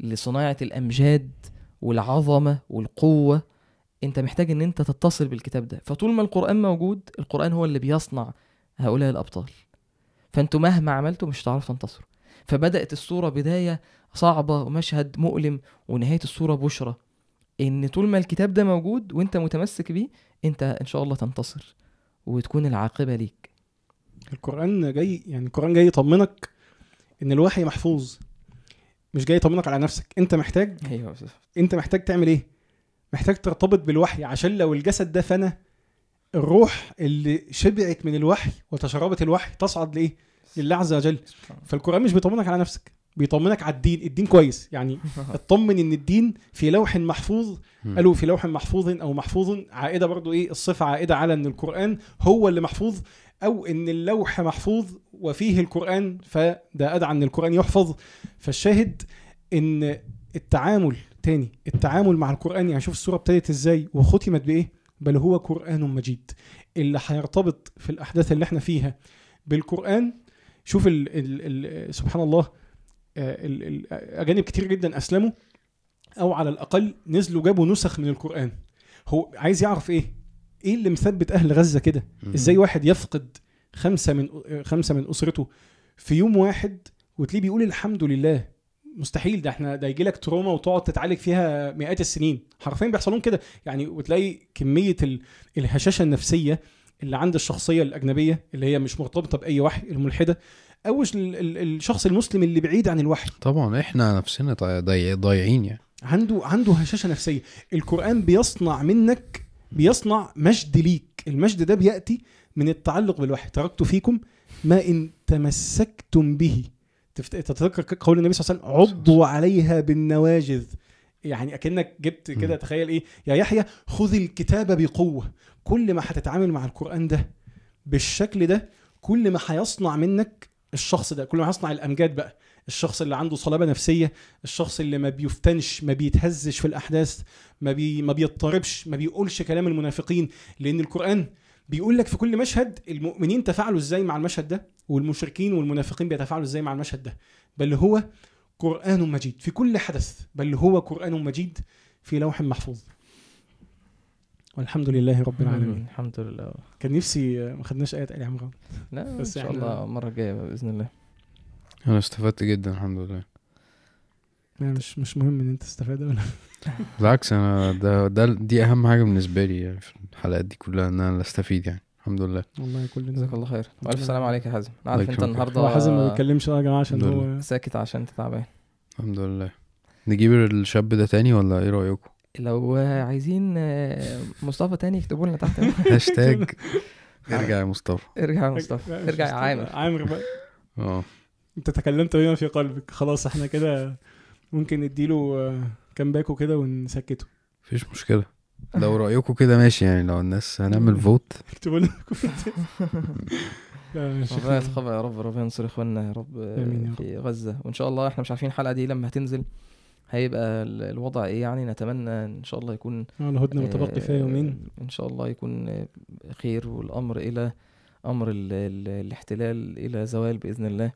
لصناعة الأمجاد والعظمة والقوة أنت محتاج إن أنت تتصل بالكتاب ده. فطول ما القرآن موجود القرآن هو اللي بيصنع هؤلاء الأبطال. فأنتوا مهما عملتوا مش هتعرفوا تنتصروا. فبدأت الصورة بداية صعبة ومشهد مؤلم ونهاية الصورة بشرى. إن طول ما الكتاب ده موجود وأنت متمسك بيه أنت إن شاء الله تنتصر وتكون العاقبة ليك. القرآن جاي يعني القرآن جاي يطمنك إن الوحي محفوظ مش جاي يطمنك على نفسك. أنت محتاج أيوه أنت محتاج تعمل إيه؟ محتاج ترتبط بالوحي عشان لو الجسد ده فنى الروح اللي شبعت من الوحي وتشربت الوحي تصعد لإيه؟ لله عز وجل فالقرآن مش بيطمنك على نفسك بيطمنك على الدين. الدين كويس. يعني اطمن إن الدين في لوح محفوظ. قالوا في لوح محفوظ أو محفوظ. عائدة برضو إيه؟ الصفة عائدة على إن القرآن هو اللي محفوظ أو إن اللوح محفوظ وفيه القرآن فده أدعى إن القرآن يحفظ. فالشاهد إن التعامل تاني التعامل مع القرآن يعني شوف السورة ابتدت إزاي وختمت بإيه؟ بل هو قرآن مجيد. اللي هيرتبط في الأحداث اللي إحنا فيها بالقرآن شوف ال ال ال سبحان الله آه، ال- ال- أجانب كتير جدا أسلموا أو على الأقل نزلوا جابوا نسخ من القرآن. هو عايز يعرف إيه؟ إيه اللي مثبت أهل غزة كده. إزاي واحد يفقد خمسة من خمسة من أسرته في يوم واحد وتلاقيه بيقول الحمد لله؟ مستحيل ده إحنا ده يجي لك تروما وتقعد تتعالج فيها مئات السنين. حرفيا بيحصل لهم كده. يعني وتلاقي كمية ال- الهشاشة النفسية اللي عند الشخصية الأجنبية اللي هي مش مرتبطة بأي وحي الملحدة أو ال- ال- الشخص المسلم اللي بعيد عن الوحي. طبعا إحنا نفسنا ضايع- ضايع- ضايعين يعني. عنده عنده هشاشة نفسية. القرآن بيصنع منك بيصنع مجد ليك. المجد ده بيأتي من التعلق بالوحي. تركت فيكم ما إن تمسكتم به. تتذكر قول النبي صلى الله عليه وسلم عضوا عليها بالنواجذ. يعني أكنك جبت كده. تخيل إيه؟ يا يحيى خذ الكتاب بقوة. كل ما هتتعامل مع القرآن ده بالشكل ده كل ما هيصنع منك الشخص ده كل ما هيصنع الأمجاد بقى. الشخص اللي عنده صلابة نفسية الشخص اللي ما بيفتنش ما بيتهزش في الأحداث ما بي ما بيضطربش ما بيقولش كلام المنافقين. لأن القرآن بيقول لك في كل مشهد المؤمنين تفاعلوا إزاي مع المشهد ده والمشركين والمنافقين بيتفاعلوا إزاي مع المشهد ده. بل هو قرآن مجيد في كل حدث بل هو قرآن مجيد في لوح محفوظ. والحمد لله رب العالمين. الحمد لله. كان نفسي ما خدناش ايات ال عمران لا إن شاء إحنا- الله المره الجايه بإذن الله. أنا استفدت جدا الحمد لله. لا، مش مش مهم إن أنت تستفاد ولا بالعكس أنا ده, ده دي أهم حاجة بالنسبة لي يعني في الحلقات دي كلها إن أنا أستفيد يعني الحمد لله. والله كلنا جزاك الله خير. وألف سلام عليك يا حازم. أنا عارف أنت. النهارده هو حازم ما بيتكلمش يا جماعة عشان الحمد هو ساكت عشان أنت تعبان. الحمد لله. نجيب الشاب ده تاني ولا إيه رأيكم؟ لو عايزين آه، مصطفى تاني اكتبوا لنا تحت. هاشتاج. ارجع يا مصطفى. ارجع يا مصطفى. ارجع يا. عامر. عامر بقى. آه. انت تكلمت بما في قلبك. خلاص إحنا كده ممكن نديله كام باكو كده ونسكته. مفيش مشكلة. لو رايكم كده ماشي يعني. لو الناس هنعمل vote اكتبوا لنا comment. لا، مش ربنا يتقبل يا رب ربنا ينصر إخواننا يا رب آمين يا رب. في غزة. وإن شاء الله إحنا مش عارفين الحلقة دي لما هتنزل. هيبقى ال- الوضع إيه يعني؟ نتمنى إن شاء الله يكون آه الهدنه متبقي فيها آه، يومين. إن شاء الله يكون خير والأمر إلى أمر ال ال الاحتلال إلى زوال بإذن الله.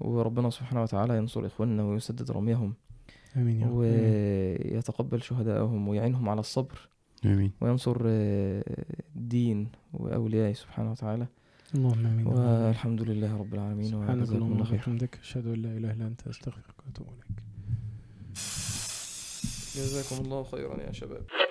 وربنا سبحانه وتعالى ينصر إخواننا ويسدد رميهم. آمين يا رب. آمين. ويتقبل شهدائهم ويعينهم على الصبر. آمين. وينصر آه، الدين وأوليائه سبحانه وتعالى. اللهم آمين والحمد لله رب العالمين. سبحانك اللهم وبحمدك أشهد أن لا إله إلا أنت أستغفرك وأتوب إليك. جزاكم الله خيرا يا شباب.